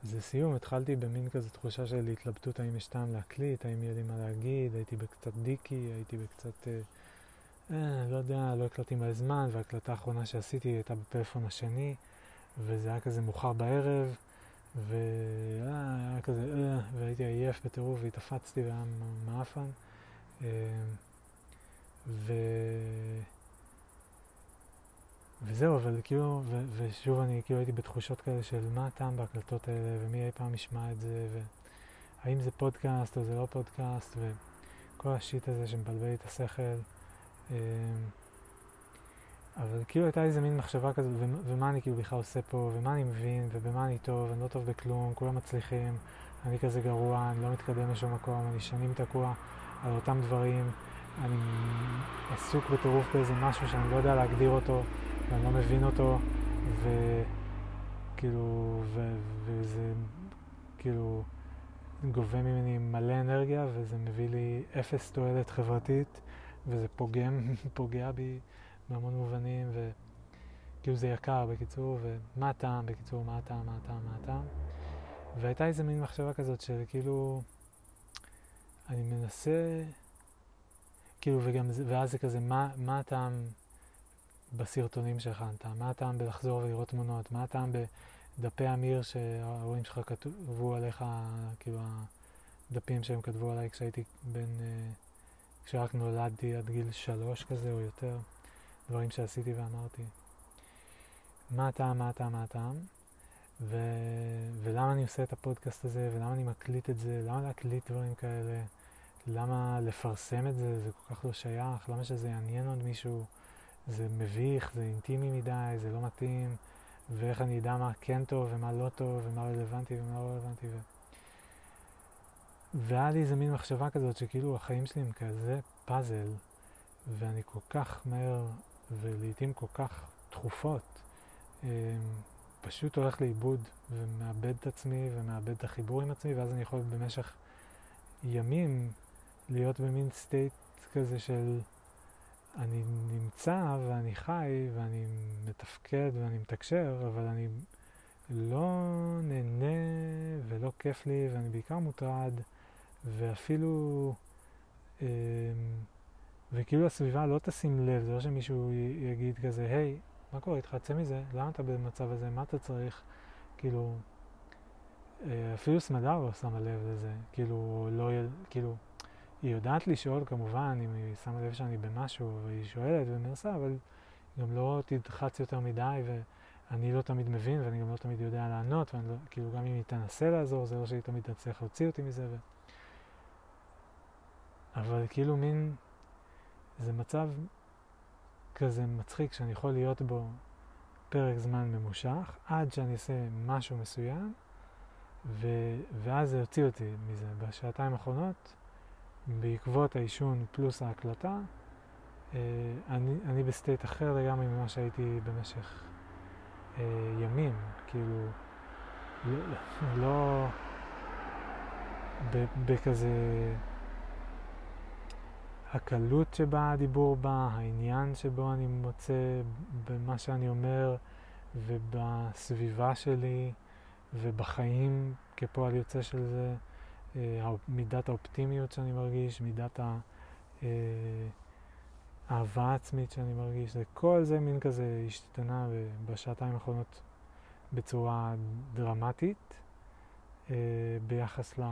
[SPEAKER 1] אז לסיום התחלתי במין כזה תחושה של התלבטות האם יש טעם להקליט, האם יהיה לי מה להגיד, הייתי בקצת דיקי, הייתי בקצת, אה, אה, לא יודע, לא הקלטתי מלא זמן, וההקלטה האחרונה שעשיתי הייתה בפלאפון השני, וזה היה כזה מאוחר בערב, והיה כזה, אה, והייתי עייף בטירוף והתאפצתי והיה מאפן. אה, ו... וזהו, אבל כאילו, ו- ושוב אני כאילו הייתי בתחושות כאלה של מה הטעם בהקלטות האלה, ומי אי פעם ישמע את זה, והאם זה פודקאסט או זה לא פודקאסט, וכל השיט הזה שמבלבל לי את השכל. אמ, אבל כאילו הייתה איזה מין מחשבה כזאת, ו- ומה אני כאילו בכלל עושה פה, ומה אני מבין, ובמה אני טוב, אני לא טוב בכלום, כולם מצליחים, אני כזה גרוע, אני לא מתקדם לשום מקום, אני שנים תקוע על אותם דברים, אני עסוק בטירוף באיזה משהו שאני לא יודע להגדיר אותו. ואני לא מבין אותו, וכאילו, ו, וזה כאילו גובה ממני מלא אנרגיה, וזה מביא לי אפס תועלת חברתית, וזה פוגם, פוגע בי בהמון מובנים, וכאילו זה יקר בקיצור, ומה הטעם בקיצור, מה הטעם, מה הטעם, מה הטעם. והייתה איזה מין מחשבה כזאת של כאילו, אני מנסה, כאילו, וגם, ואז זה כזה, מה, מה הטעם בסרטונים שהכנת? מה הטעם בלחזור ולראות תמונות? מה הטעם בדפי אמיר שההורים שלך כתבו עליך, כאילו הדפים שהם כתבו עליי כשהייתי בן, אה, כשרק נולדתי עד גיל שלוש כזה או יותר, דברים שעשיתי ואמרתי. מה הטעם, מה הטעם, מה הטעם? ו... ולמה אני עושה את הפודקאסט הזה, ולמה אני מקליט את זה, למה להקליט דברים כאלה, למה לפרסם את זה, זה כל כך לא שייך, למה שזה יעניין עוד מישהו. זה מביך, זה אינטימי מדי, זה לא מתאים, ואיך אני אדע מה כן טוב ומה לא טוב ומה רלוונטי ומה לא רלוונטי. ו... והיה לי איזה מין מחשבה כזאת שכאילו החיים שלי הם כזה פאזל, ואני כל כך מהר ולעיתים כל כך תכופות, אמ, פשוט הולך לאיבוד ומאבד את עצמי ומאבד את החיבור עם עצמי, ואז אני יכול במשך ימים להיות במין סטייט כזה של אני נמצא ואני חי ואני מתפקד ואני מתקשר, אבל אני לא נהנה ולא כיף לי ואני בעיקר מוטרד ואפילו, אה, וכאילו הסביבה לא תשים לב, זה לא שמישהו יגיד כזה, היי, מה קורה איתך? צא מזה, למה אתה במצב הזה? מה אתה צריך? כאילו, אה, אפילו סמדר לא שמה לב לזה, כאילו, לא, כאילו, היא יודעת לשאול כמובן, אם היא שמה לב שאני במשהו, והיא שואלת ומנסה, אבל גם לא תדחץ יותר מדי, ואני לא תמיד מבין, ואני גם לא תמיד יודע לענות, ואני לא, כאילו גם אם היא תנסה לעזור, זה לא שהיא תמיד תצליח להוציא אותי מזה. ו... אבל כאילו מין, זה מצב כזה מצחיק שאני יכול להיות בו פרק זמן ממושך, עד שאני אעשה משהו מסוים, ו... ואז זה יוציא אותי מזה. בשעתיים האחרונות, בעקבות העישון פלוס ההקלטה, אה, אני, אני ב state אחר לגמרי ממה שהייתי במשך אה, ימים, כאילו, לא, לא בכזה הקלות שבה הדיבור בה, העניין שבו אני מוצא במה שאני אומר ובסביבה שלי ובחיים כפועל יוצא של זה. אה, מידת האופטימיות שאני מרגיש, מידת האהבה העצמית שאני מרגיש, זה כל זה מין כזה השתנה בשעתיים האחרונות בצורה דרמטית אה, ביחס ל...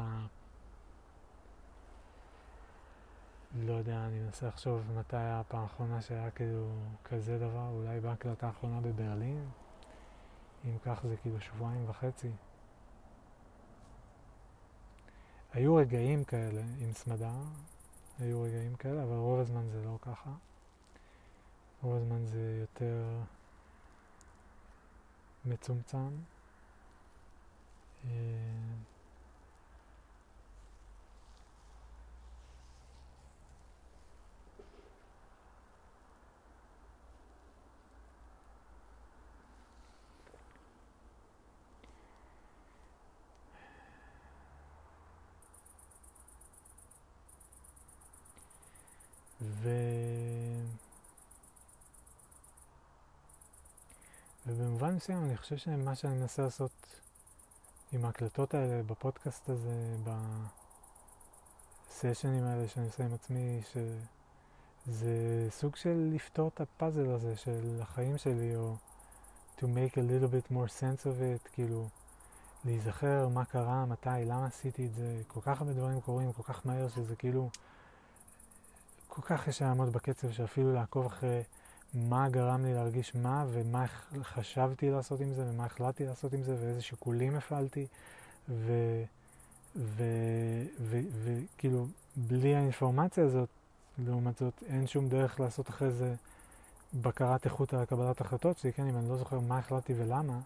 [SPEAKER 1] לא יודע, אני מנסה לחשוב מתי הפעם האחרונה שהיה כאילו כזה דבר, אולי בהקלטה האחרונה בברלין, אם כך זה כאילו שבועיים וחצי. היו רגעים כאלה עם סמדה, היו רגעים כאלה, אבל רוב הזמן זה לא ככה. רוב הזמן זה יותר מצומצם. מסוים אני חושב שמה שאני מנסה לעשות עם ההקלטות האלה בפודקאסט הזה, בסשנים האלה שאני עושה עם עצמי, שזה סוג של לפתור את הפאזל הזה של החיים שלי, או to make a little bit more sense of it, כאילו להיזכר מה קרה, מתי, למה עשיתי את זה, כל כך הרבה דברים קורים כל כך מהר שזה כאילו כל כך קשה לעמוד בקצב שאפילו לעקוב אחרי מה גרם לי להרגיש מה ומה חשבתי לעשות עם זה ומה החלטתי לעשות עם זה ואיזה שיקולים הפעלתי וכאילו בלי האינפורמציה הזאת, לעומת זאת אין שום דרך לעשות אחרי זה בקרת איכות על קבלת החלטות שלי, כן, אם אני לא זוכר מה החלטתי ולמה,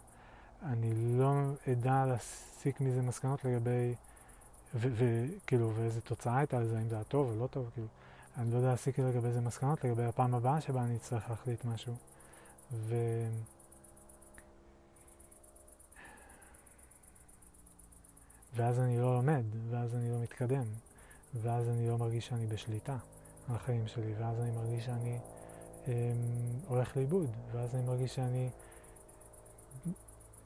[SPEAKER 1] אני לא אדע להסיק מזה מסקנות לגבי, וכאילו, ואיזה תוצאה הייתה לזה, אם זה היה טוב או לא טוב, כאילו. אני לא יודע להסיק לגבי איזה מסקנות לגבי הפעם הבאה שבה אני אצטרך להחליט משהו. ו... ואז אני לא לומד, ואז אני לא מתקדם, ואז אני לא מרגיש שאני בשליטה על החיים שלי, ואז אני מרגיש שאני אמ, הולך לאיבוד, ואז אני מרגיש שאני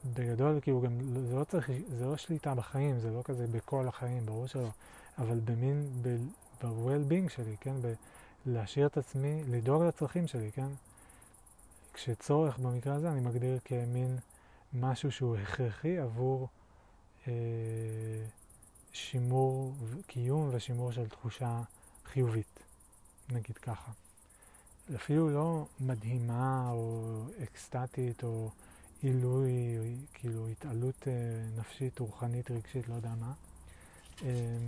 [SPEAKER 1] בגדול, כאילו גם, זה לא צריך, זה לא שליטה בחיים, זה לא כזה בכל החיים, ברור שלא, אבל במין, ב, ב-well-being שלי, כן? להשאיר את עצמי, לדאוג לצרכים שלי, כן? כשצורך במקרה הזה אני מגדיר כמין משהו שהוא הכרחי עבור אה, שימור קיום ושימור של תחושה חיובית, נגיד ככה. אפילו לא מדהימה או אקסטטית או עילוי, כאילו התעלות אה, נפשית, רוחנית, רגשית, לא יודע מה. אה,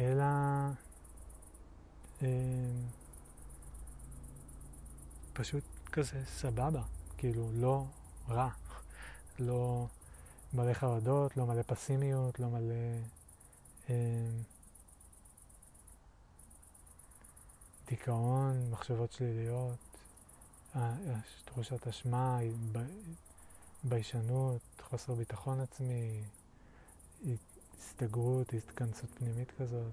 [SPEAKER 1] אלא אה, פשוט כזה סבבה, כאילו לא רע, לא מלא חרדות, לא מלא פסימיות, לא מלא אה, דיכאון, מחשבות שליליות, אה, תחושת אשמה, ביישנות, חוסר ביטחון עצמי, הסתגרות, התכנסות פנימית כזאת.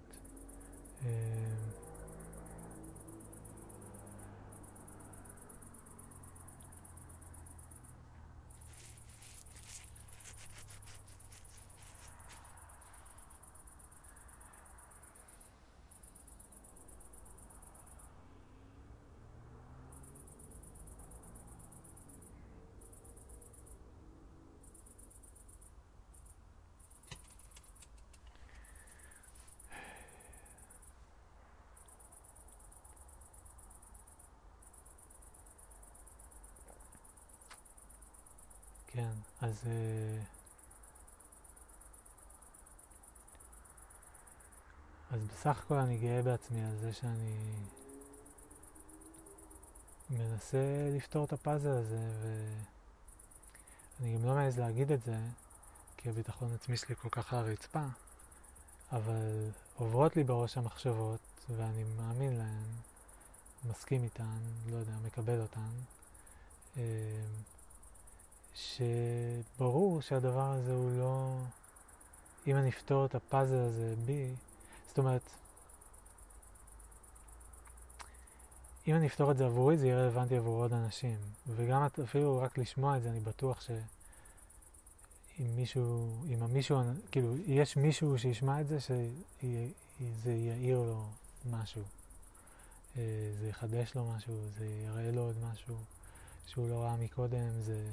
[SPEAKER 1] כן, אז... אה, אז בסך הכל אני גאה בעצמי על זה שאני מנסה לפתור את הפאזל הזה, ואני גם לא מעז להגיד את זה, כי הביטחון העצמי שלי כל כך על הרצפה, אבל עוברות לי בראש המחשבות, ואני מאמין להן, מסכים איתן, לא יודע, מקבל אותן. שברור שהדבר הזה הוא לא... אם אני אפתור את הפאזל הזה בי, זאת אומרת, אם אני אפתור את זה עבורי, זה יהיה רלוונטי עבור עוד אנשים. וגם אפילו רק לשמוע את זה, אני בטוח שאם מישהו, אם המישהו, כאילו, יש מישהו שישמע את זה, שזה יעיר לו משהו. אה, זה יחדש לו משהו, זה יראה לו עוד משהו שהוא לא ראה מקודם, זה...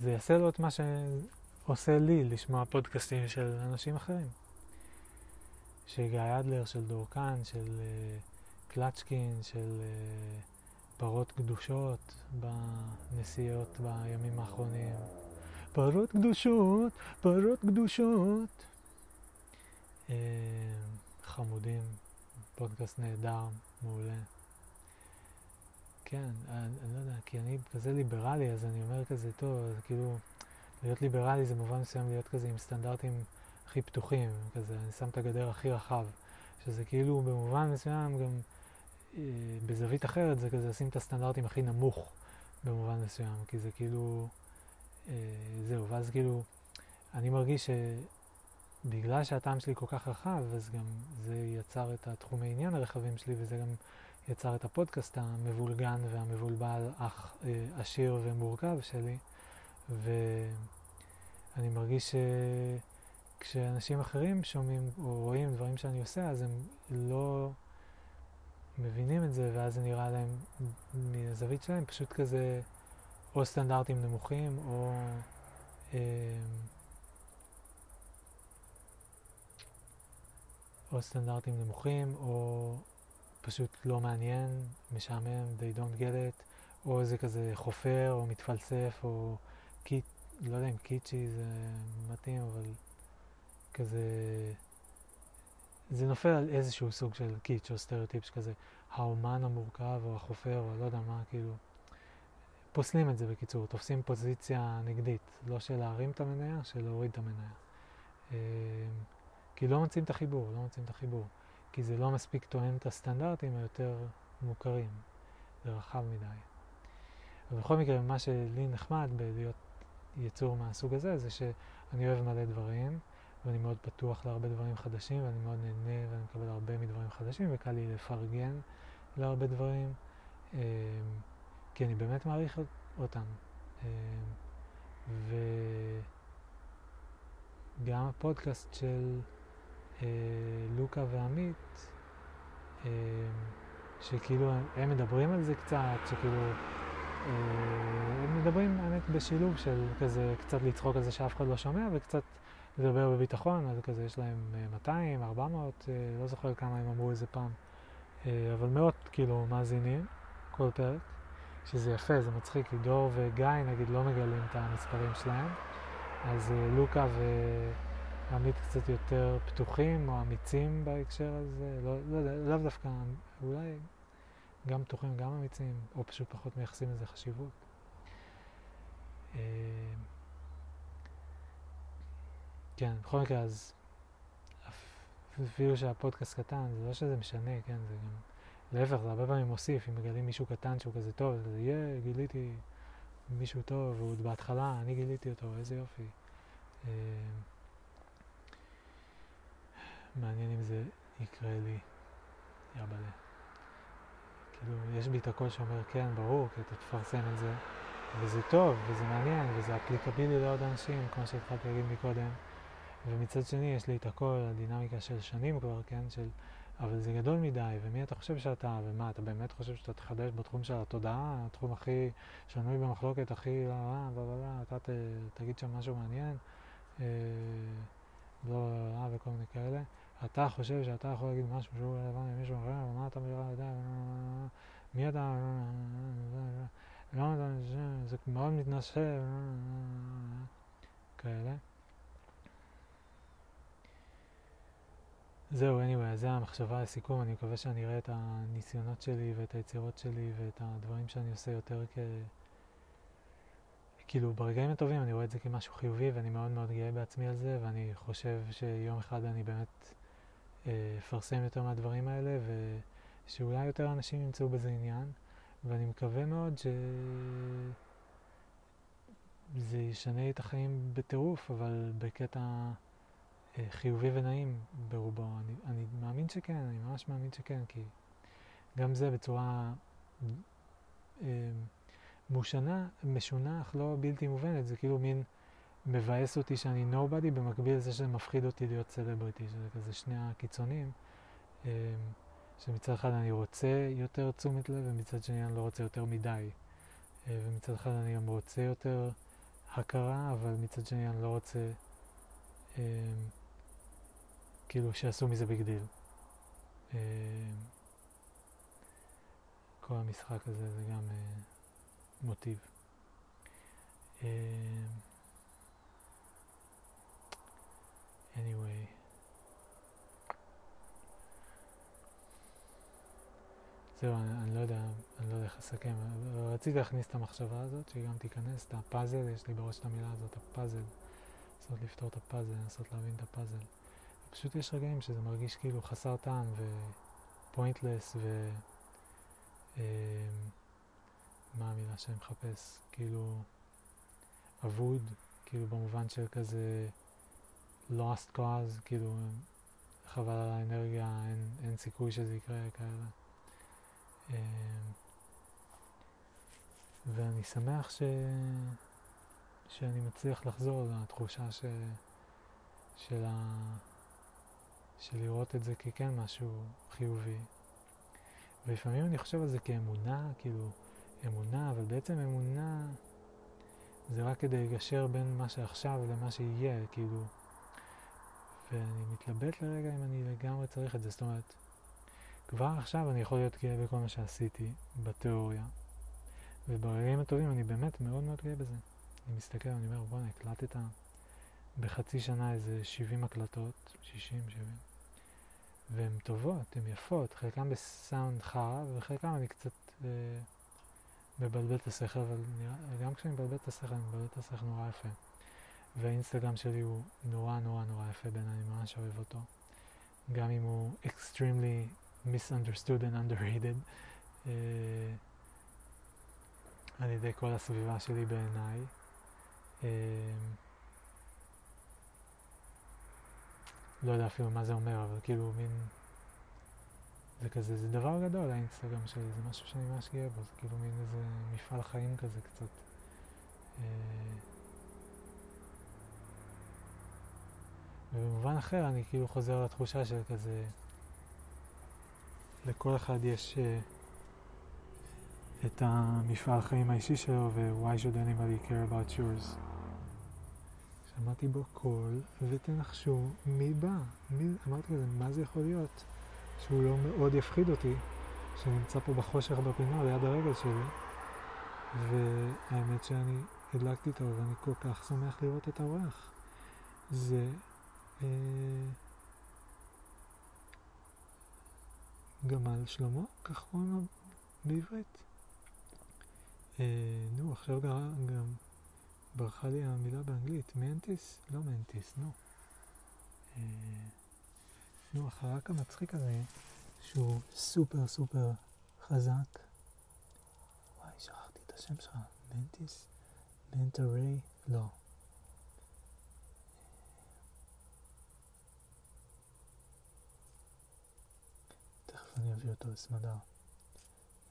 [SPEAKER 1] זה יעשה לו את מה שעושה לי לשמוע פודקאסטים של אנשים אחרים. של גיא אדלר, של דורקן, של uh, קלצ'קין, של uh, פרות קדושות בנסיעות בימים האחרונים. פרות קדושות, פרות קדושות. Uh, חמודים, פודקאסט נהדר, מעולה. כן, אני, אני לא יודע, כי אני כזה ליברלי, אז אני אומר כזה, טוב, אז כאילו, להיות ליברלי זה מובן מסוים להיות כזה עם סטנדרטים הכי פתוחים, כזה, אני שם את הגדר הכי רחב, שזה כאילו במובן מסוים גם אה, בזווית אחרת זה כזה לשים את הסטנדרטים הכי נמוך במובן מסוים, כי זה כאילו, אה, זהו, ואז כאילו, אני מרגיש שבגלל שהטעם שלי כל כך רחב, אז גם זה יצר את התחומי עניין הרחבים שלי, וזה גם יצר את הפודקאסט המבולגן והמבולבל, אך אה, עשיר ומורכב שלי, ואני מרגיש שכשאנשים אחרים שומעים או רואים דברים שאני עושה, אז הם לא מבינים את זה, ואז זה נראה להם, מהזווית שלהם, פשוט כזה או סטנדרטים נמוכים, או... אה, או סטנדרטים נמוכים, או פשוט לא מעניין, משעמם, they don't get it, או זה כזה חופר, או מתפלסף, או קיט, לא יודע אם קיצ'י זה מתאים, אבל כזה... זה נופל על איזשהו סוג של קיץ' או סטריאוטיפ שכזה, האומן המורכב, או החופר, או לא יודע מה, כאילו... פוסלים את זה בקיצור, תופסים פוזיציה נגדית, לא של להרים את המניה, של להוריד את המניה. אמ, כי לא מוצאים את החיבור, לא מוצאים את החיבור. כי זה לא מספיק תואם את הסטנדרטים היותר מוכרים. זה רחב מדי. אבל בכל מקרה, מה שלי נחמד בלהיות יצור מהסוג הזה, זה שאני אוהב מלא דברים, ואני מאוד פתוח להרבה דברים חדשים, ואני מאוד נהנה ואני מקבל הרבה מדברים חדשים, וקל לי לפרגן להרבה דברים. אמ, כי אני באמת מעריך אותם. אמ, וגם הפודקאסט של אה, לוקה ועמית, אמ, שכאילו הם מדברים על זה קצת, שכאילו אה, הם מדברים האמת בשילוב של כזה קצת לצחוק על זה שאף אחד לא שומע וקצת לדבר בביטחון, אז כזה יש להם 200, אה, 400, לא זוכר כמה הם אמרו איזה פעם, אבל מאות כאילו מאזינים כל פרק. שזה יפה, זה מצחיק, דור וגיא נגיד לא מגלים את המספרים שלהם, אז uh, לוקה ועמית קצת יותר פתוחים או אמיצים בהקשר הזה, לא, לא יודע, לאו דווקא, אולי גם פתוחים, גם אמיצים, או פשוט פחות מייחסים לזה חשיבות. Uh, כן, בכל מקרה, אז אפילו שהפודקאסט קטן, זה לא שזה משנה, כן, זה גם... להפך, זה הרבה פעמים מוסיף, אם מגלים מישהו קטן שהוא כזה טוב, זה יהיה, גיליתי מישהו טוב, והוא בהתחלה, אני גיליתי אותו, איזה יופי. אה, מעניין אם זה יקרה לי, יאבלה. כאילו, יש בי את הקול שאומר, כן, ברור, כי אתה תפרסם את זה, וזה טוב, וזה מעניין, וזה אפליקבילי לעוד אנשים, כמו שהתחלתי להגיד מקודם. ומצד שני, יש לי את הכל, הדינמיקה של שנים כבר, כן, של... אבל זה גדול מדי, ומי אתה חושב שאתה, ומה, אתה באמת חושב שאתה תחדש בתחום של התודעה, התחום הכי שנוי במחלוקת, הכי לא, לא, לא, אתה ת, תגיד שם משהו מעניין, אה, לא, לא, לא, וכל מיני כאלה. אתה חושב שאתה יכול להגיד משהו שהוא רלוונטי למישהו אחר, ומה אתה לא יודע, מי אתה, למה אתה, זה מאוד מתנשא, כאלה. זהו, anyway, זה המחשבה לסיכום, אני מקווה שאני אראה את הניסיונות שלי ואת היצירות שלי ואת הדברים שאני עושה יותר כ... כאילו, ברגעים הטובים אני רואה את זה כמשהו חיובי ואני מאוד מאוד גאה בעצמי על זה ואני חושב שיום אחד אני באמת אה, אפרסם יותר מהדברים האלה ושאולי יותר אנשים ימצאו בזה עניין ואני מקווה מאוד שזה ישנה את החיים בטירוף, אבל בקטע... אה, חיובי ונעים ברובו. אני, אני מאמין שכן, אני ממש מאמין שכן, כי גם זה בצורה אה, מושנה, משונה, אך לא בלתי מובנת. זה כאילו מין מבאס אותי שאני nobody, במקביל לזה שזה מפחיד אותי להיות celebrity, שזה כזה שני הקיצונים. אה, שמצד אחד אני רוצה יותר תשומת לב, ומצד שני אני לא רוצה יותר מדי. אה, ומצד אחד אני גם רוצה יותר הכרה, אבל מצד שני אני לא רוצה... אה, כאילו שעשו מזה big deal. אה, כל המשחק הזה זה גם אה, מוטיב. אה, anyway. זהו, אני, אני לא יודע, אני לא יודע איך לסכם. רציתי להכניס את המחשבה הזאת, שהיא גם תיכנס, את הפאזל, יש לי בראש את המילה הזאת, הפאזל. לנסות לפתור את הפאזל, לנסות להבין את הפאזל. פשוט יש רגעים שזה מרגיש כאילו חסר טעם ופוינטלס ו... אה, מה המילה שאני מחפש? כאילו אבוד, כאילו במובן של כזה lost cause, כאילו חבל על האנרגיה, אין, אין סיכוי שזה יקרה כאלה. ואני שמח ש... שאני מצליח לחזור לתחושה ש... של, ה... של לראות את זה ככן משהו חיובי. ולפעמים אני חושב על זה כאמונה, כאילו, אמונה, אבל בעצם אמונה זה רק כדי לגשר בין מה שעכשיו למה שיהיה, כאילו. ואני מתלבט לרגע אם אני לגמרי צריך את זה, זאת אומרת, כבר עכשיו אני יכול להיות גאה בכל מה שעשיתי בתיאוריה, וברגעים הטובים אני באמת מאוד מאוד גאה בזה. אני מסתכל, אני אומר, בוא'נה, הקלטת בחצי שנה איזה 70 הקלטות, 60, 70, והן טובות, הן יפות, חלקן בסאונד חרא, וחלקן אני קצת אה, מבלבל את השכל, אבל גם כשאני מבלבל את השכל, אני מבלבל את השכל נורא יפה. והאינסטגרם שלי הוא נורא נורא נורא יפה בעיניי, אני ממש אוהב אותו. גם אם הוא extremely misunderstood and underrated uh, על ידי כל הסביבה שלי בעיניי. Uh, לא יודע אפילו מה זה אומר, אבל כאילו מין... זה כזה, זה דבר גדול האינסטגרם שלי, זה משהו שאני ממש גאה בו, זה כאילו מין איזה מפעל חיים כזה קצת. Uh, ובמובן אחר אני כאילו חוזר לתחושה של כזה, לכל אחד יש uh, את המפעל חיים האישי שלו ו-why should anybody care about yours. שמעתי בו קול ותנחשו מי בא, מי, אמרתי לזה, מה זה יכול להיות שהוא לא מאוד יפחיד אותי, שנמצא פה בחושך בפינה ליד הרגל שלי, והאמת שאני הדלקתי אותו ואני כל כך שמח לראות את האורח. זה אה, גמל שלמה, כך קוראים לו בעברית. אה, נו, עכשיו גם, גם ברחה לי המילה באנגלית, מנטיס? לא מנטיס, נו. אה, נו, החרק המצחיק הזה, שהוא סופר סופר חזק. וואי, שכחתי את השם שלך, מנטיס? מנטרי? לא. אני אביא אותו לסמדר.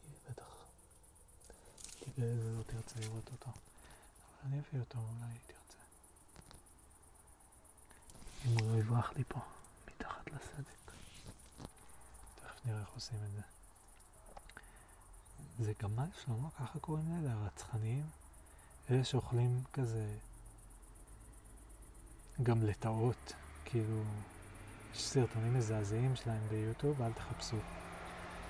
[SPEAKER 1] היא בטח תגלה ולא תרצה לראות אותו. אבל אני אביא אותו, אולי היא תרצה. אם הוא לא יברח לי פה, מתחת לסדק. תכף נראה איך עושים את זה. זה גמל שלמה, ככה קוראים לאלה, הרצחניים. אלה שאוכלים כזה גם לטאות, כאילו, יש סרטונים מזעזעים שלהם ביוטיוב, אל תחפשו.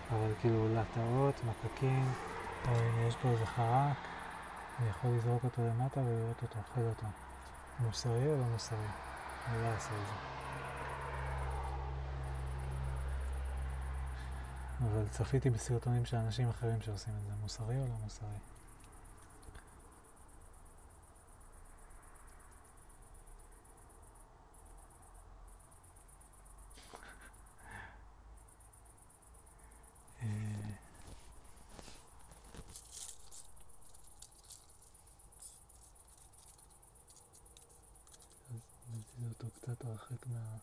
[SPEAKER 1] אבל כאילו לטאות, מקקים, יש פה איזה חרק, אני יכול לזרוק אותו למטה ולראות אותו, אוכל אותו. מוסרי או לא מוסרי? אני לא אעשה את זה. אבל צפיתי בסרטונים של אנשים אחרים שעושים את זה, מוסרי או לא מוסרי? קצת הרחק מה...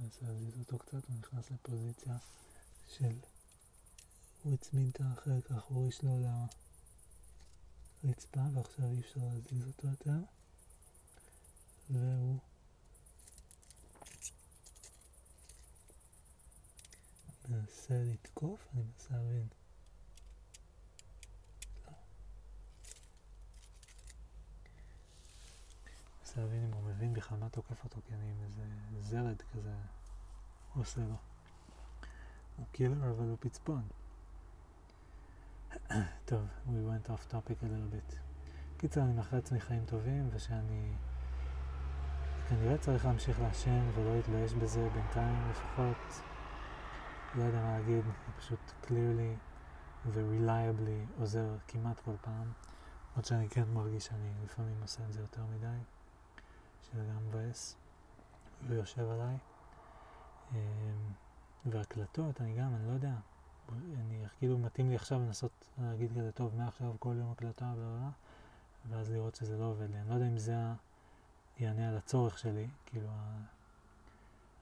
[SPEAKER 1] מנסה להזיז אותו קצת, הוא נכנס לפוזיציה של... הוא הצמיד את החלק האחורי שלו לרצפה ועכשיו אי אפשר להזיז אותו יותר. והוא מנסה לתקוף, אני מנסה להבין. מנסה להבין אם הוא מבין בכלל מה תוקף אותו, כי אני עם איזה זרד כזה עושה לו. הוא קילר אבל הוא פצפון. טוב, we went off topic a little bit. קיצר, אני מאחל לעצמי חיים טובים, ושאני כנראה צריך להמשיך לעשן ולא להתבייש בזה בינתיים לפחות. לא יודע מה להגיד, פשוט clearly ו-reliably עוזר כמעט כל פעם. עוד שאני כן מרגיש שאני לפעמים עושה את זה יותר מדי. שזה גם מבאס ויושב עליי. אמ, והקלטות, אני גם, אני לא יודע, אני כאילו מתאים לי עכשיו לנסות להגיד כזה, טוב, מעכשיו כל יום הקלטה, בלה בלה, ואז לראות שזה לא עובד לי. אני לא יודע אם זה יענה על הצורך שלי, כאילו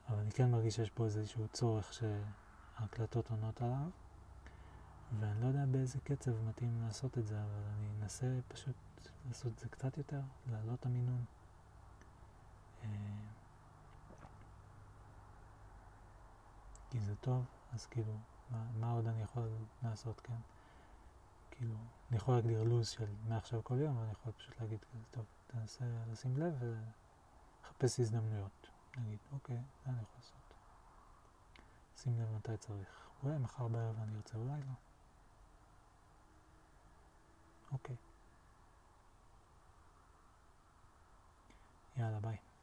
[SPEAKER 1] אבל אני כן מרגיש שיש פה איזשהו צורך שההקלטות עונות עליו, ואני לא יודע באיזה קצב מתאים לעשות את זה, אבל אני אנסה פשוט לעשות את זה קצת יותר, להעלות את המינון. כי זה טוב, אז כאילו, מה, מה עוד אני יכול לעשות, כן? כאילו, אני יכול להגדיר לו"ז של מעכשיו כל יום, אבל אני יכול פשוט להגיד כזה, טוב, תנסה לשים לב ולחפש הזדמנויות. נגיד, אוקיי, זה אני יכול לעשות. שים לב מתי צריך. אולי מחר בערב אני ארצה, אולי לא. אוקיי. יאללה, ביי.